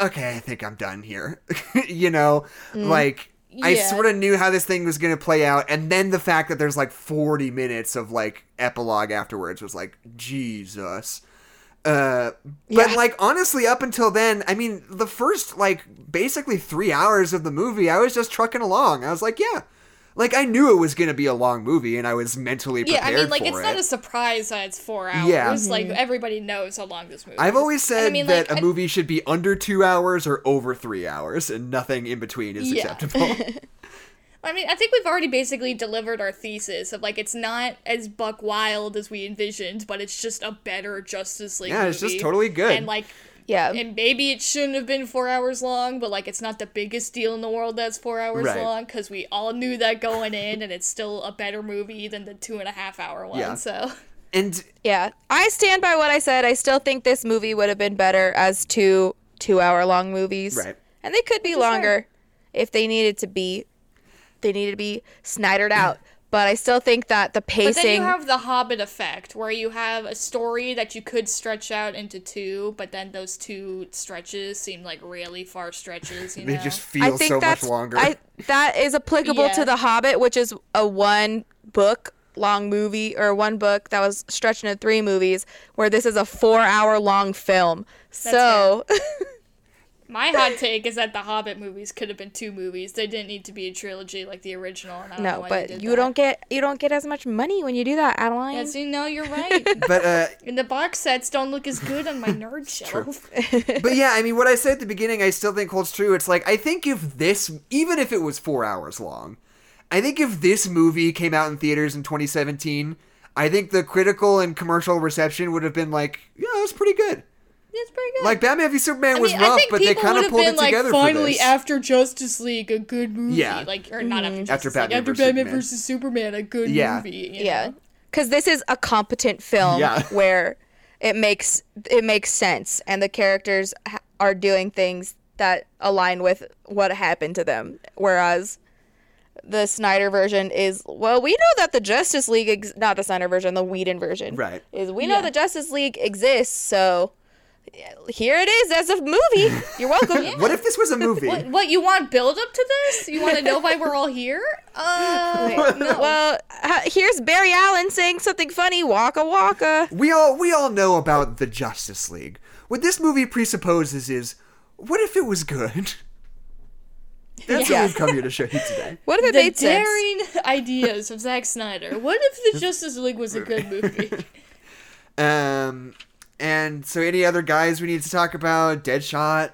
okay, I think I'm done here. you know, like I sort of knew how this thing was going to play out, and then the fact that there's like 40 minutes of like epilogue afterwards was like Jesus. Uh, but Yeah. like honestly, up until then, I mean, the first like basically three hours of the movie, I was just trucking along. I was like, yeah, like I knew it was going to be a long movie, and I was mentally Yeah, prepared I mean, like it's it. not a surprise that it's four hours. Yeah. Like mm-hmm. everybody knows how long this movie. Is. I've is. always And I said mean, that like, a I- movie should be under two hours or over three hours, and nothing in between is Yeah. acceptable. I mean, I think we've already basically delivered our thesis of like it's not as buck wild as we envisioned, but it's just a better Justice League. Movie. Yeah, it's just totally good. And like, yeah. and maybe it shouldn't have been four hours long, but like it's not the biggest deal in the world that's four hours Right. long because we all knew that going in, and it's still a better movie than the two and a half hour one. Yeah. So and Yeah, I stand by what I said. I still think this movie would have been better as two two hour long movies. Right. And they could be Which is fair. longer if they needed to be. They needed to be snidered out. But I still think that the pacing. But then you have the Hobbit effect, where you have a story that you could stretch out into two, but then those two stretches seem like really far stretches. You know? they just I feel think so much longer. I that is applicable Yeah. to The Hobbit, which is a one book long movie or one book that was stretched into three movies, where this is a four hour long film. so My hot take is that the Hobbit movies could have been two movies. They didn't need to be a trilogy like the original. And I don't know no, why but they did you don't get you don't get as much money when you do that, Adeline. Yes, you know you're right. but uh, and the box sets don't look as good on my nerd shelf. but yeah, I mean, what I said at the beginning, I still think holds true. It's like I think if this, even if it was four hours long, I think if this movie came out in theaters in 2017, I think the critical and commercial reception would have been like, yeah, it was pretty good. It's pretty good. Like Batman v Superman I was mean, I rough, think but they kind of pulled been it like, together finally for this. after Justice League, a good movie. Yeah. like or not after mm. After Justice League, Batman after versus Batman Superman. versus Superman, a good Yeah. movie. you yeah, because this is a competent film Yeah. where it makes it makes sense, and the characters ha- are doing things that align with what happened to them. Whereas the Snyder version is well, we know that the Justice League, ex- not the Snyder version, the Whedon version, Right. Is we know Yeah. the Justice League exists, so yeah, here it is as a movie. You're welcome. What if this was a movie? What, what you want build up to this? You want to know why we're all here? Uh, no. Well, uh, here's Barry Allen saying something funny. Waka waka. We all we all know about the Justice League. What this movie presupposes is, what if it was good? That's Yeah. what we've come here to show you today. What if it the made sense? daring ideas of Zack Snyder. What if the Justice League was a good movie? Um, and so any other guys we need to talk about? Deadshot.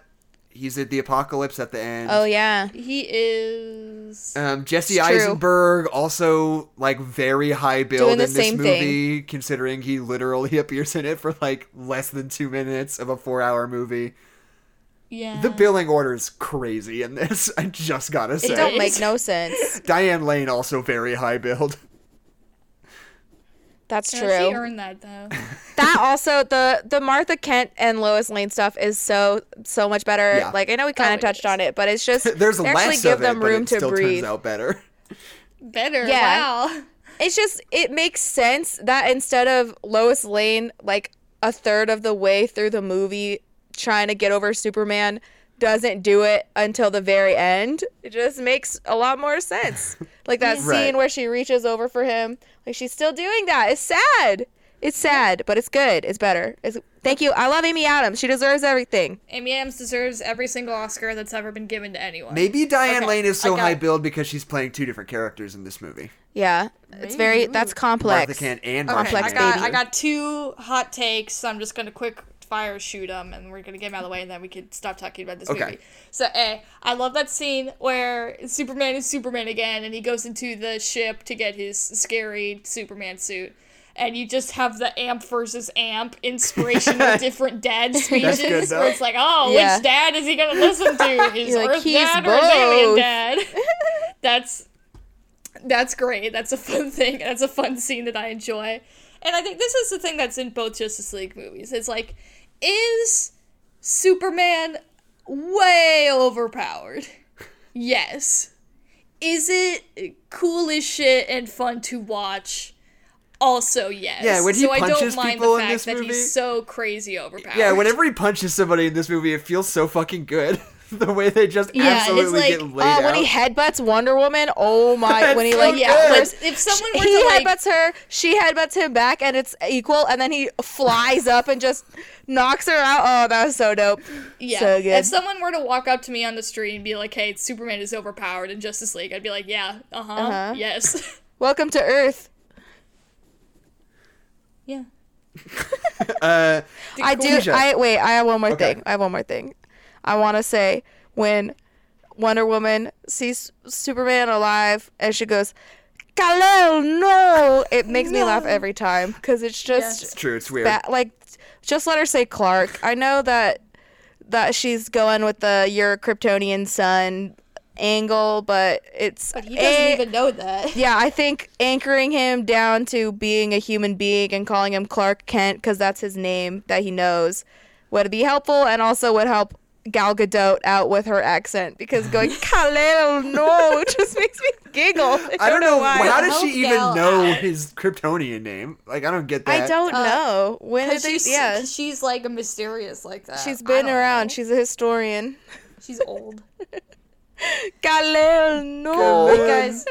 He's at the apocalypse at the end. Oh yeah. He is. Um, Jesse It's true. Eisenberg also like very high build Doing in this movie, considering he literally appears in it for like less than two minutes of a four-hour movie. Yeah. The billing order is crazy in this. I just gotta say, It don't make no sense. Diane Lane also very high build. That's Yeah, true. She earned that though. that also the the Martha Kent and Lois Lane stuff is so so much better. Yeah. Like I know we kind Oh, of it touched is. on it, but it's just There's they actually less give of them it, but room it to still breathe. turns out better. Better. Yeah. Wow. It's just it makes sense that instead of Lois Lane like a third of the way through the movie trying to get over Superman doesn't do it until the very end. It just makes a lot more sense. Like that Yeah. scene Right. where she reaches over for him, like she's still doing that. It's sad. It's sad, but it's good. It's better. It's, thank you. I love Amy Adams. She deserves everything. Amy Adams deserves every single Oscar that's ever been given to anyone. Maybe Diane Okay, Lane is so high it. billed because she's playing two different characters in this movie. Yeah, it's very that's complex. Martha Kent and Okay, Complex I got baby. I got two hot takes. So I'm just gonna quick fire shoot him, and we're gonna get them out of the way, and then we can stop talking about this Okay. movie. So, A, I love that scene where Superman is Superman again, and he goes into the ship to get his scary Superman suit. And you just have the amp versus amp inspiration of different dad speeches, good, where it's like, oh, Yeah. which dad is he gonna listen to? His You're like, Earth "He's dad or his alien both." dad? That's that's great. That's a fun thing. That's a fun scene that I enjoy. And I think this is the thing that's in both Justice League movies. It's like, is Superman way overpowered? Yes. Is it cool as shit and fun to watch? Also, yes. Yeah, when he so I punches don't mind people the in fact this that movie- he's so crazy overpowered. Yeah, whenever he punches somebody in this movie, it feels so fucking good. the way they just Yeah, it's absolutely like, get laid Oh, out. when he headbutts Wonder Woman, oh my! when he so like yeah, good. first- if someone were he to like, headbutts her, she headbutts him back, and it's equal. And then he flies up and just knocks her out. Oh, that was so dope. Yeah. So good. If someone were to walk up to me on the street and be like, "Hey, Superman is overpowered in Justice League," I'd be like, "Yeah, uh huh, Uh-huh. yes, Welcome to Earth. yeah." uh, I do. I wait. I have one more Okay. thing. I have one more thing. I want to say when Wonder Woman sees Superman alive and she goes, "Kal-El, no!" It makes me laugh every time because it's just it's true. It's weird. ba- like just let her say Clark. I know that that she's going with the your Kryptonian son angle, but it's But he doesn't eh, even know that. yeah, I think anchoring him down to being a human being and calling him Clark Kent because that's his name that he knows would be helpful and also would help Gal Gadot out with her accent because going Kal-El, no, just makes me giggle. I, I don't know why. how does she even Gal know out. his Kryptonian name. Like I don't get that. I don't Uh, know. When did Because they? she's Yeah, 'cause she's like a mysterious like that. She's been around. know. She's a historian. she's old. Kal-El, no. Kal-El. guys.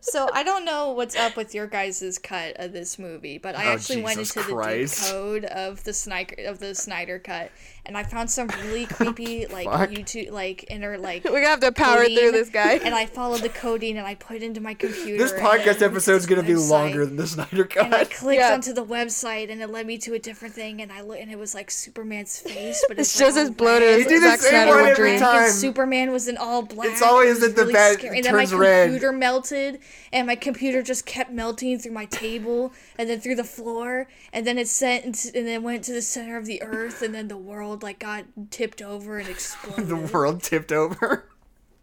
So I don't know what's up with your guys' cut of this movie, but I Oh, actually went into Christ. the deep code of the Snyder of the Snyder cut, and I found some really creepy like Fuck. YouTube like inner like We're gonna have to power through this guy. And I followed the coding and I put it into my computer. this podcast then episode's gonna be website, longer than the Snyder And I clicked Yeah. onto the website and it led me to a different thing, and I looked and it was like Superman's face, but It's it's, just like, as bloated red. as You do the Zack Snyder would every dream. time. Superman was in all black. It's always It that the really bed scary. And then my turns red. computer melted, and my computer just kept melting through my table, and then through the floor, and then it sent, and then went to the center of the earth, and then the world like got tipped over and exploded. the world tipped over.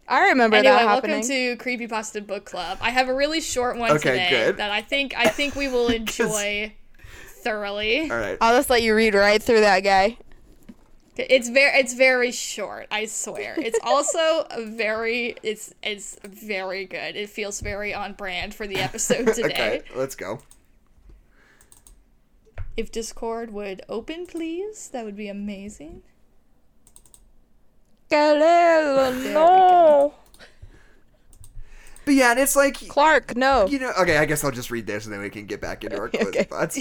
I remember Anyway, that welcome happening. to Creepypasta Book Club. I have a really short one Okay, today good. that I think I think we will enjoy thoroughly. All right. I'll just let you read right through that guy. It's very it's very short, I swear. It's also a very it's it's very good. It feels very on brand for the episode today. okay, let's go. If Discord would open, please, that would be amazing. Kal-El, no. But yeah, and it's like Clark, no. you know. Okay, I guess I'll just read this and then we can get back into our closing Okay. thoughts.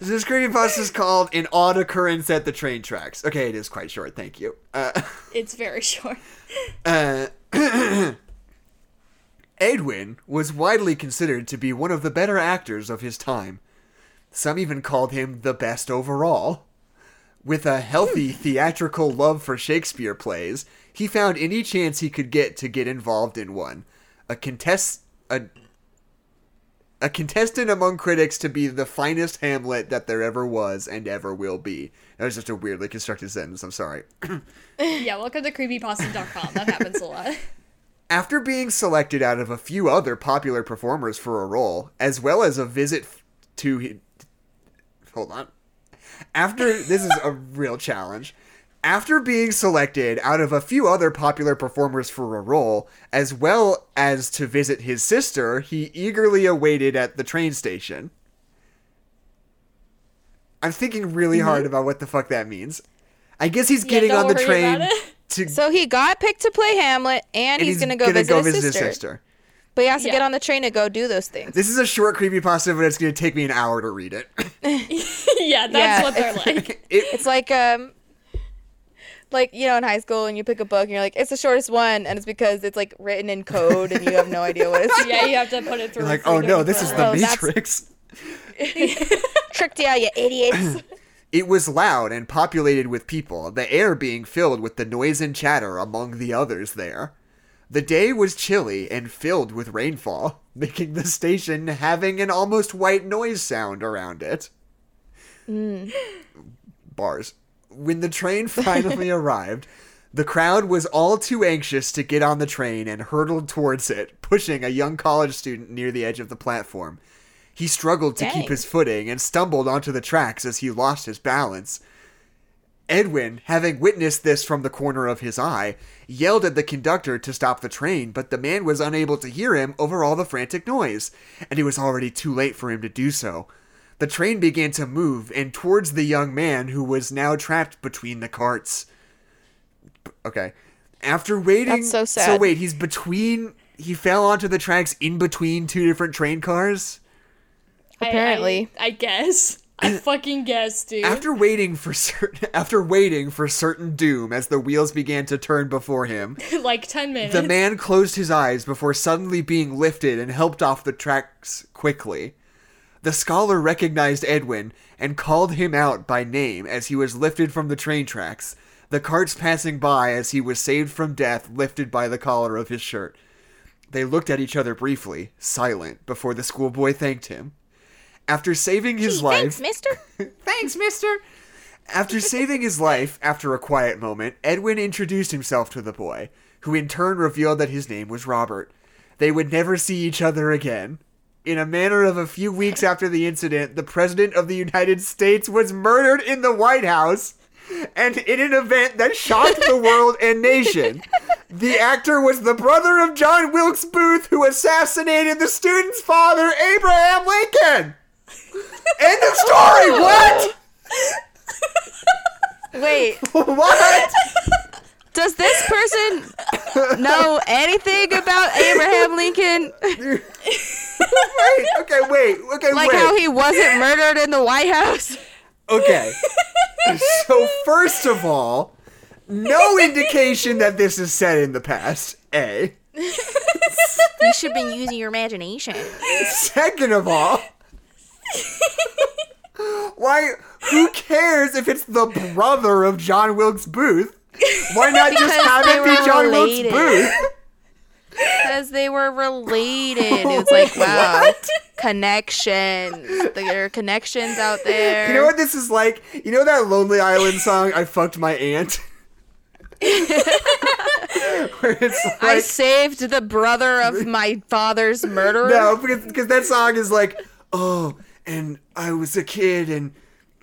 this creepypasta is called "An Odd Occurrence at the Train Tracks." Okay, it is quite short. Thank you. Uh, It's very short. Uh, Edwin was widely considered to be one of the better actors of his time. Some even called him the best overall. With a healthy hmm. theatrical love for Shakespeare plays, he found any chance he could get to get involved in one. A contest a a contestant among critics to be the finest Hamlet that there ever was and ever will be. That was just a weirdly constructed sentence. I'm sorry. yeah, welcome to creepypasta.com. That happens a lot. After being selected out of a few other popular performers for a role, as well as a visit to hold on. After this is a real challenge. After being selected out of a few other popular performers for a role, as well as to visit his sister, he eagerly awaited at the train station. I'm thinking really hard about what the fuck that means. I guess he's getting don't on the train to So he got picked to play Hamlet, and, and he's, gonna go visit, his, sister, But he has to Yeah. get on the train to go do those things. This is a short creepypasta, but it's gonna take me an hour to read it. yeah, that's Yeah. what they're like. it It's like um, like you know, in high school, and you pick a book, and you're like, it's the shortest one, and it's because it's like written in code, and you have no idea what it's. yeah, you have to put it through. you're like, oh no, this is the Oh, Matrix. Tricked you, you idiots. It was loud and populated with people, the air being filled with the noise and chatter among the others there. The day was chilly and filled with rainfall, making the station having an almost white noise sound around it. Mm. Bars. When the train finally arrived, the crowd was all too anxious to get on the train and hurtled towards it, pushing a young college student near the edge of the platform. He struggled to keep his footing and stumbled onto the tracks as he lost his balance. Edwin, having witnessed this from the corner of his eye, yelled at the conductor to stop the train, but the man was unable to hear him over all the frantic noise, and it was already too late for him to do so. The train began to move and towards the young man who was now trapped between the carts. Okay. After waiting That's so So wait, he's between he fell onto the tracks in between two different train cars? I- I- Apparently. I, guess. I fucking guess, dude. After waiting for certain after waiting for certain doom as the wheels began to turn before him, like ten minutes. the man closed his eyes before suddenly being lifted and helped off the tracks quickly. The scholar recognized Edwin and called him out by name as he was lifted from the train tracks, the carts passing by as he was saved from death lifted by the collar of his shirt. They looked at each other briefly, silent, before the schoolboy thanked him. After saving his life, Thanks, mister. Thanks, mister. After saving his life, after a quiet moment, Edwin introduced himself to the boy, who in turn revealed that his name was Robert. They would never see each other again. In a matter of a few weeks after the incident, the President of the United States was murdered in the White House, and in an event that shocked the world and nation. The actor was the brother of John Wilkes Booth, who assassinated the student's father, Abraham Lincoln. End of story. What? Wait, What? does this person know anything about Abraham Lincoln? wait. Okay. Wait. Okay. Like wait. how he wasn't murdered in the White House? Okay. So first of all, no indication that this is set in the past. A. You should have been using your imagination. Second of all, why? Who cares if it's the brother of John Wilkes Booth? Why not just have it be John related. Wilkes Booth? Because they were related. It's like, wow. Connections. There are connections out there. You know what this is like? You know that Lonely Island song, I Fucked My Aunt? Where it's I saved the brother of my father's murderer. no, because, because that song is like, oh, and I was a kid, and,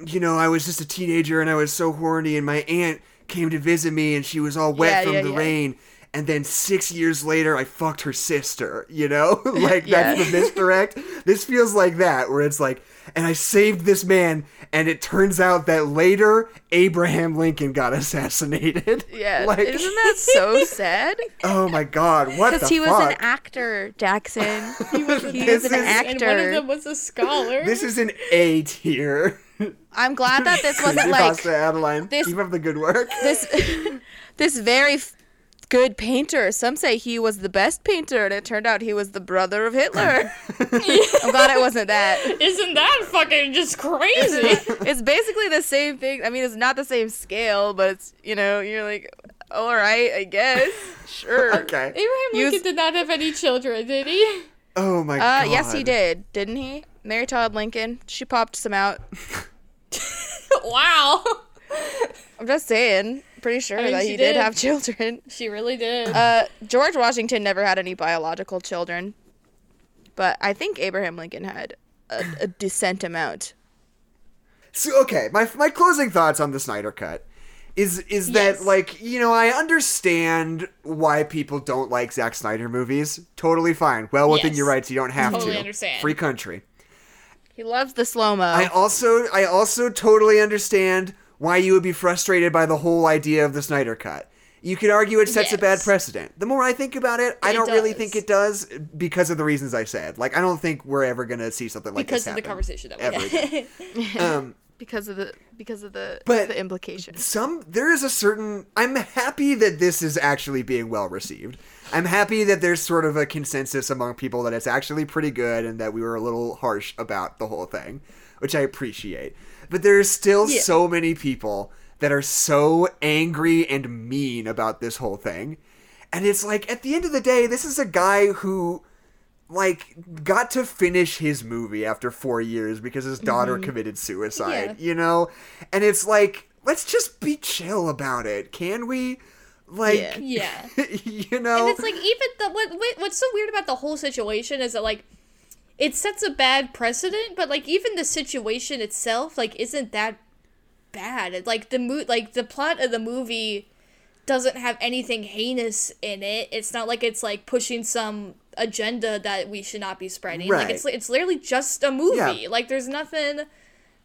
you know, I was just a teenager, and I was so horny, and my aunt came to visit me, and she was all wet Yeah, from yeah, the yeah. rain. And then six years later, I fucked her sister, you know? like, that's the misdirect. this feels like that, where it's like, and I saved this man, and it turns out that later, Abraham Lincoln got assassinated. Yeah, Like, isn't that so sad? oh my god, what the Because he was an actor, Jackson. He was, he was an is- and one of them was a scholar. this is an A tier. I'm glad that this wasn't like Creepypasta Adeline. this- Keep up the good work. this this very f- good painter. Some say he was the best painter, and it turned out he was the brother of Hitler. I'm glad it wasn't that. Isn't that fucking just crazy? It's basically the same thing. I mean, it's not the same scale, but it's you know, you're like, all right, I guess, sure. Okay. Abraham Use- Lincoln did not have any children, did he? Oh my Uh, god. yes, he did, didn't he? Mary Todd Lincoln. She popped some out. wow. I'm just saying. Pretty sure I mean, that he did. did. have children. She really did. Uh, George Washington never had any biological children, but I think Abraham Lincoln had a, a decent amount. So okay, my my closing thoughts on the Snyder cut is is that Yes. like you know I understand why people don't like Zack Snyder movies. Totally fine. Well within Yes. your rights. You don't have Totally to. understand. Free country. He loves the slow mo. I also I also totally understand why you would be frustrated by the whole idea of the Snyder cut. You could argue it sets a bad precedent. The more I think about it, I It don't really think it does because of the reasons I said. Like I don't think we're ever gonna see something like this. happen. because of the conversation that ever we again. had. Um, because of the because of the But- the implications. some there is a certain I'm happy that this is actually being well received. I'm happy that there's sort of a consensus among people that it's actually pretty good and that we were a little harsh about the whole thing, which I appreciate. But there are still Yeah. so many people that are so angry and mean about this whole thing. And it's like at the end of the day, this is a guy who like got to finish his movie after four years because his daughter mm-hmm. committed suicide Yeah. you know and it's like let's just be chill about it can we like Yeah. you know And it's like even the what what's so weird about the whole situation is that like it sets a bad precedent, but like even the situation itself like isn't that bad. Like the mo- like the plot of the movie doesn't have anything heinous in it. It's not like it's like pushing some agenda that we should not be spreading. Like it's it's literally just a movie. Yeah. Like there's nothing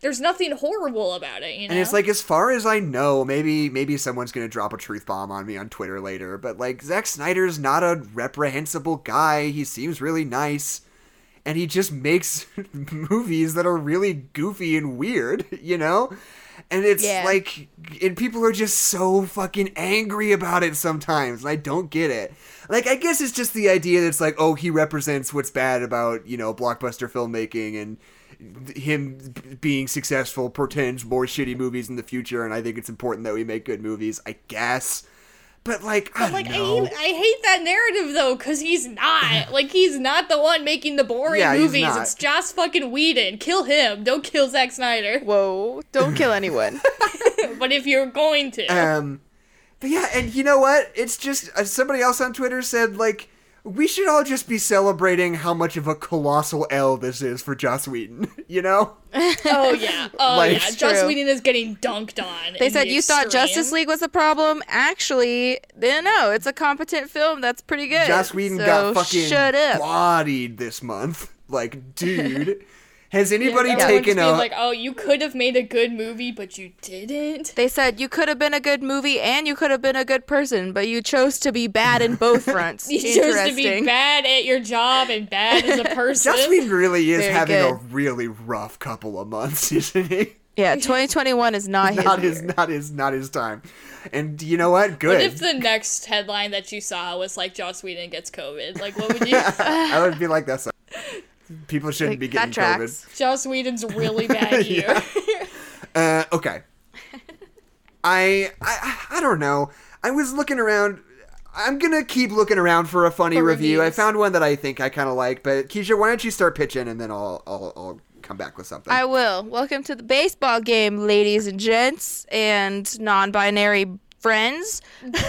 there's nothing horrible about it, you know. and it's like as far as i know maybe maybe someone's gonna drop a truth bomb on me on twitter later but like Zack snyder's not a reprehensible guy he seems really nice and he just makes movies that are really goofy and weird you know? And it's Yeah. like and people are just so fucking angry about it sometimes and i don't get it. Like i guess it's just the idea that's like oh he represents what's bad about you know blockbuster filmmaking and him being successful portends more shitty movies in the future and i think it's important that we make good movies i guess but like i But, I don't know. hate, I hate that narrative though, cause he's not like he's not the one making the boring Yeah, he's movies. not. It's Joss fucking Whedon. Kill him. Don't kill Zack Snyder. Whoa! Don't kill anyone. but if you're going to, Um, but yeah, and you know what? It's just uh, somebody else on Twitter said like we should all just be celebrating how much of a colossal L this is for Joss Whedon. You know? oh yeah, oh Like, yeah, Joss true. Whedon is getting dunked on. They said the you thought. Justice League was a problem. Actually, they no, it's a competent film that's pretty good. Joss Whedon so got fucking shut up. bodied this month. Like, dude, has anybody Everyone taken just being a? like, oh, you could have made a good movie, but you didn't. They said you could have been a good movie and you could have been a good person, but you chose to be bad in both fronts. You chose to be bad at your job and bad as a person. Joss Whedon really is Very having a really rough couple of months, isn't he? Yeah, 2021 is not his Not his, year. not his, not his time. And you know what? Good. What if the next headline that you saw was like Joss Whedon gets COVID? Like, what would you? I would be like, that's. People shouldn't Like, be that getting COVID. tracks. Joss Whedon's really bad year. Uh, okay. I, I I don't know. I was looking around. I'm gonna keep looking around for a funny For review. I found one that I think I kind of like. But Keisha, why don't you start pitching, and then I'll I'll, I'll come back with something. I will. Welcome to the baseball game, ladies and gents, and non-binary friends,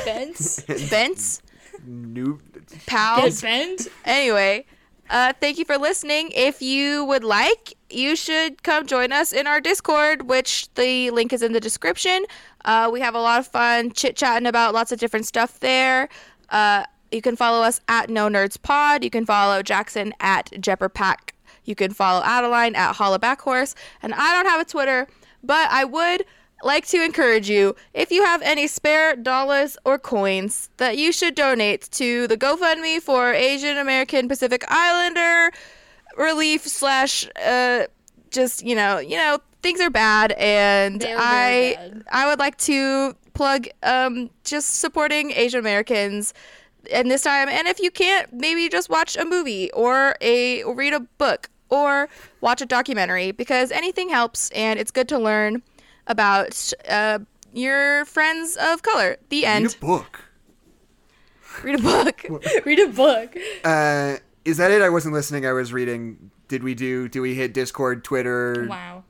Vince, vents, New. pals. Bend. Anyway, uh, thank you for listening. If you would like, you should come join us in our Discord, which the link is in the description. Uh, we have a lot of fun chit chatting about lots of different stuff there. Uh, you can follow us at No Nerds Pod. You can follow Jackson at Jepperpack. You can follow Adeline at Holla Backhorse. And I don't have a Twitter, but I would like to encourage you if you have any spare dollars or coins that you should donate to the GoFundMe for Asian American Pacific Islander relief slash uh just you know you know things are bad and I bad. I would like to plug um just supporting Asian Americans and this time and if you can't maybe just watch a movie or a or read a book or watch a documentary because anything helps and it's good to learn about uh, your friends of color the end. Read end a book. read a book Read a book. Uh, is that it? I wasn't listening. I was reading. Did we do? Do we hit Discord, Twitter? Wow.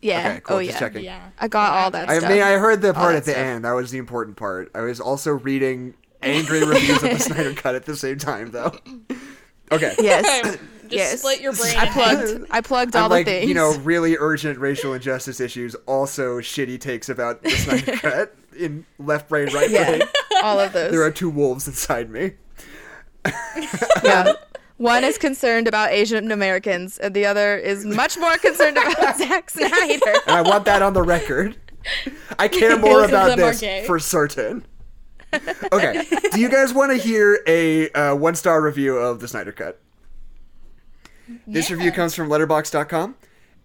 yeah Okay, cool. oh Just yeah checking. Yeah. I got all that I stuff mean, I heard the part at the stuff. end. That was the important part. I was also reading angry reviews of the Snyder Cut at the same time, though. Okay. yes Just Yes. split your brain. I plugged. I plugged all I'm the like, things. you know, really urgent racial injustice issues. Also, shitty takes about the Snyder Cut in left brain, right yeah, brain. all of those. There are two wolves inside me. yeah. One is concerned about Asian Americans, and the other is much more concerned about Zack Snyder. and I want that on the record. I care more about them are this gay. for certain. Okay, do you guys want to hear a uh, one star review of the Snyder Cut? This review comes from Letterboxd.com,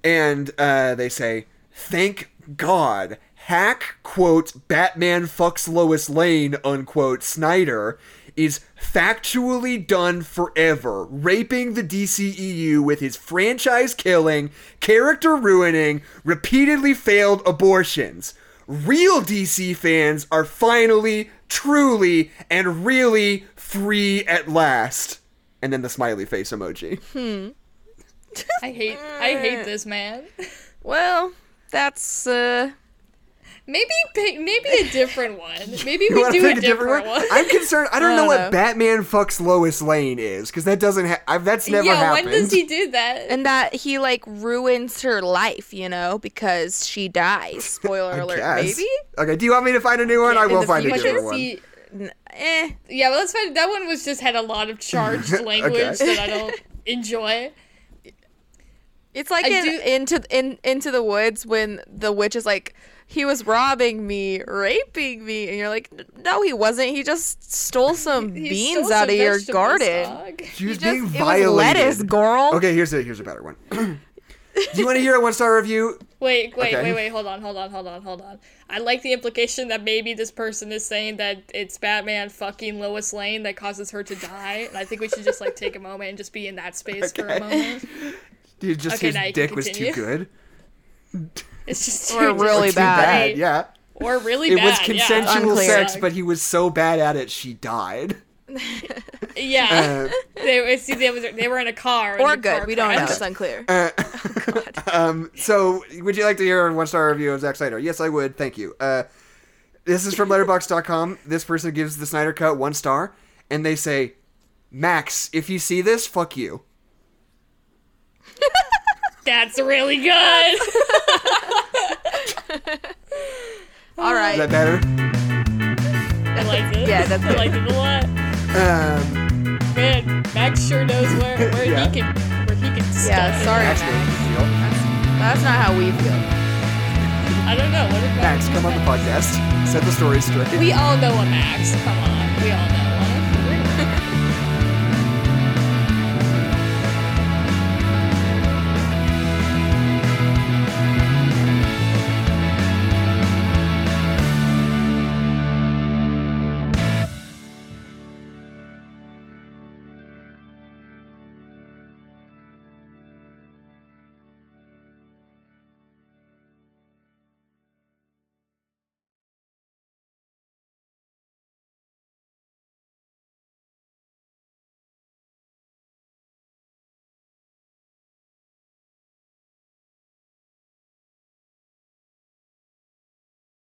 and uh, they say, "Thank God." Hack quote Batman fucks Lois Lane unquote Snyder is factually done forever, raping the DCEU with his franchise killing, character ruining, repeatedly failed abortions. Real DC fans are finally, truly, and really free at last. And then the smiley face emoji. Hmm. I hate. I hate this man. Well, that's uh Maybe pick, maybe a different one. Maybe we do a different one. I'm concerned. I don't I know don't what know. Batman fucks Lois Lane is because that doesn't. Ha- that's never yeah, happened. when does he do that? and that he like ruins her life, you know, because she dies. Spoiler alert, guess. maybe. Okay. Do you want me to find a new one? Yeah, I will the find a future, different one. see- N- eh. Yeah, but let's find that one was just had a lot of charged language that I don't enjoy. It's like in, do- into in into the woods when the witch is like, he was robbing me, raping me, and you're like, no, he wasn't. He just stole some He beans stole out some of your garden. dog. She was He just- being it was violated. lettuce, girl. Okay, here's a here's a better one. Do you want to hear a one star review? Wait, wait, Okay. wait, wait, hold on, hold on, hold on, hold on. I like the implication that maybe this person is saying that it's Batman fucking Lois Lane that causes her to die. And I think we should just like take a moment and just be in that space for a moment. Dude, just Okay, his now you can dick was too good. It's just Or really just Too bad. bad. Yeah. Or really It bad. was consensual Unclear. sex, but he was so bad at it, she died. Yeah. Uh, they, were- see, they, was, they were in a car. Or the good. car We don't know. It's unclear. Uh, um, so, would you like to hear a one star review of Zack Snyder? Yes, I would. Thank you. Uh, this is from Letterboxd.com. This person gives the Snyder Cut one star, and they say, Max, if you see this, fuck you. That's really good. All right. Is that better? I liked it. Yeah, that's I good. liked it a lot. Um, Man, Max sure knows where, where Yeah. he can where he can stuff Yeah, sorry, Max Max. knows the deal. That's not how we feel. I don't know. What if Max, come on the podcast. Set the story straight. We all know a Max. Come on. We all know.